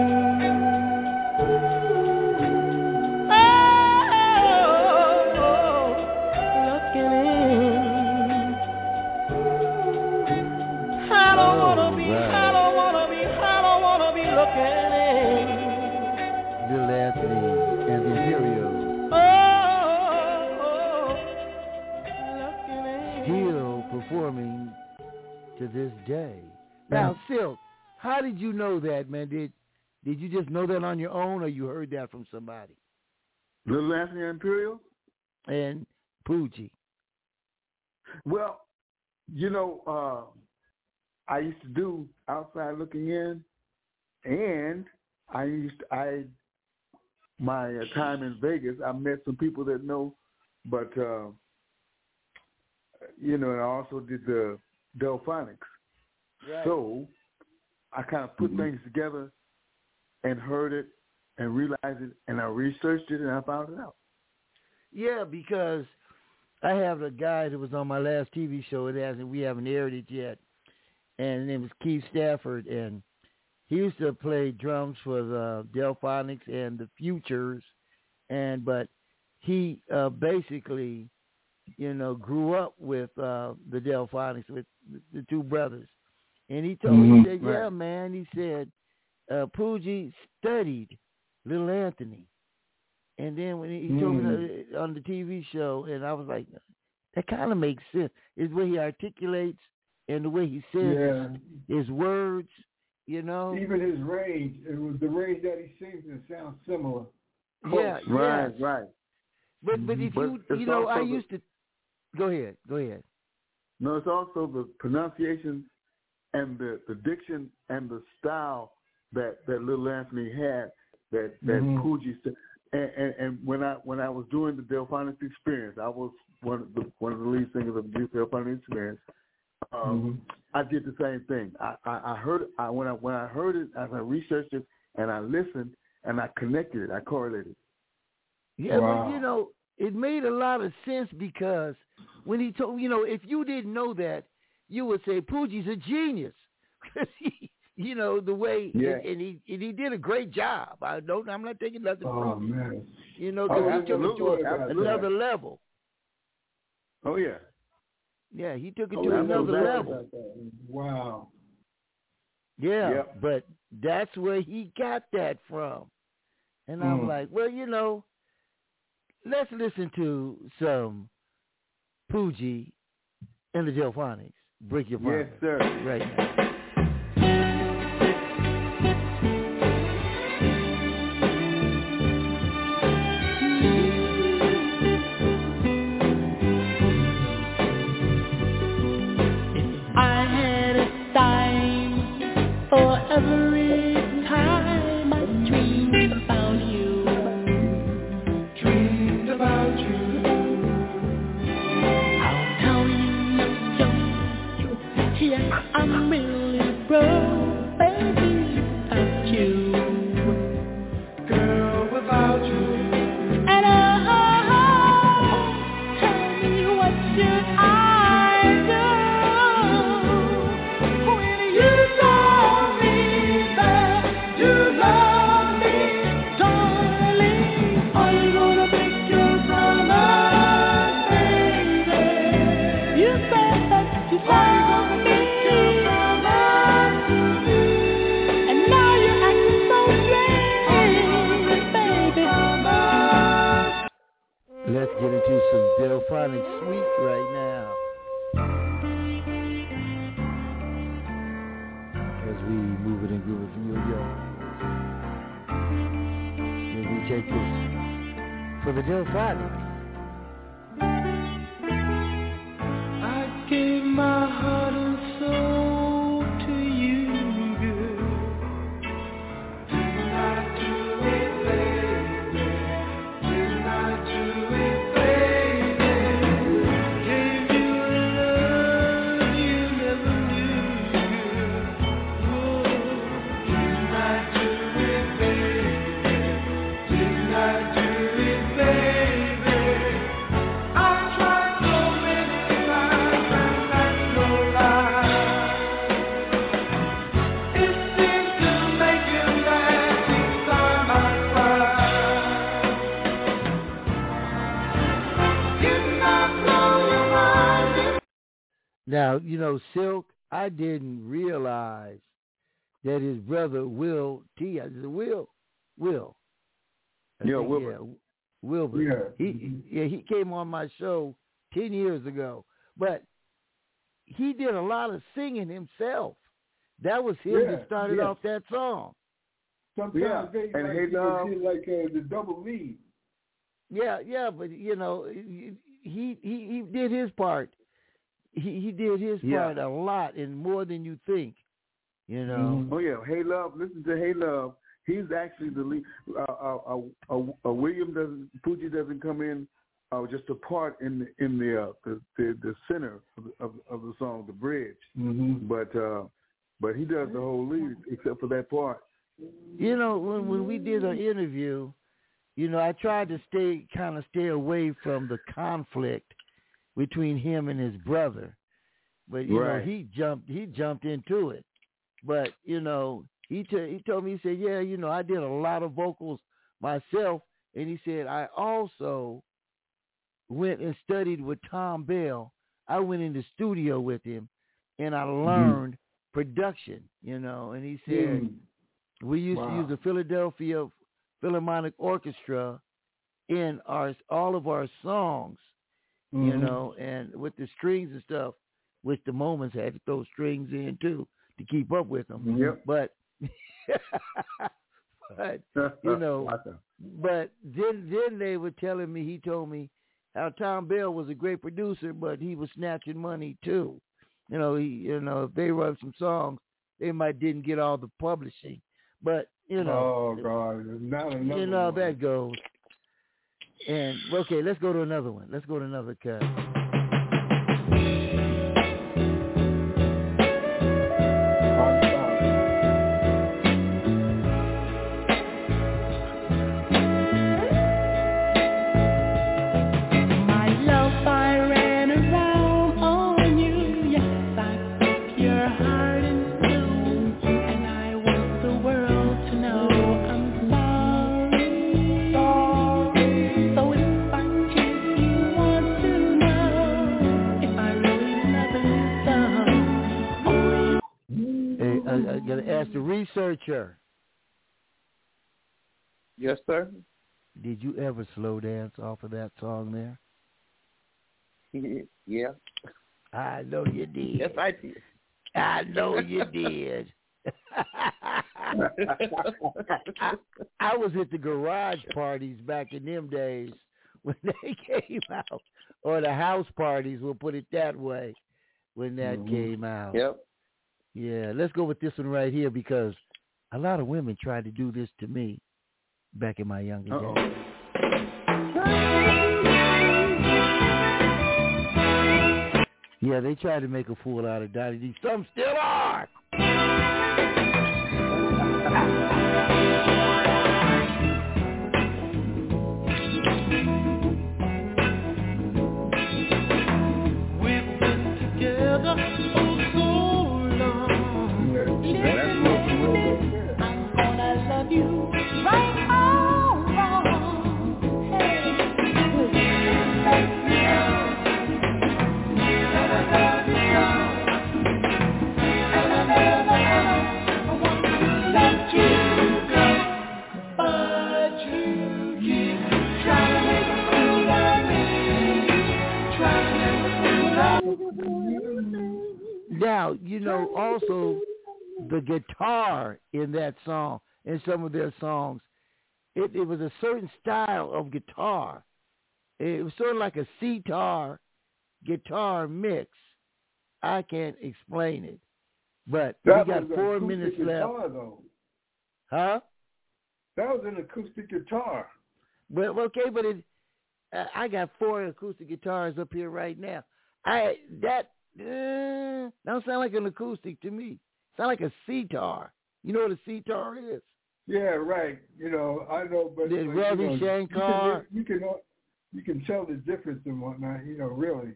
[SPEAKER 2] Performing to this day. Now, Silk, how did you know that, man? Did did you just know that on your own, or you heard that from somebody?
[SPEAKER 8] Little Anthony Imperial
[SPEAKER 2] and Poogie.
[SPEAKER 8] Well, you know, uh, I used to do outside looking in, and I used to, I my uh, time in Vegas. I met some people that know, but uh, you know, and I also did the Delfonics.
[SPEAKER 2] Right.
[SPEAKER 8] So I kind of put mm-hmm. things together and heard it and realized it, and I researched it and I found it out.
[SPEAKER 2] Yeah, because I have a guy that was on my last TV show. It hasn't. We haven't aired it yet, and his name was Keith Stafford, and he used to play drums for the Delfonics and the Futures, and but he uh, basically, you know, grew up with uh, the Delfonics with the two brothers, and he told mm-hmm. me, he said, "Yeah, right. man," he said, uh, Poogie studied Little Anthony, and then when he, he mm-hmm. told me mm. that on the TV show, and I was like, that kind of makes sense. Is the way he articulates and the way he says yeah. his, his words you know,
[SPEAKER 10] even his range, it was the range that he sings and sounds similar.
[SPEAKER 2] Yeah,
[SPEAKER 8] right, yes. right.
[SPEAKER 2] But but if but you you know, I used to go ahead, go ahead.
[SPEAKER 8] No, it's also the pronunciation and the, the diction and the style that that little Anthony had that that mm-hmm. Poogie said. And, and, and when I when I was doing the Delfonics experience, I was one of the one of the lead singers of the Delfonics experience. Um, mm-hmm. I did the same thing. I, I, I heard I when I when I heard it, as I researched it and I listened and I connected it, I correlated.
[SPEAKER 2] Yeah, wow. but you know, it made a lot of sense because when he told you know, if you didn't know that, you would say Poogie's a genius he, you know, the way
[SPEAKER 8] yeah.
[SPEAKER 2] and, and he and he did a great job. I don't. I'm not taking nothing
[SPEAKER 10] oh,
[SPEAKER 2] from
[SPEAKER 10] him. Man.
[SPEAKER 2] You know, because oh, he took it to another level.
[SPEAKER 8] Oh yeah.
[SPEAKER 2] Yeah, he took it
[SPEAKER 8] oh,
[SPEAKER 2] to another level.
[SPEAKER 10] Wow.
[SPEAKER 2] Yeah,
[SPEAKER 8] yep.
[SPEAKER 2] but that's where he got that from. And I'm mm. like, well, you know, let's listen to some Poogie and the Delfonics. Break your mind.
[SPEAKER 8] Yes, sir.
[SPEAKER 2] Right now. Now, you know, Silk, I didn't realize that his brother Will T. I said, Will, Will.
[SPEAKER 8] I yeah, Wilbur.
[SPEAKER 2] Yeah, Wilbur.
[SPEAKER 8] Yeah.
[SPEAKER 2] He yeah he came on my show ten years ago, but he did a lot of singing himself. That was him
[SPEAKER 10] Yeah,
[SPEAKER 2] that started
[SPEAKER 10] yeah.
[SPEAKER 2] off that song.
[SPEAKER 10] Sometimes
[SPEAKER 8] Yeah,
[SPEAKER 10] they
[SPEAKER 8] and
[SPEAKER 10] like,
[SPEAKER 8] Hey
[SPEAKER 10] they
[SPEAKER 8] Love-
[SPEAKER 10] did like uh, the double lead.
[SPEAKER 2] Yeah, yeah, but you know, he he he did his part. He he did his
[SPEAKER 8] Yeah.
[SPEAKER 2] part a lot and more than you think. You know.
[SPEAKER 8] Oh yeah, Hey Love. Listen to Hey Love. He's actually the lead. Uh, uh, uh, uh, uh, William doesn't. Poogie doesn't come in. Uh, just a part in the in the uh, the, the the center of, of of the song, the bridge.
[SPEAKER 10] Mm-hmm.
[SPEAKER 8] But uh, but he does the whole lead except for that part.
[SPEAKER 2] You know, when when we did an interview, you know, I tried to stay kind of stay away from the conflict between him and his brother. But you
[SPEAKER 8] Right.
[SPEAKER 2] know, he jumped he jumped into it. But, you know, he t- he told me he said, "Yeah, you know, I did a lot of vocals myself." And he said, "I also went and studied with Thom Bell. I went in the studio with him and I learned production, you know." And he said,
[SPEAKER 10] Mm.
[SPEAKER 2] we used to use the Philadelphia Philharmonic Orchestra in our all of our songs, you
[SPEAKER 10] Mhm.
[SPEAKER 2] know, and with the strings and stuff, which the moments had to throw strings in too to keep up with them.
[SPEAKER 8] Yep.
[SPEAKER 2] But, but you know, but then then they were telling me he told me how Thom Bell was a great producer, but he was snatching money too. You know, he you know if they wrote some songs, they might didn't get all the publishing, but you know,
[SPEAKER 10] oh God, not another.
[SPEAKER 2] you know
[SPEAKER 10] one.
[SPEAKER 2] that goes. And okay, let's go to another one. Let's go to another cut. Researcher.
[SPEAKER 4] Yes, sir.
[SPEAKER 2] Did you ever slow dance off of that song there?
[SPEAKER 4] yeah.
[SPEAKER 2] I know you did.
[SPEAKER 4] Yes, I did.
[SPEAKER 2] I know you did. I, I was at the garage parties back in them days when they came out, or the house parties. We'll put it that way. When that
[SPEAKER 4] Mhm.
[SPEAKER 2] came out.
[SPEAKER 4] Yep.
[SPEAKER 2] Yeah, let's go with this one right here because a lot of women tried to do this to me back in my younger
[SPEAKER 8] Uh-oh.
[SPEAKER 2] days. Yeah, they tried to make a fool out of Donnie D. Some still are. Now, you know, also the guitar in that song, in some of their songs, it, it was a certain style of guitar. It was sort of like a sitar guitar mix. I can't explain it. But
[SPEAKER 10] That
[SPEAKER 2] we got four minutes
[SPEAKER 10] guitar,
[SPEAKER 2] left.
[SPEAKER 10] Though.
[SPEAKER 2] Huh?
[SPEAKER 10] That was an acoustic guitar.
[SPEAKER 2] But okay, but it, I got four acoustic guitars up here right now. I that uh, don't sound like an acoustic to me. Sound like a sitar. You know what a sitar is?
[SPEAKER 10] Yeah, right. You know, I know, but,
[SPEAKER 2] The
[SPEAKER 10] but,
[SPEAKER 2] Ravi
[SPEAKER 10] you know,
[SPEAKER 2] Shankar.
[SPEAKER 10] You can, you can you can tell the difference and whatnot. You know, really.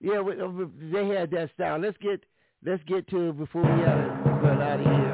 [SPEAKER 2] Yeah, uh, they had that style. Let's get let's get to it before we gotta out of here.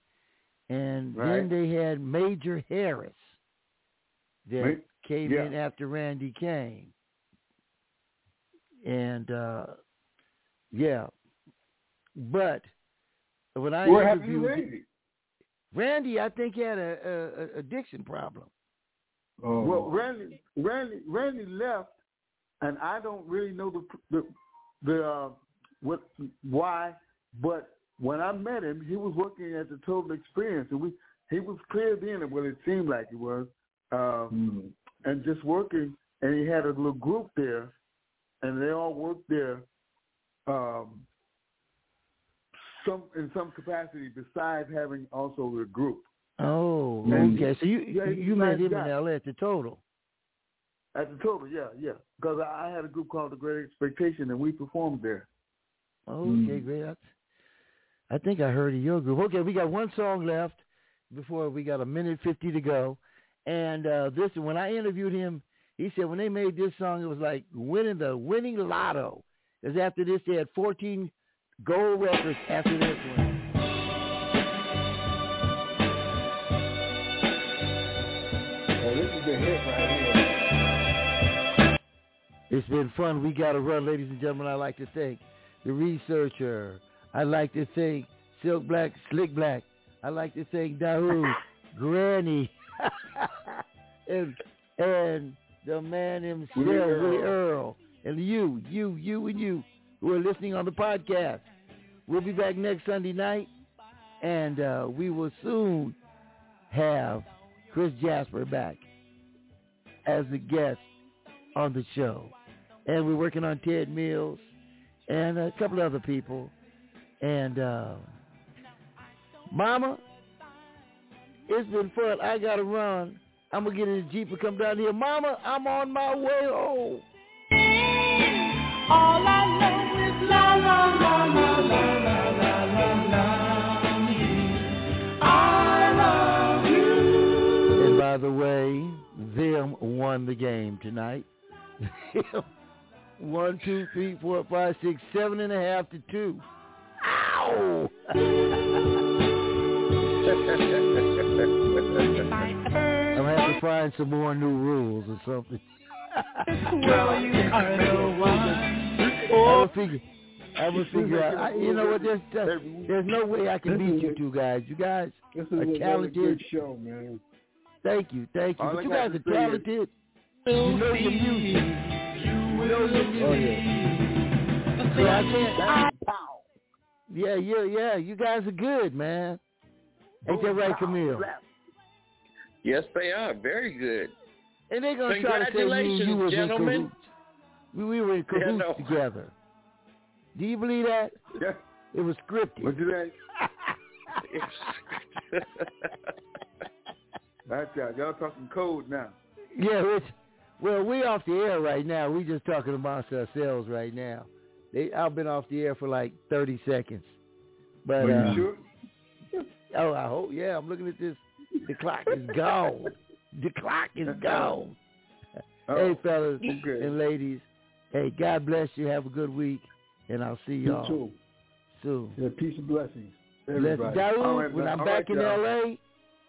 [SPEAKER 2] and
[SPEAKER 8] Right.
[SPEAKER 2] then they had Major Harris that
[SPEAKER 8] Ma-
[SPEAKER 2] came
[SPEAKER 8] yeah.
[SPEAKER 2] in after Randy Cain. And uh yeah. But when I
[SPEAKER 8] What happened to
[SPEAKER 2] interviewed
[SPEAKER 8] Randy?
[SPEAKER 2] Randy, I think he had a, a, a addiction problem.
[SPEAKER 10] Oh.
[SPEAKER 8] Well, Randy, Randy, Randy left, and I don't really know the the the uh, what why, but when I met him, he was working at the Total Experience, and we he was clear then, well, it seemed like he was, um, and just working, and he had a little group there, and they all worked there, um, some in some capacity besides having also the group.
[SPEAKER 2] Oh,
[SPEAKER 8] And-
[SPEAKER 2] okay. So you
[SPEAKER 8] Yeah,
[SPEAKER 2] you met
[SPEAKER 8] nice
[SPEAKER 2] him
[SPEAKER 8] guy.
[SPEAKER 2] in LA at the Total.
[SPEAKER 8] At the total, yeah, yeah. Because I I had a group called The Great Expectation, and we performed there.
[SPEAKER 2] Okay, great. I, think I heard of your group. Okay, we got one song left before we got a minute fifty to go. And uh this when I interviewed him, he said when they made this song, it was like winning the winning lotto. Because after this, they had fourteen gold records after this one.
[SPEAKER 10] Oh, this is the hit right here.
[SPEAKER 2] It's been fun. We got to run, ladies and gentlemen. I'd like to thank the researcher. I'd like to thank Silk Black, Slick Black. I'd like to thank Dahoud, Granny, and and the man himself,
[SPEAKER 8] Earl.
[SPEAKER 2] Earl, and you, you, you, and you who are listening on the podcast. We'll be back next Sunday night, and uh, we will soon have Chris Jasper back as a guest on the show. And we're working on Ted Mills and a couple other people. And uh, Mama, it's been fun. I gotta run. I'm gonna get in the Jeep and come down here. Mama, I'm on my way home.
[SPEAKER 3] All I know is la la la la la la la la la. I love you.
[SPEAKER 2] And by the way, them won the game tonight. One, two, three, four, five, six, seven and a half to two. Ow! I'm gonna have to find some more new rules or something.
[SPEAKER 3] Well, you are the one.
[SPEAKER 2] I will figure. I will figure out. I, you know what? There's just, there's no way I can beat you two guys. You guys
[SPEAKER 10] This is
[SPEAKER 2] are
[SPEAKER 10] another
[SPEAKER 2] talented.
[SPEAKER 10] good show, man.
[SPEAKER 2] Thank you, thank you.
[SPEAKER 8] All
[SPEAKER 2] But
[SPEAKER 8] I
[SPEAKER 2] you guys are talented. You know your music. You know your music. Oh yeah. See, I can't. Yeah, yeah, yeah. You guys are good, man. Ain't that right, Camille?
[SPEAKER 4] Yes, they are. Very good.
[SPEAKER 2] And they're gonna try to say me and you was in
[SPEAKER 4] gentlemen.
[SPEAKER 2] cahoots. We, we were in
[SPEAKER 4] Yeah, no.
[SPEAKER 2] together. Do you believe that?
[SPEAKER 8] Yeah.
[SPEAKER 2] It was scripted.
[SPEAKER 8] What you think? That's y'all. Y'all talking code now.
[SPEAKER 2] Yeah, it's, well, we off the air right now. We just talking amongst ourselves right now. They, I've been off the air for like 30 seconds. But,
[SPEAKER 8] Are
[SPEAKER 2] uh,
[SPEAKER 8] you sure?
[SPEAKER 2] oh, I hope, yeah, I'm looking at this. The clock is gone. The clock is gone.
[SPEAKER 8] Oh,
[SPEAKER 2] hey, fellas
[SPEAKER 8] okay.
[SPEAKER 2] and ladies. Hey, God bless you. Have a good week. And I'll see
[SPEAKER 10] You
[SPEAKER 2] y'all
[SPEAKER 10] too.
[SPEAKER 2] soon.
[SPEAKER 10] Yeah, peace and blessings.
[SPEAKER 2] Bless
[SPEAKER 10] Everybody.
[SPEAKER 2] Daoud,
[SPEAKER 8] right,
[SPEAKER 2] when
[SPEAKER 8] man.
[SPEAKER 2] I'm
[SPEAKER 8] All
[SPEAKER 2] back
[SPEAKER 8] right,
[SPEAKER 2] in
[SPEAKER 8] y'all.
[SPEAKER 2] L.A.,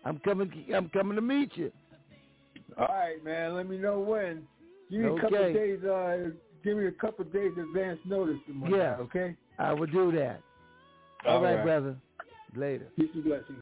[SPEAKER 2] I'm coming. I'm coming to meet you.
[SPEAKER 10] All right, man. Let me know when. Give me a couple days. Uh, give me a couple of days advance notice. And whatnot,
[SPEAKER 2] Yeah.
[SPEAKER 10] Okay.
[SPEAKER 2] I will do that. All
[SPEAKER 10] All
[SPEAKER 2] right,
[SPEAKER 10] right.
[SPEAKER 2] brother. Later.
[SPEAKER 10] Peace and blessings.